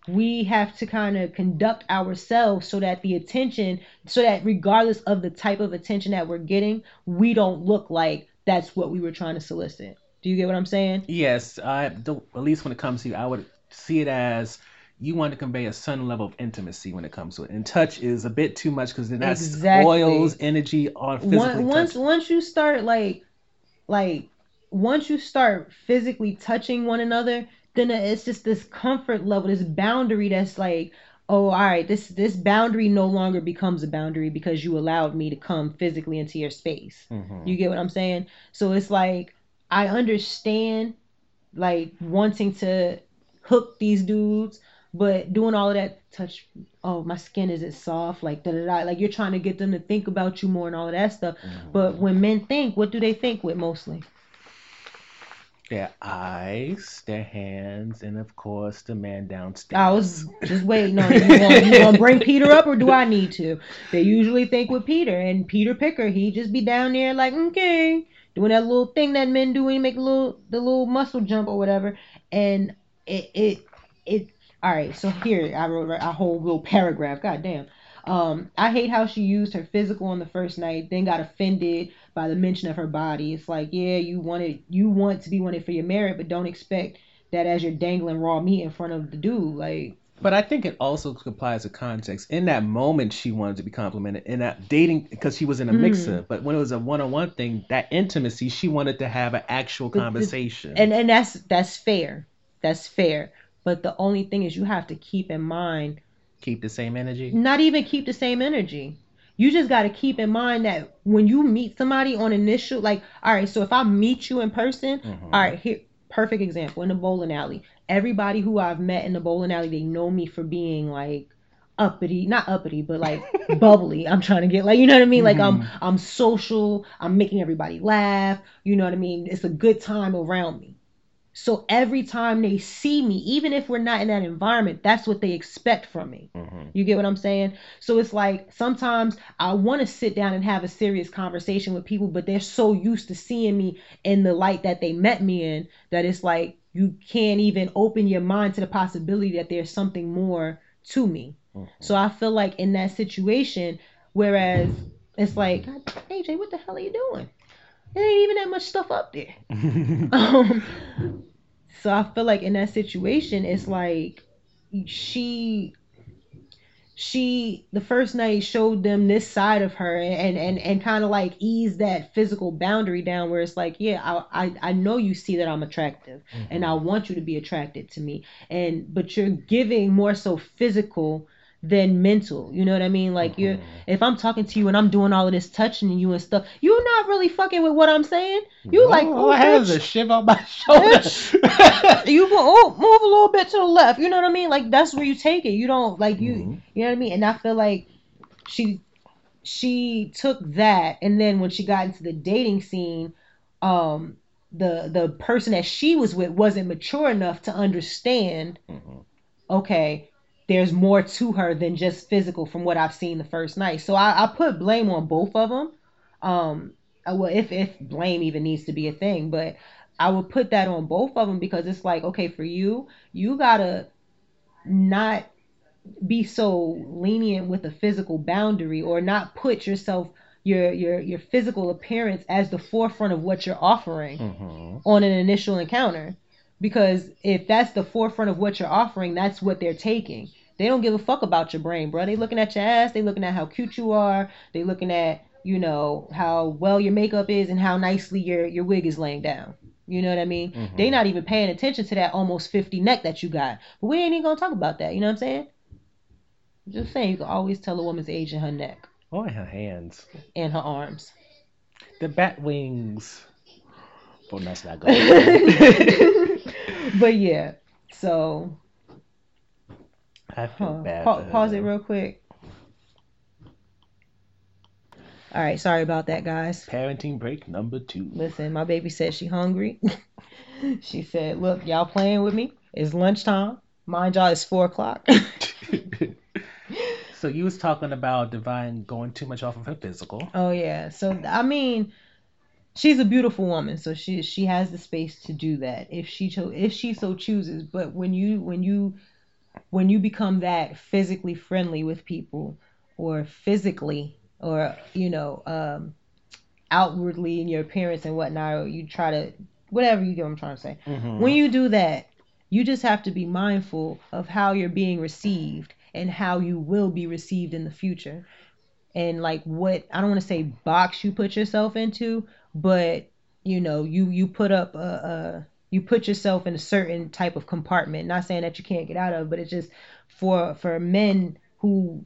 we have to kind of conduct ourselves so that the attention so that regardless of the type of attention that we're getting we don't look like that's what we were trying to solicit do you get what i'm saying Yes, I at least when it comes to you, I would see it as you want to convey a certain level of intimacy when it comes to it, and touch is a bit too much because then that's Exactly. oils energy on physically Once once touching. once you start like like once you start physically touching one another then it's just this comfort level this boundary that's like oh all right this this boundary no longer becomes a boundary because you allowed me to come physically into your space mm-hmm. you get what i'm saying so it's like i understand like wanting to hook these dudes but doing all of that touch oh my skin is it soft like da da da like you're trying to get them to think about you more and all of that stuff mm-hmm. but when men think what do they think with mostly Their eyes, their hands, and of course the man downstairs. I was just waiting on you. You gonna, you gonna bring Peter up or do I need to? They usually think with Peter and Peter Picker, he just be down there like, okay, doing that little thing that men do when you make a little the little muscle jump or whatever. And it it it all right, so here I wrote a whole little paragraph. God damn. Um, I hate how she used her physical on the first night, then got offended by the mention of her body. It's like, yeah, you wanted you want to be wanted for your merit, but don't expect that as you're dangling raw meat in front of the dude. Like, But I think it also applies to context. In that moment, she wanted to be complimented. In that dating, because she was in a Mm. mixer. But when it was a one-on-one thing, that intimacy, she wanted to have an actual conversation. and and that's that's fair. That's fair. But the only thing is, you have to keep in mind, Keep the same energy. not even keep the same energy. You just got to keep in mind that when you meet somebody on initial, like, all right, so if I meet you in person, mm-hmm. all right, here, perfect example in the bowling alley. Everybody who I've met in the bowling alley, they know me for being like uppity, not uppity, but like bubbly. I'm trying to get like, you know what I mean? Like I'm mm-hmm. I'm social. I'm making everybody laugh. You know what I mean? It's a good time around me. So every time they see me, even if we're not in that environment, that's what they expect from me. You get what I'm saying? So it's like sometimes I want to sit down and have a serious conversation with people, but they're so used to seeing me in the light that they met me in that it's like you can't even open your mind to the possibility that there's something more to me. So I feel like in that situation, whereas it's like, AJ, what the hell are you doing? There ain't even that much stuff up there. um, so I feel like in that situation, it's like she she the first night showed them this side of her and and and kind of like ease that physical boundary down where it's like yeah I, I i know you see that i'm attractive and mm-hmm. i want you to be attracted to me. And but you're giving more so physical than mental. You know what I mean? Like you're if I'm talking to you and I'm doing all of this touching you and stuff, you're not really fucking with what I'm saying. You like oh, I have a shiv on my shoulder. you go oh move a little bit to the left. You know what I mean? Like that's where you take it. You don't like you Mm-hmm. you know what I mean? And I feel like she she took that and then when she got into the dating scene, um the the person that she was with wasn't mature enough to understand okay there's more to her than just physical from what I've seen the first night. So I, I put blame on both of them. Um, uh, well, if if blame even needs to be a thing, but I would put that on both of them because it's like, okay, for you, you gotta not be so lenient with a physical boundary or not put yourself your your your physical appearance as the forefront of what you're offering on an initial encounter because if that's the forefront of what you're offering that's what they're taking they don't give a fuck about your brain bro they looking at your ass. They looking at how cute you are. They looking at you know how well your makeup is and how nicely your your wig is laying down. You know what i mean? They mm-hmm. not even paying attention to that almost 50 neck that you got. But we ain't even gonna talk about that. You know what i'm saying? Just saying you can always tell a woman's age in her neck. Oh, and her hands. and her arms. The bat wings. But that's not good. but yeah so I feel Huh. bad. Pa- pause it real quick. All right, sorry about that, guys. Parenting break number two. Listen, my baby said she hungry. she said, "Look, y'all playing with me? It's lunchtime. Mind y'all, it's four o'clock." So you was talking about Divine going too much off of her physical. oh yeah. So I mean, she's a beautiful woman, so she she has the space to do that if she cho- if she so chooses. But when you when you when you become that physically friendly with people or physically or you know um outwardly in your appearance and whatnot or you try to whatever you get what i'm trying to say. When you do that you just have to be mindful of how you're being received and how you will be received in the future. And like what i don't want to say box you put yourself into but you know you you put up a, a you put yourself in a certain type of compartment. Not saying that you can't get out of but it's just for for men who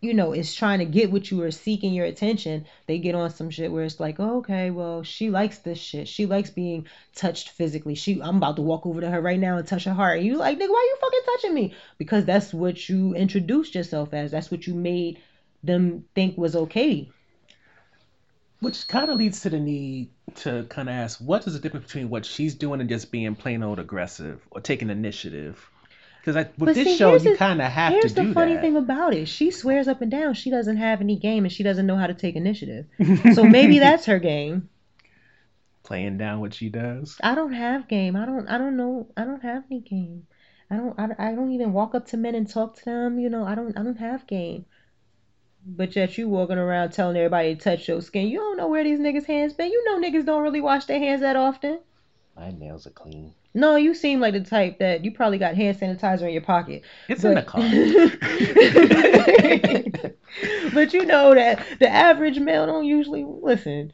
you know is trying to get what you are seeking your attention they get on some shit where it's like oh, okay well she likes this shit. She likes being touched physically. She i'm about to walk over to her right now and touch her heart. You like nigga why you fucking touching me? Because that's what you introduced yourself as. That's what you made them think was okay Which kind of leads to the need to kind of ask, what is the difference between what she's doing and just being plain old aggressive or taking initiative? Because with But this see, show, you kind of have to do that. Here's the funny that. thing about it. She swears up and down she doesn't have any game and she doesn't know how to take initiative. so maybe that's her game. Playing down what she does. I don't have game. I don't I don't know. I don't have any game. I don't I, I don't even walk up to men and talk to them, you know. I don't I don't have game. But yet you walking around telling everybody to touch your skin. You don't know where these niggas' hands been. You know niggas don't really wash their hands that often. My nails are clean. No, you seem like the type that you probably got hand sanitizer in your pocket. It's in the But- car. but you know that the average male don't usually listen.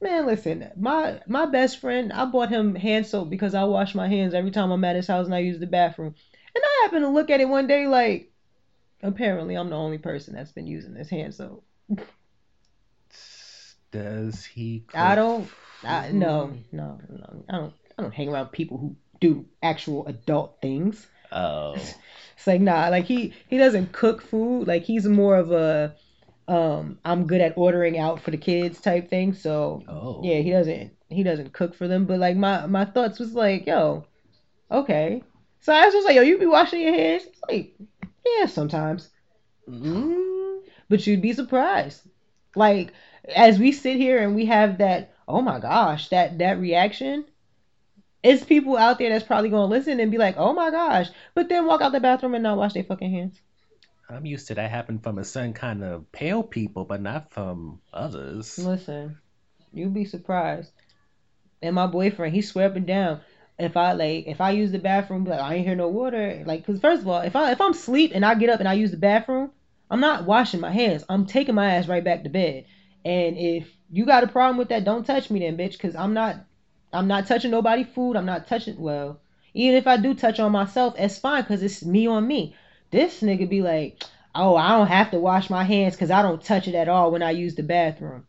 Man, listen. My my best friend, I bought him hand soap because I wash my hands every time I'm at his house and I use the bathroom. And I happened to look at it one day like, apparently I'm the only person that's been using this hand soap. Does he? I don't. I, no, no, no. I don't. I don't hang around people who do actual adult things. Oh, It's like nah, like he he doesn't cook food. Like he's more of a um I'm good at ordering out for the kids type thing. So Oh. yeah, he doesn't he doesn't cook for them. But like my my thoughts was like, yo, okay. So I was just like, yo, you be washing your hands? It's like, yeah, sometimes. Mm, But you'd be surprised. Like as we sit here and we have that, oh my gosh, that that reaction. It's people out there that's probably gonna listen and be like, "Oh my gosh," but then walk out the bathroom and not wash their fucking hands. I'm used to that happen from a certain kind of pale people, but not from others. Listen, you'd be surprised. And my boyfriend, he swear up and down. If I like, if I use the bathroom, like I ain't hear no water. Like, cause first of all, if I if I'm asleep and I get up and I use the bathroom, I'm not washing my hands. I'm taking my ass right back to bed. And if you got a problem with that, don't touch me then, bitch. Cause I'm not, I'm not touching nobody food. I'm not touching. Well, even if I do touch on myself, it's fine. Cause it's me on me. This nigga be like, oh, I don't have to wash my hands because I don't touch it at all when I use the bathroom.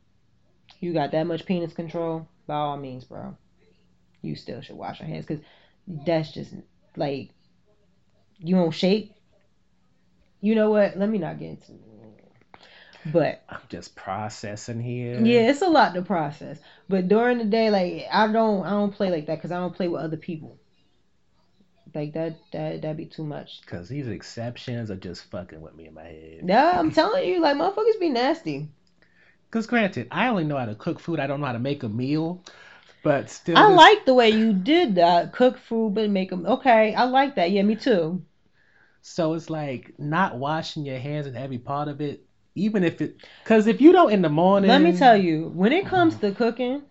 You got that much penis control? By all means, bro. You still should wash your hands because that's just like you don't shake. You know what? Let me not get into but I'm just processing here. yeah, it's a lot to process. But during the day, like I don't I don't play like that because I don't play with other people. Like that that that'd be too much. Cause these exceptions are just fucking with me in my head. Yeah, I'm telling you, like motherfuckers be nasty. Cause granted, I only know how to cook food. I don't know how to make a meal. But still, I this- like the way you did that. Cook food but make them okay. I like that. Yeah, me too. So it's like not washing your hands in every part of it, even if it. Cause if you don't in the morning, Let me tell you, when it comes to cooking,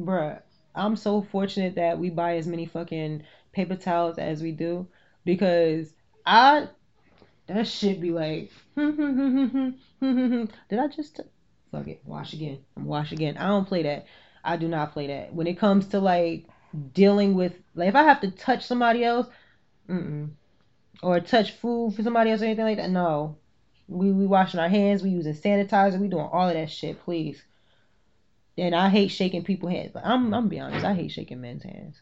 bruh, I'm so fortunate that we buy as many fucking paper towels as we do because I that shit be like did I just t- fuck it wash again wash again I don't play that I do not play that when it comes to like dealing with like if I have to touch somebody else mm-mm. or touch food for somebody else or anything like that no we we washing our hands we using sanitizer we doing all of that shit please and I hate shaking people's hands but I'm I'm be honest I hate shaking men's hands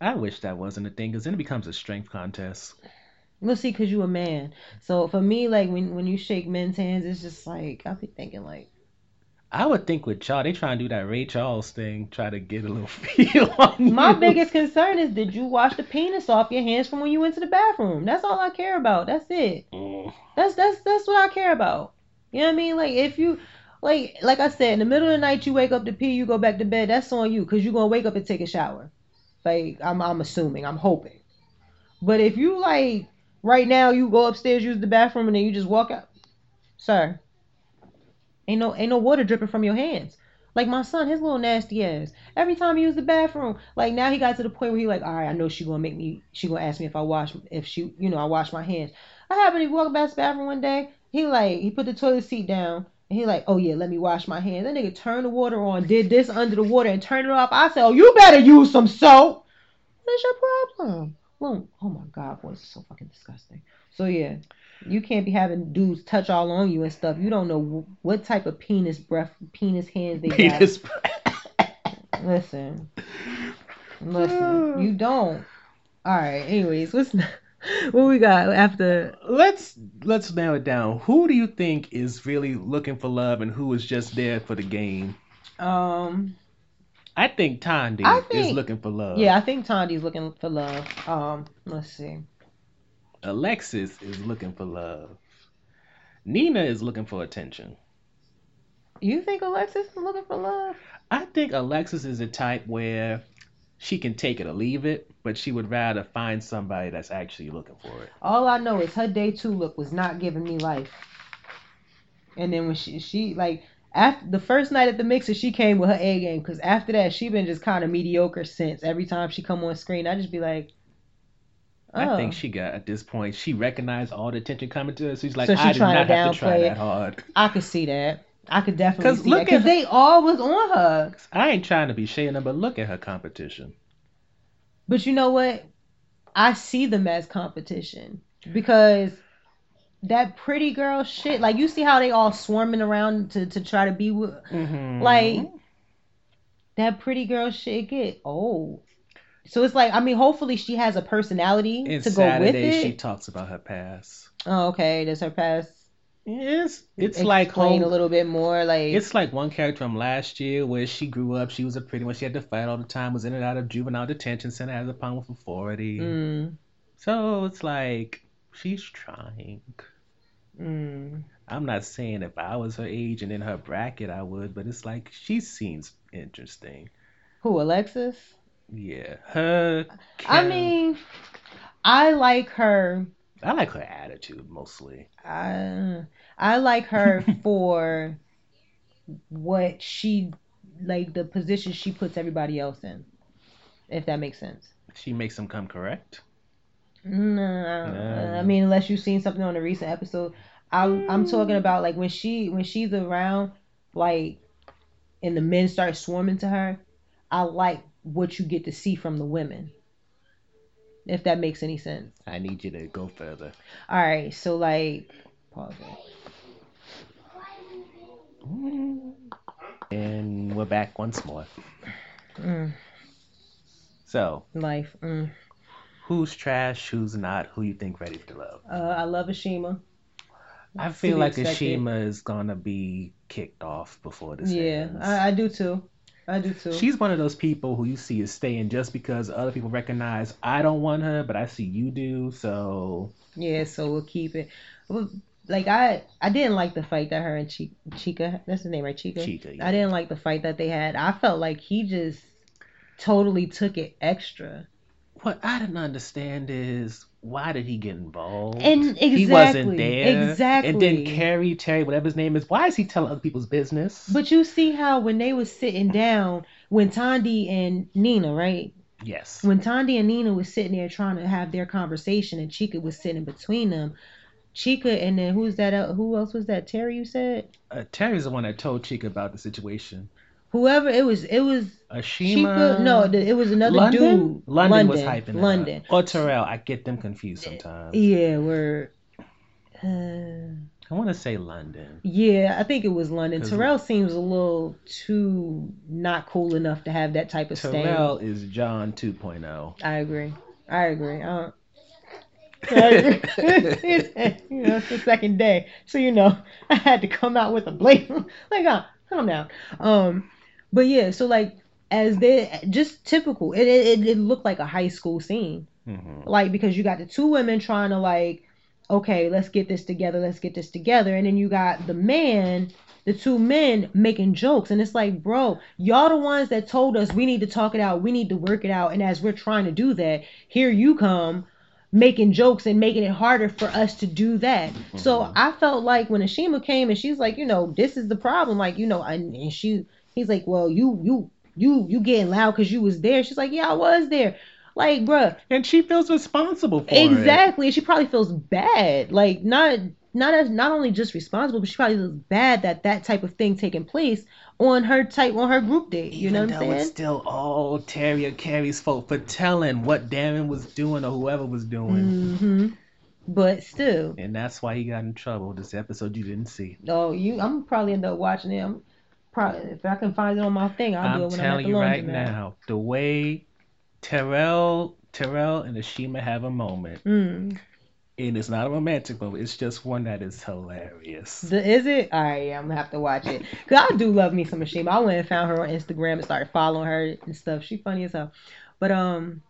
I wish that wasn't a thing, cause then it becomes a strength contest. Well, see, cause you a man. So for me, like when when you shake men's hands, it's just like I'll be thinking like, I would think with y'all, they try and do that Ray Charles thing, try to get a little feel on my you. biggest concern is did you wash the penis off your hands from when you went to the bathroom? That's all I care about. That's it. Mm. That's that's that's what I care about. You know what I mean? Like if you like like I said, in the middle of the night you wake up to pee, you go back to bed. That's on you, cause you're gonna wake up and take a shower. Like I'm I'm assuming, I'm hoping. But if you like right now, you go upstairs, use the bathroom, and then you just walk out, sir. Ain't no ain't no water dripping from your hands. Like my son, his little nasty ass. Every time he use the bathroom, like now he got to the point where he like, all right, I know she gonna make me. She gonna ask me if I wash, if she, you know, I wash my hands. I happened to walk past the bathroom one day. He like he put the toilet seat down. And he like, oh yeah, let me wash my hands. That nigga turned the water on, did this under the water, and turned it off. I said, oh, you better use some soap. What's your problem? Well, oh my god, boy, this is so fucking disgusting. So yeah, you can't be having dudes touch all on you and stuff. You don't know what type of penis breath, penis hands they Penis. got. Listen, listen, you don't. All right. Anyways, what's what we got after? let's let's narrow it down. Who do you think is really looking for love, and who is just there for the game? Um, I think Tandy I is looking for love. yeah, I think Tandy's looking for love. Um, let's see. Alexis is looking for love. Nina is looking for attention. You think Alexis is looking for love? I think Alexis is the type where she can take it or leave it, but she would rather find somebody that's actually looking for it. All I know is her day two look was not giving me life. And then when she she like after the first night at the mixer, she came with her A game. Cause after that, she been just kind of mediocre since. Every time she come on screen, I just be like, oh. I think she got at this point she recognized all the attention coming to her. So she's like, So she I do not to have to try downplay that hard. I could see that. I could definitely see look that. Cause at- they all was on her. I ain't trying to be shading her, but look at her competition. But you know what? I see them as competition because that pretty girl shit. Like you see how they all swarming around to to try to be with. Mm-hmm. Like that pretty girl shit get old. So it's like I mean, hopefully she has a personality in to go with Saturday, it. she talks about her past. oh, okay. Does her past Yes, it's like explain home, a little bit more? Like It's like one character from last year where she grew up. She was a pretty one. She had to fight all the time. Was in and out of juvenile detention center. Has a problem with authority. mm, So it's like she's trying. mm. I'm not saying if I was her age and in her bracket I would, but it's like she seems interesting. who Alexis? Yeah, her. I mean, I like her. I like her attitude mostly. I I like her for what she like the position she puts everybody else in. If that makes sense. She makes them come correct. No, No. I mean unless you've seen something on a recent episode. I'm I'm talking about like when she when she's around, like, and the men start swarming to her. I like what you get to see from the women. if that makes any sense. I need you to go further. All right, so like, pause it. And we're back once more. Mm, So, life. Mm. who's trash, who's not, who you think ready for love? Uh, I love Ashima. I feel like expected. Ashima is gonna be kicked off before this Yeah. I, I do too. I do too. She's one of those people who you see is staying just because other people recognize I don't want her, but I see you do. So Yeah, so we'll keep it. Like I, I didn't like the fight that her and Chi- Chica, that's the name, right? Chica. Chica, yeah. I didn't like the fight that they had. I felt like he just totally took it extra. what I didn't understand is why did he get involved? And he wasn't there. exactly. And then Carrie, Terry, whatever his name is, why is he telling other people's business? But you see how when they was sitting down, when Tandy and Nina, right? yes, When Tandy and Nina was sitting there trying to have their conversation, and Chica was sitting between them. Chica and then who's that? Who else was that? Terry, you said. uh, Terry's the one that told Chica about the situation. Whoever it was, it was Ashima, Chica. No, it was another London? dude. London, was hyping. London. or Terrell. I get them confused sometimes. Yeah, we're. Uh, I want to say London. yeah, I think it was London. Terrell seems a little too not cool enough to have that type of stain. Terrell is John oh. 2.0. I agree. I agree. I agree. you know, it's the second day, so you know I had to come out with a blatant like, uh, calm down. Um, but yeah, so like as they just typical, it it, it looked like a high school scene, hmm like because you got the two women trying to like, okay, let's get this together, let's get this together, and then you got the man. The two men making jokes, and it's like, bro, y'all the ones that told us we need to talk it out, we need to work it out, and as we're trying to do that, here you come making jokes and making it harder for us to do that. So I felt like when Ashima came and she's like, you know, this is the problem, like, you know, and, and she, he's like, well, you, you, you, you getting loud because you was there. She's like, yeah, I was there. Like, bruh, And she feels responsible for it. exactly. She probably feels bad, like not. Not as not only just responsible, but she probably feels bad that that type of thing taking place on her type on her group date. You know Even what I'm though it's still all Terry or Carrie's fault for telling what Darren was doing or whoever was doing. Mm-hmm. But still, And that's why he got in trouble this episode you didn't see. Oh, you! I'm probably end up watching it. Probably if I can find it on my thing, I'll do I'm it when I'm at telling the you right now, the way Terrell, Terrell and Ashima have a moment, Mm. and it's not a romantic moment, it's just one that is hilarious. The, is it? All right, yeah, I'm gonna have to watch it. Cause I do love me some Ashima. I went and found her on Instagram and started following her and stuff. She funny as hell. But um,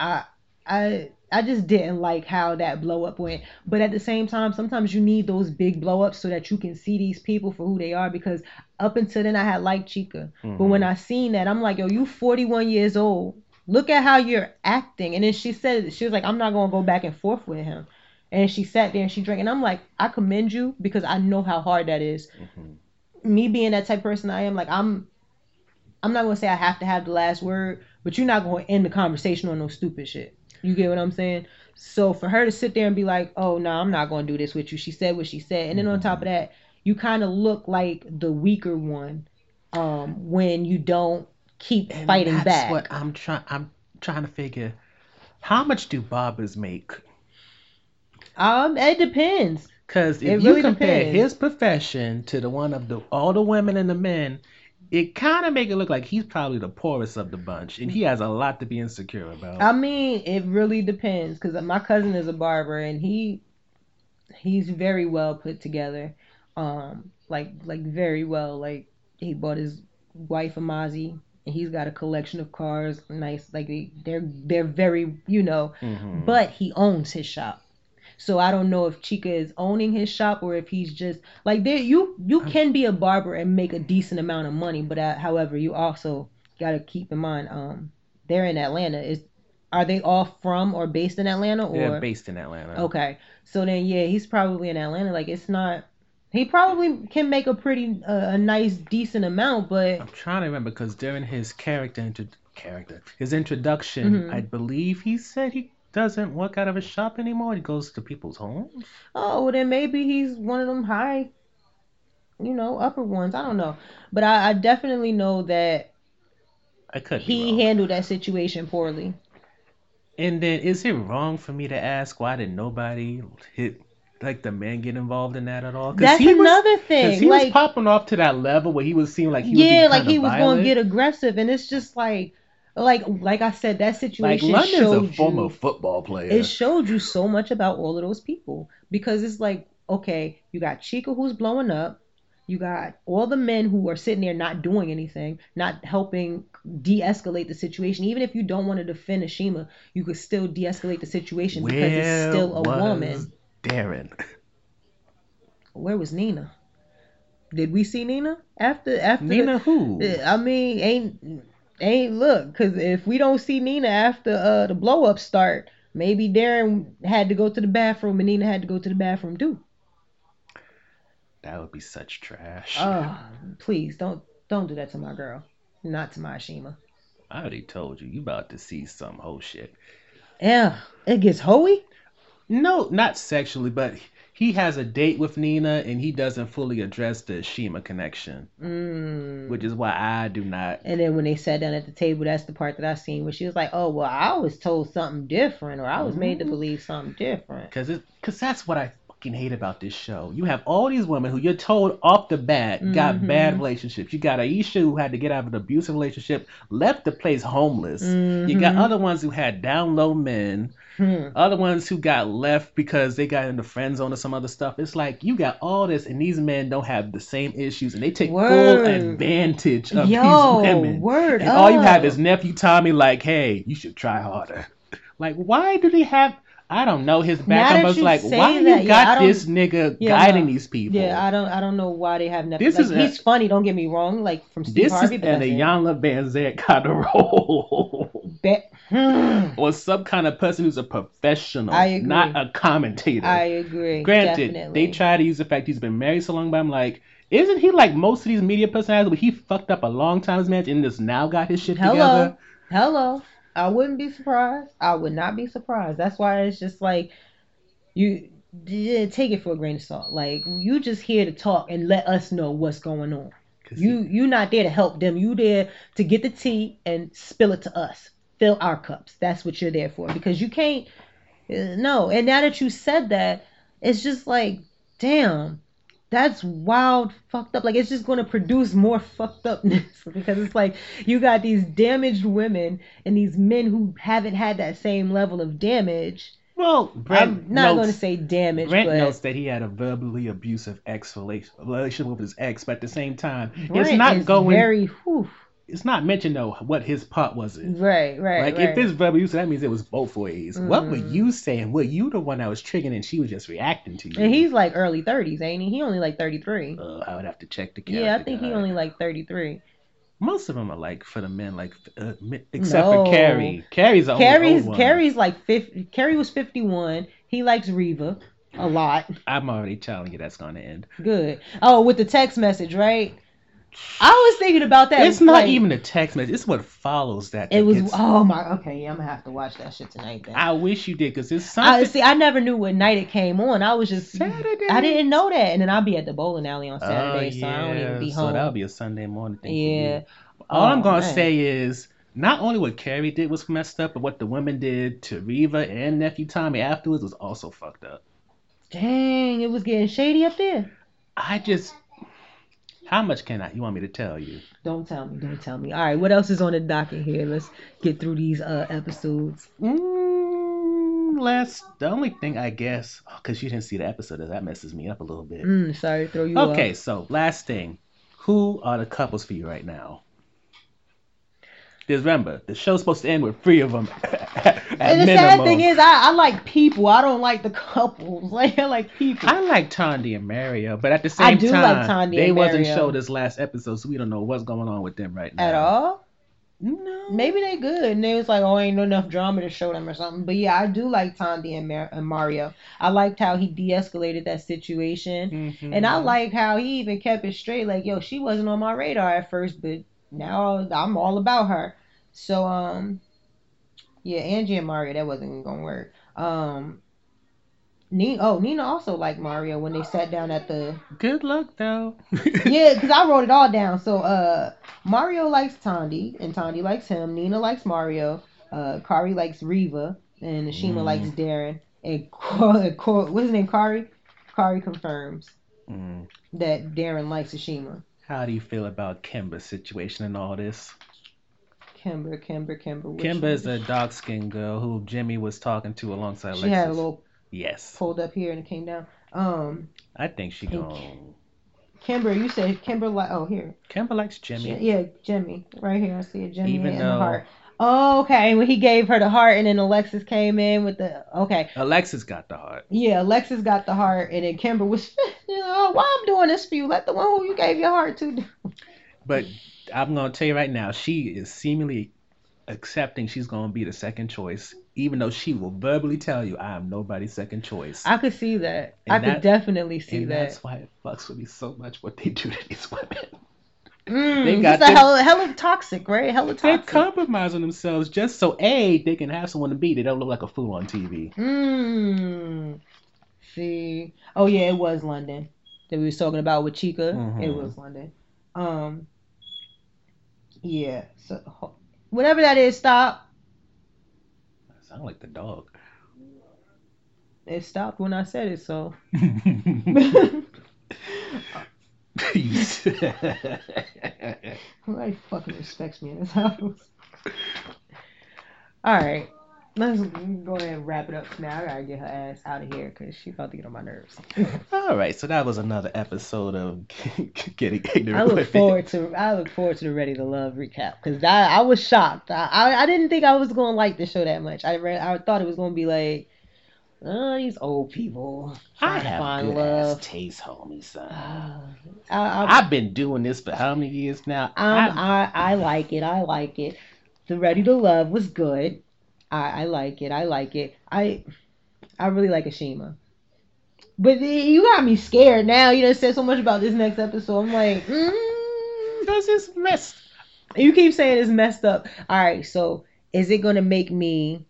I I I just didn't like how that blow up went. But at the same time, sometimes you need those big blow ups so that you can see these people for who they are. Because up until then, I had liked Chica, but mm-hmm. when I seen that, I'm like, yo, you 41 years old. Look at how you're acting. And then she said, she was like, I'm not gonna go back and forth with him. And she sat there and she drank. And I'm like, I commend you because I know how hard that is. Mm-hmm. Me being that type of person I am, like I'm I'm not gonna say I have to have the last word, but you're not gonna end the conversation on no stupid shit. You get what I'm saying? So for her to sit there and be like, "Oh no, I'm not gonna do this with you," she said what she said, and then on top of that, you kind of look like the weaker one um, when you don't keep And fighting that's back. what I'm trying. I'm trying to figure. How much do barbers make? Um, it depends. Because if It you really compare depends. his profession to the one of the all the women and the men, it kind of make it look like he's probably the poorest of the bunch, and he has a lot to be insecure about. I mean, it really depends because my cousin is a barber and he he's very well put together. Um, like like very well. Like he bought his wife a Mozzie and he's got a collection of cars. Nice, like they, they're they're very you know. Mhm. But he owns his shop. So I don't know if Chica is owning his shop or if he's just like there. You you can be a barber and make a decent amount of money, but uh, however, you also got to keep in mind um they're in Atlanta. Is are they all from or based in Atlanta or They're based in Atlanta. okay? So then yeah, he's probably in Atlanta. Like it's not. He probably can make a pretty uh, a nice decent amount, but I'm trying to remember because during his character intro- character his introduction, Mhm. I believe he said he doesn't work out of his shop anymore. He goes to people's homes. Oh, well then maybe he's one of them high, you know, upper ones. I don't know, but I, I definitely know that I could he handled that situation poorly. And then, is it wrong for me to ask why did nobody hit like the man get involved in that at all? That's he was- thing, he was popping off to that level where he was seeming like he yeah, was like he was going to get aggressive, and it's just like, like, like I said, that like situation London's a showed former you. football player. It showed you so much about all of those people because it's like, okay, you got Chica who's blowing up, you got all the men who are sitting there not doing anything, not helping de-escalate the situation. Even if you don't want to defend Ashima, you could still de-escalate the situation because it's still a was woman. Darren. Where was Nina? Did we see Nina after after the- Nina who? I mean, ain't ain't look because if we don't see Nina after uh the blow up start, maybe Darren had to go to the bathroom and Nina had to go to the bathroom too. That would be such trash. Oh, please don't don't do that to my girl, not to my Shima. I already told you, you about to see some whole shit. Yeah, it gets hoey. No, not sexually, but he has a date with Nina and he doesn't fully address the Shima connection, Mm. which is why I do not. And then when they sat down at the table, that's the part that I seen where she was like, "Oh well, I was told something different, or I was made to believe something different." Because it, cause that's what I fucking hate about this show. You have all these women who you're told off the bat got Mhm. bad relationships. You got Aisha who had to get out of an abusive relationship, left the place homeless. You got Mhm. other ones who had down low men. Hmm. Other ones who got left because they got into friend zone or some other stuff. It's like you got all this, and these men don't have the same issues, and they take full advantage of Yo, these women. word and all you have is nephew Tommy, like, hey, you should try harder. Like, why do they have? I don't know his background, but it's like, why you that, yeah, got I don't- this nigga Yeah, guiding no. these people? Yeah, I don't, I don't know why they have nothing. This like, is a- he's funny. Don't get me wrong. Like from Steve this Harvey, is but an that's Vanzant kind of role. Be- Hmm. or some kind of person who's a professional, I agree. not a commentator. I agree. Granted, definitely. they try to use the fact he's been married so long, but I'm like, isn't he like most of these media personalities? But he fucked up a long time as marriage and just now got his shit Hello, together. hello. I wouldn't be surprised. I would not be surprised. That's why it's just like you take it for a grain of salt. Like you just here to talk and let us know what's going on. You you not there to help them. You there to get the tea and spill it to us. Fill our cups. That's what you're there for. Because you can't. uh, No. And now that you said that, it's just like, damn, that's wild, fucked up. Like it's just gonna produce more fucked upness because it's like you got these damaged women and these men who haven't had that same level of damage. Well, Brent I'm not gonna say damage, Brent but notes that he had a verbally abusive ex relation- relationship with his ex, but at the same time, Brent it's not going. very whew, It's not mentioned though what his part was. In. right, right, Like right. if it's verbal abuse, that means it was both ways. What were Mm. you saying? Were you the one that was triggering and she was just reacting to you? and he's like early thirties, ain't he? He only like thirty three. Uh, I would have to check the Yeah, I character think he only like thirty three. Most of them are like for the men, like uh, except No. for Carrie. Carrie's the Carrie's old. Carrie's like fifty. Carrie was fifty one. He likes Reva a lot. I'm already telling you that's going to end. Good. Oh, with the text message, right? I was thinking about that. It's not like, even a text message. It's what follows that. It was. Oh my. Okay, yeah, I'm gonna have to watch that shit tonight. Then. I wish you did because it's I see. I never knew what night it came on. I was just. Saturday. I didn't know that, and then I'll be at the bowling alley on oh, Saturday, Oh, so I don't even be home. so that'll be a Sunday morning thing. Yeah. All I'm Oh, gonna man. say is not only what Carrie did was messed up, but what the women did to Reva and nephew Tommy afterwards was also fucked up. Dang, it was getting shady up there. I just. How much can I? You want me to tell you? Don't tell me. Don't tell me. All right, what else is on the docket here? Let's get through these uh episodes. Mm, last, the only thing I guess, because you didn't see the episode, is that messes me up a little bit. Mm, sorry to throw you off. Okay, so last thing, who are the couples for you right now? Because remember, the show's supposed to end with three of them. At And the minimum. sad thing is, I, I like people. I don't like the couples. Like I like people. I like Tondi and Mario, but at the same I do time, like Tondi they and wasn't Mario. showed this last episode, so we don't know what's going on with them right now. at all. No. Maybe they good, and they was like, "Oh, ain't enough drama to show them or something." But yeah, I do like Tondi and, Mar- and Mario. I liked how he de-escalated that situation, Mhm. and I like how he even kept it straight. Like, yo, she wasn't on my radar at first, but now I'm all about her. So, um, yeah, Angie and Mario, that wasn't gonna work. Um, Nina, oh, Nina also liked Mario when they sat down at the Good luck though. yeah, because I wrote it all down. So uh Mario likes Tondi and Tondi likes him. Nina likes Mario. Uh Kari likes Riva and Ashima likes Darren. And what's his name? Kari. Kari confirms Mm. that Darren likes Ashima. How do you feel about Kimber's situation and all this? Kimber, Kimber, Kimber. Kimber is a dark skinned girl who Jimmy was talking to alongside She Alexis. had a little Yes. pulled up here and it came down. Um, I think she going Kimber, you said Kimber like oh here, Kimber likes Jimmy. yeah, Jimmy, right here. I see it, Jimmy Even the though- heart. Oh, okay. When he gave her the heart, and then Alexis came in with the okay. Alexis got the heart. Yeah, Alexis got the heart, and then Kimber was, you know, why I'm doing this for you? Let the one who you gave your heart to. do." But I'm gonna tell you right now, she is seemingly accepting she's gonna be the second choice, even though she will verbally tell you, "I am nobody's second choice." I could see that. And I could definitely see and that. that's why it fucks with me so much what they do to these women. Mm, they got got them- hella, hella toxic, right? Hella toxic. They're compromising themselves just so a they can have someone to beat. They don't look like a fool on TV. Mm. See. Oh yeah, it was London that we was talking about with Chica. It Mhm. was London. Um. Yeah. So whatever that is, stop. Sound like the dog. It stopped when I said it. So. You- Nobody fucking respects me in this house. All right. Let's go ahead and wrap it up now. I gotta get her ass out of here because she about to get on my nerves. All right, so that was another episode of getting ignorant. I look forward to I look forward to the Ready to Love recap because I, I was shocked. I, I I didn't think I was gonna like the show that much. I read, I thought it was gonna be like, oh, these old people I have find good love. ass taste, homie, son. Uh, I, I, I've been doing this for how many years now? Um, I'm, I- I I like it. I like it. The Ready to Love was good. I, I like it. I like it. I I really like Ashima. But you got me scared now. You done said so much about this next episode. I'm like, mm, Because it's messed. you keep saying it's messed up. All right, so is it gonna make me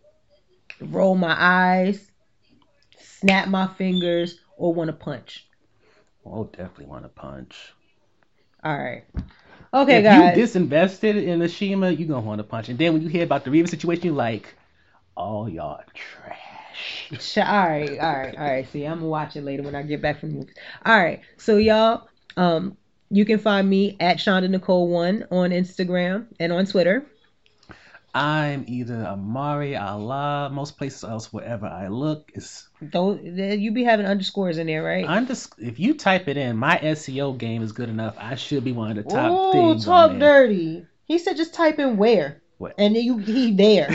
roll my eyes, snap my fingers, or want to punch? Oh, definitely want to punch. All right. Okay, guys. if guys. you disinvested in the Shima, you gonna want to punch. And then when you hear about the Reva situation, you're like, oh y'all trash. All right, all right, all right. See, I'm gonna watch it later when I get back from the movies. All right, so y'all, um, you can find me at Shonda Nicole One on Instagram and on Twitter. I'm either Amari Allah, most places else wherever I look is Don't you be having underscores in there, right? I'm if you type it in, my SEO game is good enough. I should be one of the top Oh, things. talk dirty. He said just type in where, What? and then you he there.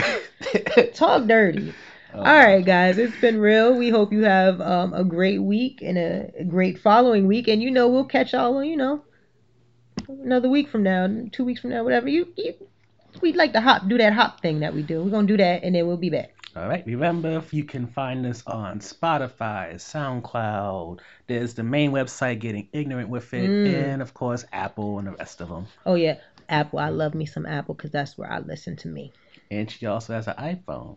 talk dirty. Oh, All right, guys, it's been real. We hope you have um, a great week and a great following week, and you know we'll catch y'all, you know, another week from now, two weeks from now, whatever. You, you we'd like to hop, do that hop thing that we do. We're gonna do that, and then we'll be back. All right. Remember, if you can find us on Spotify, SoundCloud. There's the main website, Getting Ignorant with It, Mm. and of course Apple and the rest of them. Oh yeah, Apple. I love me some Apple because that's where I listen to me. And she also has an iPhone.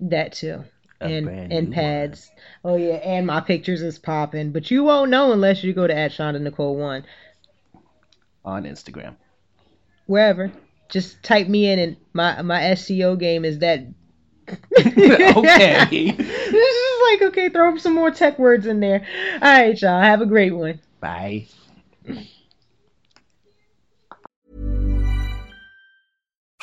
That too. A and and pads. Oh yeah, and my pictures is popping, but you won't know unless you go to at Shonda Nicole One. on Instagram. wherever. Just type me in, and my my SEO game is that. Okay. this is like okay, throw some more tech words in there. All right, y'all. Have a great one. Bye.